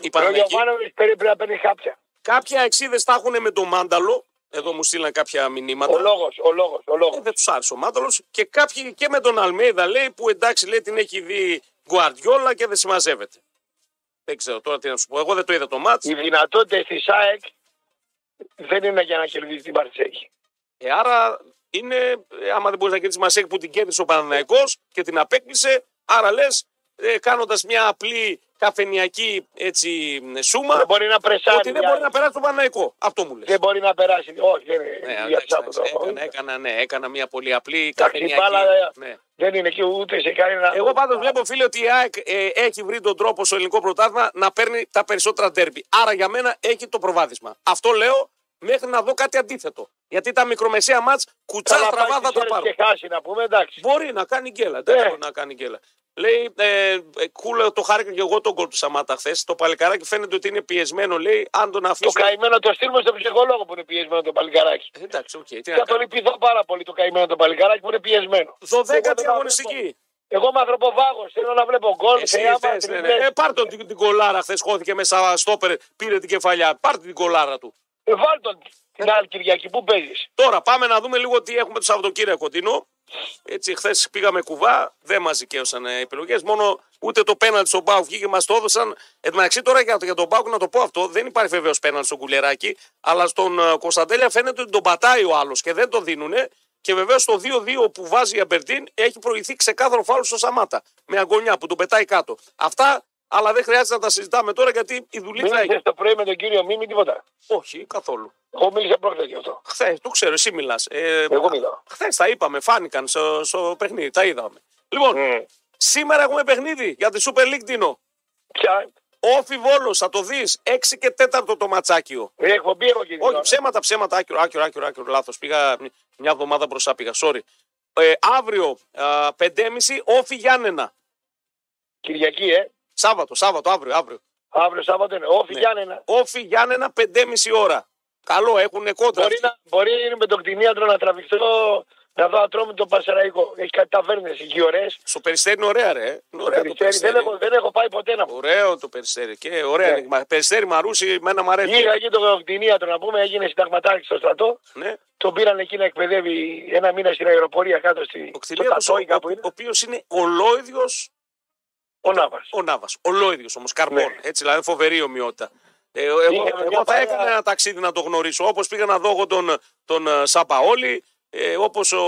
Οι Ο Παναθηναϊκοί. Γιωβάνοβιτς πρέπει να παίρνει χάπια. Κάποια εξίδες τα έχουν με τον Μάνταλο. Εδώ μου στείλαν κάποια μηνύματα. Ο λόγος, ο λόγος, ο Ε, λόγος. δεν τους άρεσε ο Μάνταλος. Και κάποιοι και με τον Αλμέιδα λέει που εντάξει λέει την έχει δει Γκουαρδιόλα και δεν συμμαζεύεται. Δεν ξέρω τώρα τι να σου πω. Εγώ δεν το είδα το μάτς. Οι δυνατότητες της ΑΕΚ δεν είναι για να κερδίσει την Παρσέκη. Ε, άρα είναι, ε, άμα δεν μπορείς να κερδίσεις Μασέκ που την κέρδισε ο Παναναϊκός και την απέκλεισε, άρα λες, ε, κάνοντας μια απλή καφενιακή έτσι, ε, σούμα, Δεν μπορεί να πρεσάρει. ότι δεν μια- μπορεί να περάσει τον Παναναϊκό. Αυτό μου λες. Δεν μπορεί να περάσει. Όχι, δεν είναι. Ναι, για εντάξει, αυτό εντάξει, το- έκανα, έκανα, ναι, έκανα μια πολύ απλή Εντάξει, η καφενιακή. μπάλα ναι. δεν είναι και ούτε σε κανένα. Εγώ πάντως βλέπω, φίλε, ότι η ΑΕΚ ε, έχει βρει τον τρόπο στο ελληνικό πρωτάθλημα να παίρνει τα περισσότερα ντέρμπι. Άρα για μένα έχει το προβάδισμα. Αυτό λέω μέχρι να δω κάτι αντίθετο. Γιατί τα μικρομεσαία μάτς κουτσά Καλά στραβά πάει θα στις τα ώρες πάρουν. και χάσει να πούμε, εντάξει. Μπορεί να κάνει γκέλα. Εντάξει, Ναι. μπορεί να κάνει γκέλα. Λέει, ε, ε, κούλα, το χάρηκα και εγώ τον κόλ του Σαμάτα χθες. Το παλικάράκι φαίνεται ότι είναι πιεσμένο. Λέει, αν τον Το αφήσουμε. καημένο το στείλουμε στον ψυχολόγο που είναι πιεσμένο το παλικαράκι. Ε, Εντάξει, οκ. τι να Θα τον κάνω. λυπηθώ πάρα πολύ το καημένο το παλικαράκι που είναι πιεσμένο. Εγώ Δωδέκατη δεν αγωνιστική. Εγώ είμαι ανθρωποφάγο. Θέλω να βλέπω γκολ. Εσύ θεάμα, θες, ναι, ναι. τριπλές. Ε, πάρ' τον την, την κολάρα χθες. Χώθηκε μέσα στόπερ, πήρε την κεφαλιά. Πάρ' την κολάρα του. Ε, βάλ τον την άλλη Κυριακή που παίζεις. Τώρα πάμε να δούμε λίγο τι έχουμε το Σαββατοκύριακο. Τίνο. Έτσι, χθες πήγαμε κουβά, δεν μας δικαίωσαν ε, επιλογές. Μόνο ούτε το πέναλτι στον Πάουκ βγήκε μας το έδωσαν. Εν τω μεταξύ, τώρα για, για τον Πάουκ να το πω αυτό, δεν υπάρχει βεβαίως πέναλτι στον κουλεράκι, αλλά στον ε, Κωνσταντέλια φαίνεται ότι τον πατάει ο άλλος και δεν το δίνουν. Και βεβαίως το 2-2 που βάζει η Αμπερντίν έχει προηγηθεί ξεκάθαρο φάουλ στο Σαμάτα. Με αγωνιά που τον πετάει κάτω. Αυτά, αλλά δεν χρειάζεται να τα συζητάμε τώρα γιατί η δουλίτσα Μίλησε έχει. το πρωί με τον κύριο Μίμη τίποτα. Όχι, καθόλου. Εγώ μίλησα πρόκειται γι' αυτό. Χθες, το ξέρω, εσύ μιλάς. Ε, Εγώ μιλάω. Χθες τα είπαμε, φάνηκαν στο, στο παιχνίδι, τα είδαμε. Λοιπόν, Mm. σήμερα έχουμε παιχνίδι για τη Super League Dino. Ποια; Όφι Βόλο, θα το δεις. 6 και 4 το ματσάκιο. Ε, Έχω μπει εγώ κύριε. Όχι, ψέματα, ψέματα, άκυρο, άκυρο, άκυρο, άκυρο λάθος. Πήγα μ- μια εβδομάδα μπροστά, πήγα. Sorry. Ε, αύριο, α, 5.30 Όφι Γιάννενα. Κυριακή, ε. Σάββατο, Σάββατο, αύριο, αύριο. Αύριο Σάββατο είναι. Όφη Ναι. Γιάννενα. Όφι Γιάννενα, 5.30 ώρα. Καλό, έχουν κόντρα. Μπορεί, να, μπορεί με τον κτηνίατρο να τραβηχθώ να δω ατρώμε το Πασεραϊκό. Έχει κάτι ταβέρνες εκεί ωραίες. Στο περιστέρι είναι ωραία, ρε. Είναι ωραίο το Δεν, περιστέρι. έχω, δεν έχω πάει ποτέ να πω. Ωραίο το περιστέρι. Και ωραία. Ναι. είναι. Μα- Περιστέρι μαρούσι, μένα μου αρέσει. Πήγα εκεί το κτηνίατρο να πούμε, έγινε συνταγματάρχη στο στρατό. Ναι. Τον πήραν εκεί να εκπαιδεύει ένα μήνα στην αεροπορία κάτω στη, Ο στο κτηνίατρος, ο, Τατόι ο, κάπου ο είναι. οποίος είναι ολόιδιο Ο Ναύας. ο Νάβα. Ολόιδιος όμως, καρμπόν. Ναι. Έτσι, δηλαδή φοβερή ομοιότητα. Ε, εγώ, εγώ, μια εγώ θα παρέα- έκανα ένα ταξίδι να το γνωρίσω. Όπως πήγα να δω εγώ τον, τον ε, Σαμπαόλη, ε, όπως ο,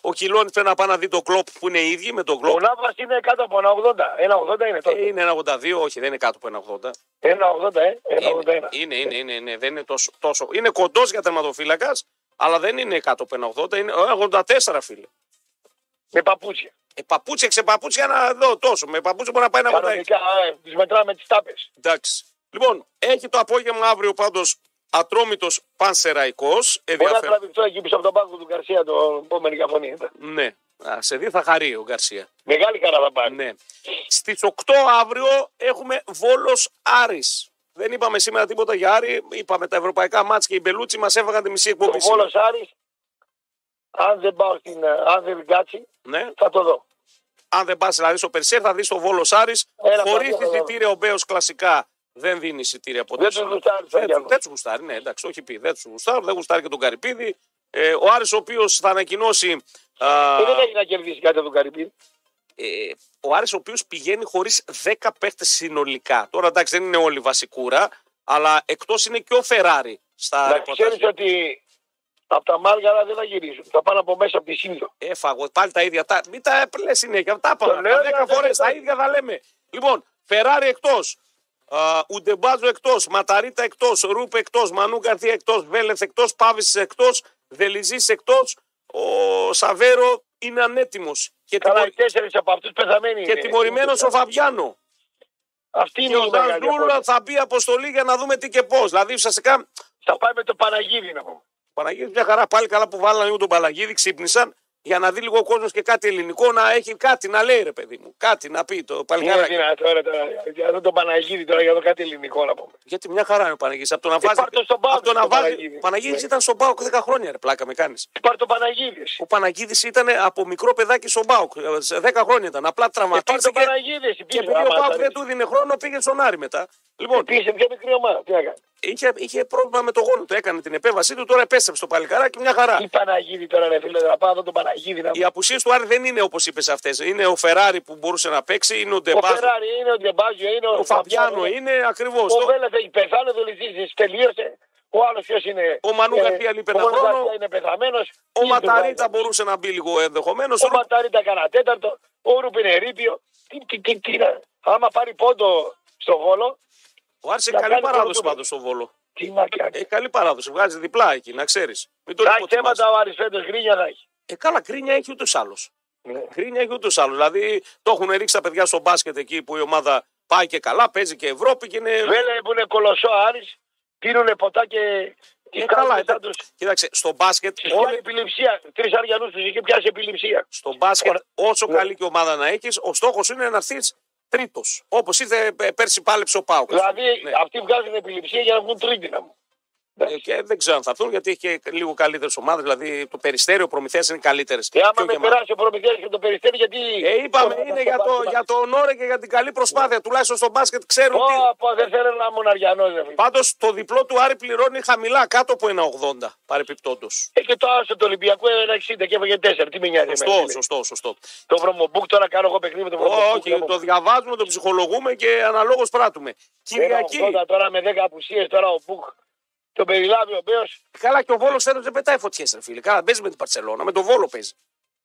ο Κιλόνι φέρει να πάει να δει τον κλοπ που είναι οι ίδιοι με τον Ο κλοπ. Ναύας είναι κάτω από ένα 80. Ένα 80 είναι Ε, τότε. είναι ένα 82, όχι, δεν είναι κάτω από ένα 80. Ένα 80, ε. Ένα 81. Είναι, είναι, είναι, είναι, είναι, δεν είναι τόσο. τόσο. Είναι κοντός για τερματοφύλακας, αλλά δεν είναι κάτω από ένα 80, είναι ε, 84 φίλε. Με παπούτσια. Ε, παπούτσια, ξεπαπούτσια να δω τόσο. Με παπούτσια μπορεί να πάει να 86. Κανονικά, ε, τις μετράμε τις τάπες. Εντάξει. Λοιπόν, έχει το απόγευμα αύριο πάντως ατρόμητος Πανσεραϊκός. Μπορεί να Ενδιαφέρον. τραβηχθώ εκεί πίσω από τον πάγκο του Γκαρσία το επόμενη καφωνή. Ναι. Α, σε δει θα χαρεί ο Γκαρσία. Μεγάλη χαρά θα πάρει. Ναι. Στις 8 αύριο έχουμε Βόλος Άρης. Δεν είπαμε σήμερα τίποτα για Άρη. Είπαμε τα ευρωπαϊκά μάτια και οι Μπελούτσι μας έφαγαν τη μισή Το εκπομπή. σήμερα. Βόλος Άρης, αν δεν πάω στην, ε, αν δεν κάτσει, Ναι. θα το δω. Αν δεν πας δηλαδή στο Περσέρ, θα δεις το Βόλος Άρης. Έλα, Χωρίς θα δω, θα δω. εισιτήρια ο Μπέος κλασικά δεν δίνει εισιτήρια ποτέ. Δεν τους γουστάρεις το Δεν, Γιάννου. δεν τους γουστάρει, ναι, εντάξει, όχι πει. Δεν τους γουστάρει, δεν γουστάρει και τον Καρυπίδη. Ε, ο Άρης ο οποίος θα ανακοινώσει. α, Και δεν έχει να κερδίσει κάτι από τον Καρυπίδη. ε, ο Άρης ο οποίος πηγαίνει χωρίς 10 παίχτες συνολικά. Τώρα εντάξει, δεν είναι όλοι βασικούρα, αλλά εκτός είναι και ο Φεράρι στα Να ρεπορτάζ. ξέρεις ότι από τα μάργαρα δεν θα γυρίσουν. Θα πάνε από μέσα από τη Σύνδο. Έφαγω πάλι τα ίδια. Τα, μην τα λε συνέχεια. Τα είπαμε. Το λέω, Τα 10 δεν φορές το τα λέω. ίδια θα λέμε. Λοιπόν, Φεράρι εκτός. Ουντεμπάζο εκτός. Ματαρίτα εκτός. Ρούπ εκτός. Μανού Γκαρθία εκτός. Βέλεθ εκτός. Πάβης εκτός. Δελιζή εκτός. Ο Σαβέρο είναι ανέτοιμος. Και, Καλά, τιμω... οι τέσσερις από αυτούς πεθαμένοι. και είναι. τιμωρημένος ο Φαβιάνο. Αυτή Και είναι ο η μεγάλη Ζανζούλα απώλεια. θα μπει αποστολή για να δούμε τι και πώς. Δηλαδή ουσιαστικά Θα πάει με το Παναγίδη να πούμε. Παναγίδη μια χαρά πάλι καλά που βάλανε λίγο τον Παλαγίδη, ξύπνησαν για να δει λίγο ο κόσμος και κάτι ελληνικό να έχει κάτι να λέει ρε παιδί μου. Κάτι να πει το Είναι παλικάράκι. δυνατό τώρα, τώρα, για αυτό το Παναγίδη τώρα για το κάτι ελληνικό να πούμε. Γιατί μια χαρά είναι ο Παναγίδης. Από το να Ε, βάζει. πάρ' το στον Πάοκ, από το να τον βάζει. Παναγίδη. Ο Παναγίδης Ναι. ήταν στον Πάοκ 10 χρόνια, ρε πλάκα με κάνεις. Πάρ το Παναγίδη. Ο Παναγίδης ήταν από μικρό παιδάκι στον Πάοκ. Σε 10 χρόνια ήταν. Απλά Ε, πάρ το τραυματίστηκε. Παναγίδη. και επειδή ο Πάοκ δεν του δίνει χρόνο, πήγε στον Άρη μετά. Λοιπόν, Πήγε σε πιο μικρή ομάδα. Τι να κάνεις. είχε, είχε πρόβλημα με το γόνο του. Έκανε την επέμβασή του, τώρα επέστρεψε στο παλικάράκι μια χαρά. Τι Παναγίδη τώρα, ρε φίλε, να πάω εδώ τον Παναγίδη να Οι απουσίες του Άρη δεν είναι όπως είπες αυτές. Είναι ο Φεράρι που μπορούσε να παίξει, είναι ο Ο Ντεμπάζο. Φεράρι είναι, ο Ντεμπάζιο είναι, Ο Φαμπιάνο είναι ακριβώς. Ο Βέλεθ έχει πεθάνει, ο Δελιζής τελείωσε. Ο άλλος ποιος είναι; Ο Μανού Γκαρθία λείπει ένα ο Μανου χρόνο. Γκαρθία είναι πεθαμένος. Ο Ματαρίτα μπορούσε να μπει λίγο ενδεχομένως. Ο Ματαρίτα κανένα τέταρτο. Ο Ρούπ είναι ρήπιο. Τι, τι, τι, τι, να- Άμα πάρει πόντο στο βόλο, Ο Άρης να έχει καλή κάνει παράδοση πρώτο. πάντως στο βόλο. τι να κάνει. Έχει καλή παράδοση. Βγάζει διπλά εκεί, να ξέρεις. Μην το Θα έχει υποτιμάς. θέματα ο Άρης φέτος, γκρίνια θα έχει. Ε, καλά, κρίνια έχει ούτως άλλος. Ναι. Κρίνια έχει ούτως άλλος. Δηλαδή το έχουν ρίξει τα παιδιά στο μπάσκετ εκεί που η ομάδα πάει και καλά, παίζει και Ευρώπη και είναι. Βέλε που είναι κολοσσό Άρης, πίνουνε ποτά και Τι Ε, κάνουν καλά, σαν εντάξει. τους- Κοίταξε, στο μπάσκετ, Τους πιάνει όλοι, επιληψία. Τρεις αριανούς τους είχε πιάσει επιληψία. στο μπάσκετ Ωραία. όσο Ναι. καλή και ομάδα να έχεις, ο στόχος είναι να έρθεις τρίτος. Όπως ήρθε ε, πέρσι πάλεψε ο Πάουκ. Δηλαδή Ναι. αυτοί βγάζουν επιληψία για να βγουν τρίτη να μου. Ε, Και δεν ξέρω αν θα έρθουν γιατί έχει και λίγο καλύτερες ομάδες. Δηλαδή το περιστέριο, προμηθείας είναι καλύτερες. Και άμα με περάσει ο προμηθευτή και το περιστέρι, γιατί. Ε, είπαμε είναι για το, για το ονόρε και για την καλή προσπάθεια. Τουλάχιστον στο μπάσκετ ξέρουν τι. Πω, πω, δεν θέλω να ήμουν αριανός, ρε φίλε. Πάντως το διπλό του Άρη πληρώνει χαμηλά, κάτω από ένα 80 παρεπιπτόντως. Ε, και το άσο το Ολυμπιακό ένα 60 και έφαγε 4. Τι με νοιάζει. εμένα, Σωστό, φίλε. σωστό, σωστό. Το βρωμομπούκ τώρα κάνω εγώ παιχνίδι με το βρωμομπούκ. Όχι, το διαβάζουμε, το ψυχολογούμε και αναλόγως πράττουμε. Κυριακή. 80 τώρα με 10 απουσίες τώρα ο Μπούκ. Το περιλάβει ο Μπέο. Καλά και ο Βόλος θέλω δεν πετάει φωτιές, ρε φίλε. Καλά, παίζει με την Παρσελώνα, με τον Βόλο παίζει.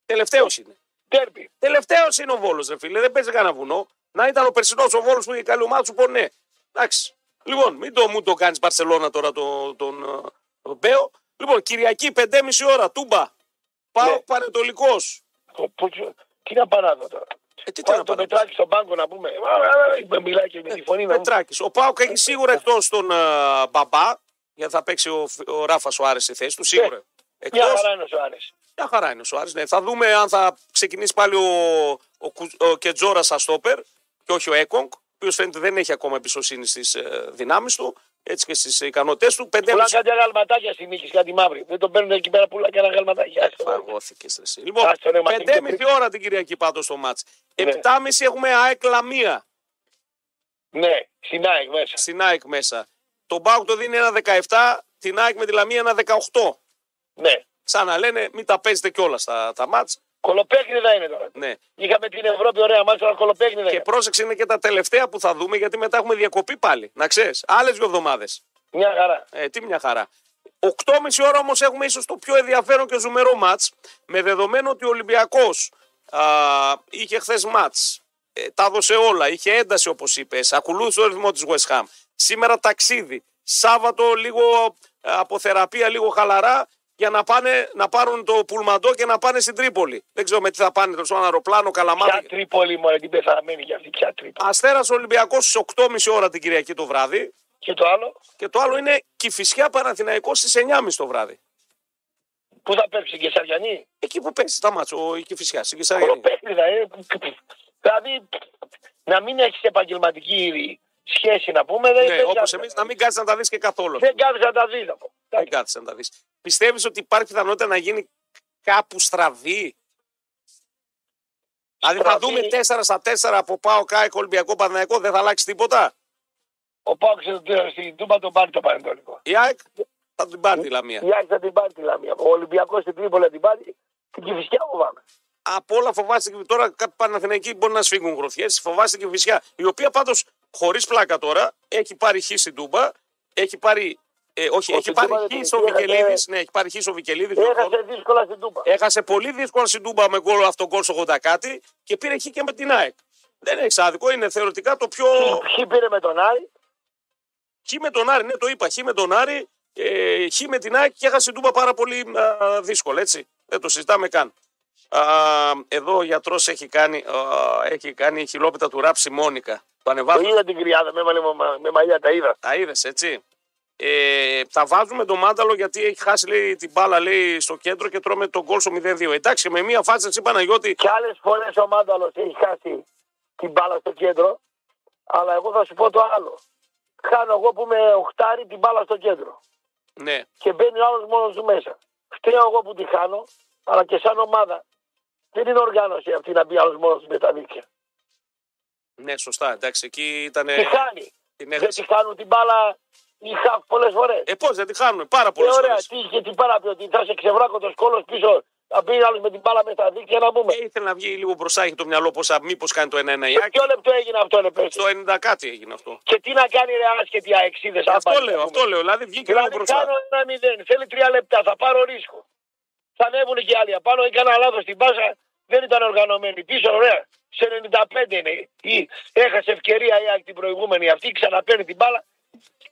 Τελευταίος είναι. Τέρπι. Τελευταίος είναι ο Βόλος, ρε φίλε. Δεν παίζει κανένα βουνό. Να ήταν ο περσινός ο Βόλος που είχε καλή ομάδα σου, πω ναι. Εντάξει. Λοιπόν, μην το μου το κάνεις Παρσελώνα τώρα τον, τον, ε, τον Μπέο. Λοιπόν, Κυριακή 5.30 ώρα, τούμπα. Πάω Ναι. παρετολικό. Τι να παράδω τώρα; Ε, τι Πάμε να το πάρω. πετράκι στον πάγκο να πούμε. Α, α, α, Μιλάει και με τη φωνή να μου. Πετράκης. Ο Πάοκ έχει σίγουρα εκτός τον ε, Μπαμπά, γιατί θα παίξει ο, ο Ράφα ο Άρης στη θέση του. Σίγουρα. Εκτό. Μια χαρά είναι ο Σοάρες. Μια χαρά είναι ο Σοάρης. Ναι. Θα δούμε αν θα ξεκινήσει πάλι ο, ο, Κου- ο Κετζόρα σαν στόπερ και όχι ο Έκονγκ, ο οποίος φαίνεται δεν έχει ακόμα εμπιστοσύνη στις ε, δυνάμεις του έτσι και στις ικανότητές του. Πουλά Πεντέμιση. κάτι αγαλματάκια στη νίκη, κάτι μαύρη. Δεν τον παίρνουν εκεί πέρα πουλά και ένα αγαλματάκι. Άστο. Φαγώθηκε εσύ. Λοιπόν, Άστο, ρε, μα τι πεντέμιση και ώρα την Κυριακή πάντως στο μάτς. Ναι. Επτάμιση έχουμε ΑΕΚ Λαμία Ναι, στην ΑΕΚ μέσα. στην ΑΕΚ μέσα. Το Μπάουκ το δίνει ένα 17, την ΑΕΚ με τη Λαμία ένα 18. Ναι. Σαν να λένε μην τα παίζετε κιόλας τα, τα μάτς. Κολοπέχνιδα είναι τώρα. Ναι. Είχαμε την Ευρώπη ωραία μάτια, αλλά κολοπέχνιδα. Και είναι. πρόσεξε είναι και τα τελευταία που θα δούμε γιατί μετά έχουμε διακοπή πάλι. Να ξέρεις. Άλλες δύο εβδομάδες. Μια χαρά. Ε, τι μια χαρά. 8.30 ώρα όμως έχουμε ίσως το πιο ενδιαφέρον και ζουμερό ματ. Με δεδομένο ότι ο Ολυμπιακός είχε χθες ματ. Ε, τα έδωσε όλα. Είχε ένταση όπως είπες. Ακολούθησε το ρυθμό της West Ham. Σήμερα ταξίδι. Σάββατο λίγο ε, από θεραπεία, λίγο χαλαρά για να, πάνε, να πάρουν το πουλμαντό και να πάνε στην Τρίπολη. Δεν ξέρω με τι θα πάνε, τόσο αεροπλάνο, Ποια καλαμάρι. τρίπολη μωρέ, την πεθαμένη για αυτή, ποια τρίπολη. Αστέρας Ολυμπιακός στις 8.30 ώρα την Κυριακή το βράδυ. Και το άλλο, Και το άλλο είναι Κυφυσιά Παναθηναϊκός στις 9.30 το βράδυ. πού θα παίξει και Σαριανή. Εκεί που παίζει τα μάτσο, ο Κυφυσιά, στην Κεσαριανή. Κολοπέχνιδα, ε. Δηλαδή, να μην έχεις επαγγελματική σχέση να πούμε. Δεν, Ναι, δεν όπως κάθεσαι εμείς να να μην κάτσει να τα δεις και καθόλου. Δεν κάθεσαι να τα δεις. να πω. Δεν κάτσει να τα δεις. Πιστεύεις ότι υπάρχει πιθανότητα να γίνει κάπου στραβή; Δηλαδή θα Στραβή. δούμε 4 στα 4 από Πάο Κάικ Ολυμπιακό Παναθηναϊκό, δεν θα αλλάξει τίποτα; Ο Πάουξ στην Τούμπα τον πάρει το πανετολικό. Η ΑΕΚ θα την πάρει τη Λαμία. Η Άκη θα την πάρει τη Λαμία. Ο Ολυμπιακός στην Τρίπολη θα την πάρει. Την Κυφυσιά φοβάμαι. Από όλα φοβάστε και τώρα κάποιοι Παναθηναϊκοί μπορεί να σφίγγουν γροθιές. Φοβάστε και Φυσιά, η οποία πάντως χωρίς πλάκα τώρα έχει πάρει χ στην Τούμπα, έχει πάρει. Ε, όχι, Ο έχει στην πάρει Τούμπα χ δεν στο την έχασε. Βικελίδη. Ναι, έχει πάρει χ στο Βικελίδης. Έχασε δύσκολα στην Τούμπα. Έχασε πολύ δύσκολα στην Τούμπα με γκολ αυτό γκολ στο 80 κάτι και πήρε χ και με την ΑΕΚ. Δεν έχεις άδικο, είναι θεωρητικά το πιο. Ποιοι πήρε με τον Άρη. Χ με τον Άρη, ναι, το είπα. Χ με τον Άρη, ε, χ με την ΑΕΚ και έχασε την Τούμπα πάρα πολύ α, δύσκολα, έτσι. Δεν το συζητάμε καν. Α, εδώ ο γιατρός έχει κάνει, α, έχει κάνει χιλόπιτα του ράψη Μόνικα. Το Το ανεβάζουμε. είδα την κρυάδα με, με, με, με μαλλιά, τα είδα. Τα είδες, έτσι. Ε, θα βάζουμε τον Μάνταλο γιατί έχει χάσει λέει, την μπάλα λέει, στο κέντρο και τρώμε τον γκολ στο 0-2. Εντάξει, με μία φάση έτσι Παναγιώτη. Και άλλες φορές ο Μάνταλος έχει χάσει την μπάλα στο κέντρο. Αλλά εγώ θα σου πω το άλλο. Χάνω εγώ που με οχτάρι την μπάλα στο κέντρο. Ναι, Και μπαίνει ο άλλος μόνος του μέσα. Φταίω εγώ που τη χάνω, αλλά και σαν ομάδα. Δεν είναι οργάνωση αυτή να μπει άλλος μόνος του με τα δίκτυα. ναι, σωστά. Εντάξει, εκεί ήταν. Τη χάνει. Την Δεν έχασε. τη χάνουν την μπάλα οι χαφ πολλές φορές. Ε, πώς δεν τη χάνουν πάρα Και πολλέ ωραία, φορές. τι είχε τι παράπει ότι θα σε ξεβράκω το σκόλο πίσω. Θα μπει άλλος με την μπάλα με τα δίκτυα να πούμε. Ε, ήθελε να βγει λίγο μπροστά, έχει το μυαλό πώ μήπως κάνει το 1-1 η Σε ΑΕΚ. ποιο λεπτό έγινε αυτό, ρε παιδί. Στο 90 κάτι έγινε αυτό. Και τι να κάνει ρε άσχετη αεξίδες. Αυτό λέω, αυτό λέω. Δηλαδή βγήκε λίγο Δηλαδή μπροστά. κάνω ένα μηδέν, θέλει τρία λεπτά, θα πάρω ρίσκο. Θα ανέβουν και άλλοι απάνω, έκανα λάθος στην πάσα, δεν ήταν οργανωμένη. Πίσω, ωραία. Σε 95 είναι. Ή έχασε ευκαιρία η ΑΕΚ την προηγούμενη αυτή, ξαναπαίρνει την μπάλα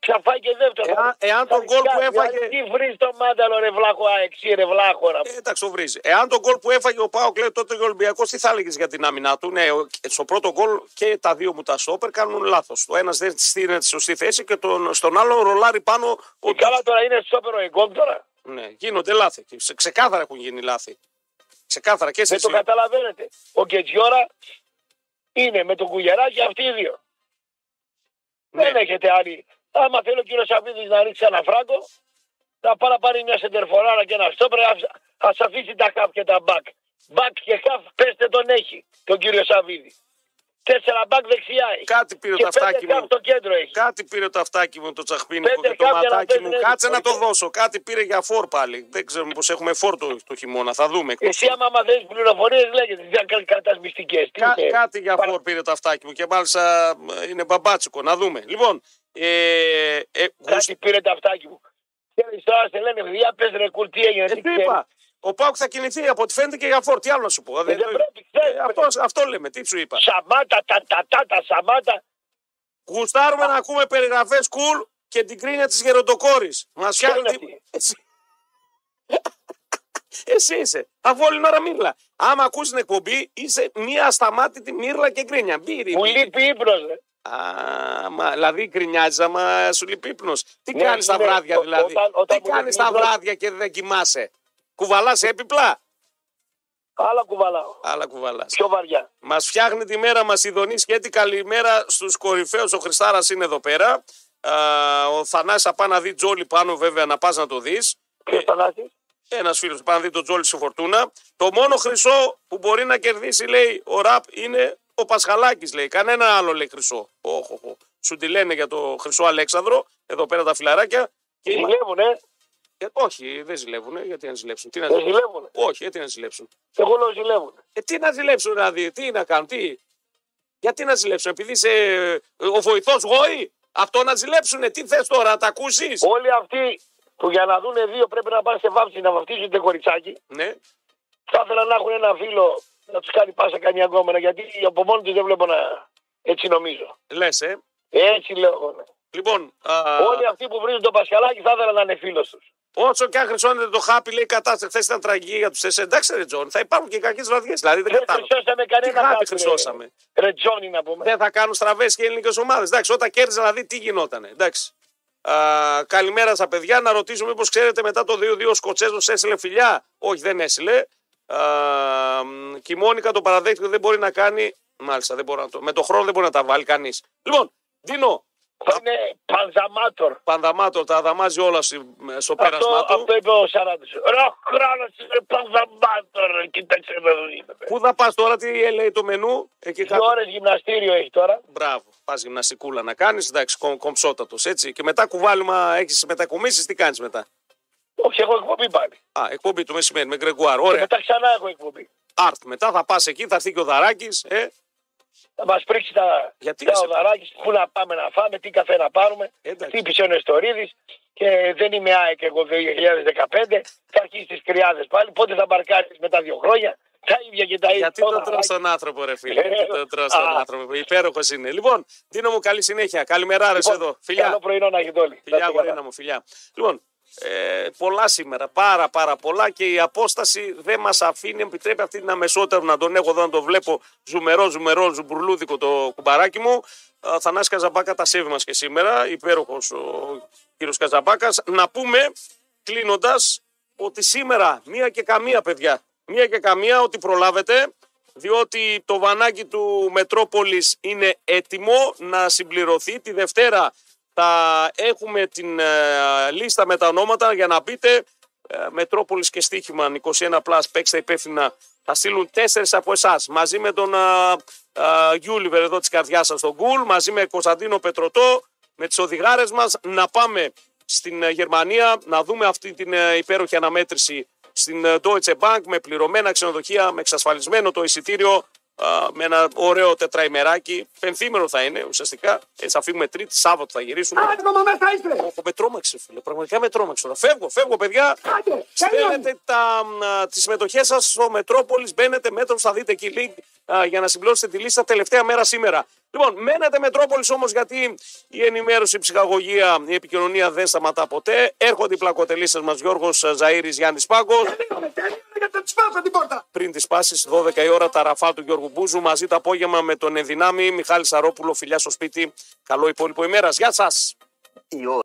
Θα φάει και δεύτερο. Εάν- εάν το γκολ που έφαγε- Τι βρεις το μάνταλο ρε βλάχο αεξί ρε βλάχο. ρε. Ε, εντάξει, το βρίζει. Εάν τον γκολ που έφαγε ο Πάοκ λέει τότε ο Ολυμπιακός, τι θα έλεγες για την άμυνά του; Ναι, ο- στο πρώτο γκολ και τα δύο μου τα στόπερ κάνουν λάθος. Ο ένας δεν στείνεται στη σωστή θέση και τον, στον άλλο ρολάρει πάνω. Ο... Ε, Καλά τώρα είναι σόπερο εγκόμ τώρα. Ναι, γίνονται λάθη. Και σε- Ξεκάθαρα έχουν γίνει λάθη. Ξεκάθαρα και Δεν σε το καταλαβαίνετε. Ο Κετζιόρα είναι με τον Κουγεράκη αυτοί οι δύο. Ναι. Δεν έχετε άλλη. Άμα θέλει ο κύριος Σαββίδης να ρίξει ένα φράγκο, θα πάρει να πάρει μια σεντερφοράρα και ένα στόπερ, α αφήσει τα χαφ και τα μπακ. Μπακ και χαφ, πέστε τον έχει, τον κύριο Σαββίδη. Τέσσερα μπακ δεξιά έχει. Κάτι πήρε και το αυτάκι πέντε μου. χαφ στο κέντρο έχει. Κάτι πήρε το αυτάκι μου το τσαχπίνικο Πέντε και το κάποια να ματάκι μου. παίζουν Κάτσε να το έτσι. δώσω. Κάτι πήρε για φόρ πάλι. Δεν ξέρω πώς έχουμε φόρ το, το χειμώνα. Θα δούμε. Εσύ άμα μαθαίνεις πληροφορίες λέγεται, δεν κάνει μυστικές. Τι Κα- είναι. κάτι για Παρα- φόρ πήρε το αυτάκι μου και μάλιστα ε, είναι μπαμπάτσικο. Να δούμε. Λοιπόν, ε, ε, γουσ- Κάτι πήρε το αυτάκι μου. Ξέρεις τώρα σε λένε παιδιά πες ρε κουλ τι έγινε. ε, τι τι ξέρεις. είπα. Ο Πάουκ θα κινηθεί από ό,τι φαίνεται και για φόρ. Τι άλλο να σου πω. Ε, δεν πρέπει, ξέρεις, ε, αυτό, αυτό λέμε. Τι σου είπα. Σαμάτα, τα τα τα τα Σαμάτα. Γουστάρουμε να ακούμε περιγραφές κουλ και την κρίνια της γεροντοκόρης. Μας Ποια είναι φτιάχνει. αυτή; Εσύ. (laughs) Εσύ είσαι. Αφού όλη την ώρα μύρλα. Άμα ακούς την εκπομπή, είσαι μία ασταμάτητη μύρλα και γκρίνια. Μπύρι. Μου λείπει ύπνος. ρε. Α, μα, δηλαδή γκρινιάζεις άμα σου λείπει ύπνος. Τι Ναι, κάνεις τα ναι, βράδια ο- δηλαδή; όταν- όταν Τι μου κάνεις λείπει τα ύπνος- βράδια και δεν κοιμάσαι; Κουβαλάς έπιπλα; Άλλα κουβαλάω. Άλλα κουβαλάς. Πιο βαριά. Μας φτιάχνει τη μέρα μας η Δονή Σκέτη. Καλημέρα στους κορυφαίους. Ο Χριστάρα είναι εδώ πέρα. Α, ο Θανάσης θα πάει να δει Τζόλι πάνω, βέβαια, να πας να το δεις. Ποιος Θανάσης; Ένας φίλος πάει να δει τον Τζόλι στη φορτούνα. Το μόνο χρυσό που μπορεί να κερδίσει, λέει, ο ραπ είναι ο Πασχαλάκης, λέει. Κανένα άλλο λέει χρυσό. Όχ, όχ, όχ. Σου τη λένε για το χρυσό Αλέξανδρο. Εδώ πέρα τα φιλαράκια. Και είμα- Ζηλεύουνε. Ε, όχι, δεν ζηλεύουν. Γιατί να ζηλέψουν. Τι να Δεν ζηλέψουν; ζηλεύουνε. Όχι, γιατί να ζηλέψουν; Εγώ λέω ζηλεύουνε. Ε, τι να ζηλέψουν δηλαδή, τι να κάνουν, τι; Γιατί να ζηλέψουν, επειδή είσαι ε, ο βοηθός γόη. Αυτό να ζηλέψουν, τι θες τώρα, να τα ακούσεις; Όλοι αυτοί που για να δούνε δύο πρέπει να πάνε σε βάψη να βαφτίσουν το κοριτσάκι. Ναι, Θα ήθελα να έχουν ένα φίλο να τους κάνει πάσα καμιά γκόμενα γιατί από μόνο τους δεν βλέπω να. Έτσι νομίζω. λες, ε. Έτσι λέω εγώ. ναι. Λοιπόν, α, Όλοι αυτοί που βρίζουν το Πασχαλάκι θα ήθελα να είναι φίλος τους. Όσο και αν χρυσώνεται το χάπι, λέει η κατάσταση χθες ήταν τραγική για τους τέσσερις. Εντάξει, ρε Τζον, θα υπάρχουν και κακές βραδιές. Δηλαδή δεν Δεν κατάλαβα. χρυσώσαμε Τι κανένα χάπι χάπι, χρυσώσαμε. Ρε, ρε Τζόνι να πούμε. Δεν θα κάνουν στραβές και ελληνικές ομάδες. Εντάξει, όταν κέρδιζαν να δει τι γινόταν. Εντάξει. Α, καλημέρα στα παιδιά. Να ρωτήσω μήπως ξέρετε μετά το 2-2 ο Σκοτσέζος έστειλε φιλιά. Όχι, δεν έστειλε. Α, μ, και η Μόνικα το παραδέχτηκε δεν μπορεί να κάνει. Μάλιστα, δεν μπορεί να το... με το χρόνο δεν μπορεί να τα βάλει κανείς. Λοιπόν, Δίνο, Θα είναι πανζαμάτορ. Πανδαμάτο τα δαμάζει όλα στη- στο πέρασμά Αυτό, του. αυτό είπε ο Σαράντης. Ρε χρόνος είναι πανζαμάτορ. ρε, Κοίταξε εδώ είναι. Πού θα πας τώρα, τι λέει το μενού, εκεί Δύο κάτω. ώρες γυμναστήριο έχει τώρα. Μπράβο. Πας γυμναστικούλα να κάνεις, εντάξει, κομ, κομψότατος έτσι. Και μετά κουβάλιμα έχεις μετακομίσεις, τι κάνεις μετά; Όχι, έχω εκπομπή πάλι. Α, εκπομπή του μεσημέρι με Γκρεγκουάρ. Και Ωραία. μετά ξανά έχω εκπομπή. Αρτ. Μετά θα πας εκεί, θα έρθει και ο Δαράκης. Ε, Θα μας πρίξει τα, Γιατί τα είσαι- οδαράκια, πού να πάμε να φάμε, τι καφέ να πάρουμε. Εντάξει. Χτύπησε ο Νεστορίδης και δεν είμαι ΑΕΚ εγώ 2015. Θα αρχίσει τις κρυάδες πάλι. Πότε θα μπαρκάρεις μετά δύο χρόνια. Τα ίδια και τα ίδια. γιατί τον Όλα, τρως τον άνθρωπο, ρε φίλε. Ε, Γιατί τον τρως τον α. άνθρωπο. Υπέροχος είναι. Λοιπόν, δίνω μου καλή συνέχεια. Καλημέρα, ρε Λοιπόν, εδώ. Φιλιά. Καλό πρωινό να έχετε όλοι. Φιλιά, Να είστε καλά. γορίνα μου, φιλιά. Λοιπόν, ε, πολλά σήμερα, πάρα πάρα πολλά και η απόσταση δεν μας αφήνει, επιτρέπει αυτή την αμεσότητα να τον έχω εδώ, να τον βλέπω ζουμερό, ζουμερό, ζουμπουρλούδικο το κουμπαράκι μου. Α, Θανάση Καζαμπάκα τα σέβη μας και σήμερα, υπέροχος ο κύριος Καζαμπάκας. Να πούμε, κλείνοντας, ότι σήμερα μία και καμία παιδιά, μία και καμία ότι προλάβετε, διότι το βανάκι του Μετρόπολης είναι έτοιμο να συμπληρωθεί. Τη Δευτέρα θα έχουμε την ε, λίστα με τα ονόματα για να μπείτε. Ε, Μετρόπολης και Στίχημαν 21 plus παίξτε υπεύθυνα. Θα στείλουν τέσσερις από εσάς μαζί με τον α, α, Γιούλιβερ εδώ της καρδιάς σας τον Γκουλ, μαζί με Κωνσταντίνο Πετρωτό, με τις οδηγάρες μας να πάμε στην ε, Γερμανία να δούμε αυτή την ε, υπέροχη αναμέτρηση στην ε, Deutsche Bank με πληρωμένα ξενοδοχεία, με εξασφαλισμένο το εισιτήριο α, με ένα ωραίο τετραημεράκι. Πενθήμερο θα είναι ουσιαστικά. Έτσι θα φύγουμε Τρίτη, Σάββατο θα γυρίσουμε. Άντε, μαμά, μέσα είστε. Όχι, με τρόμαξε, φίλε. Πραγματικά με τρόμαξε τώρα. Φεύγω, φεύγω, παιδιά. Άντε, Στέλνετε τα, τις συμμετοχές σας στο Μετρόπολης. Μπαίνετε μέτρο, θα δείτε εκεί link α, για να συμπληρώσετε τη λίστα τελευταία μέρα σήμερα. Λοιπόν, μένετε Μετρόπολης όμως γιατί η ενημέρωση, η ψυχαγωγία, η επικοινωνία δεν σταματά ποτέ. Έρχονται οι πλακοτελίστε μας Γιώργος Ζαήρη Γιάννης Πάγκος. Τελείωνε, τελείωνε, γιατί θα τη σπάσω την πόρτα. Πριν τις πάσεις 12 η ώρα τα ραφά του Γιώργου Μπούζου μαζί το απόγευμα με τον ενδυνάμει Μιχάλη Σαρόπουλο, φιλιά στο σπίτι. Καλό υπόλοιπο ημέρα. Γεια σας.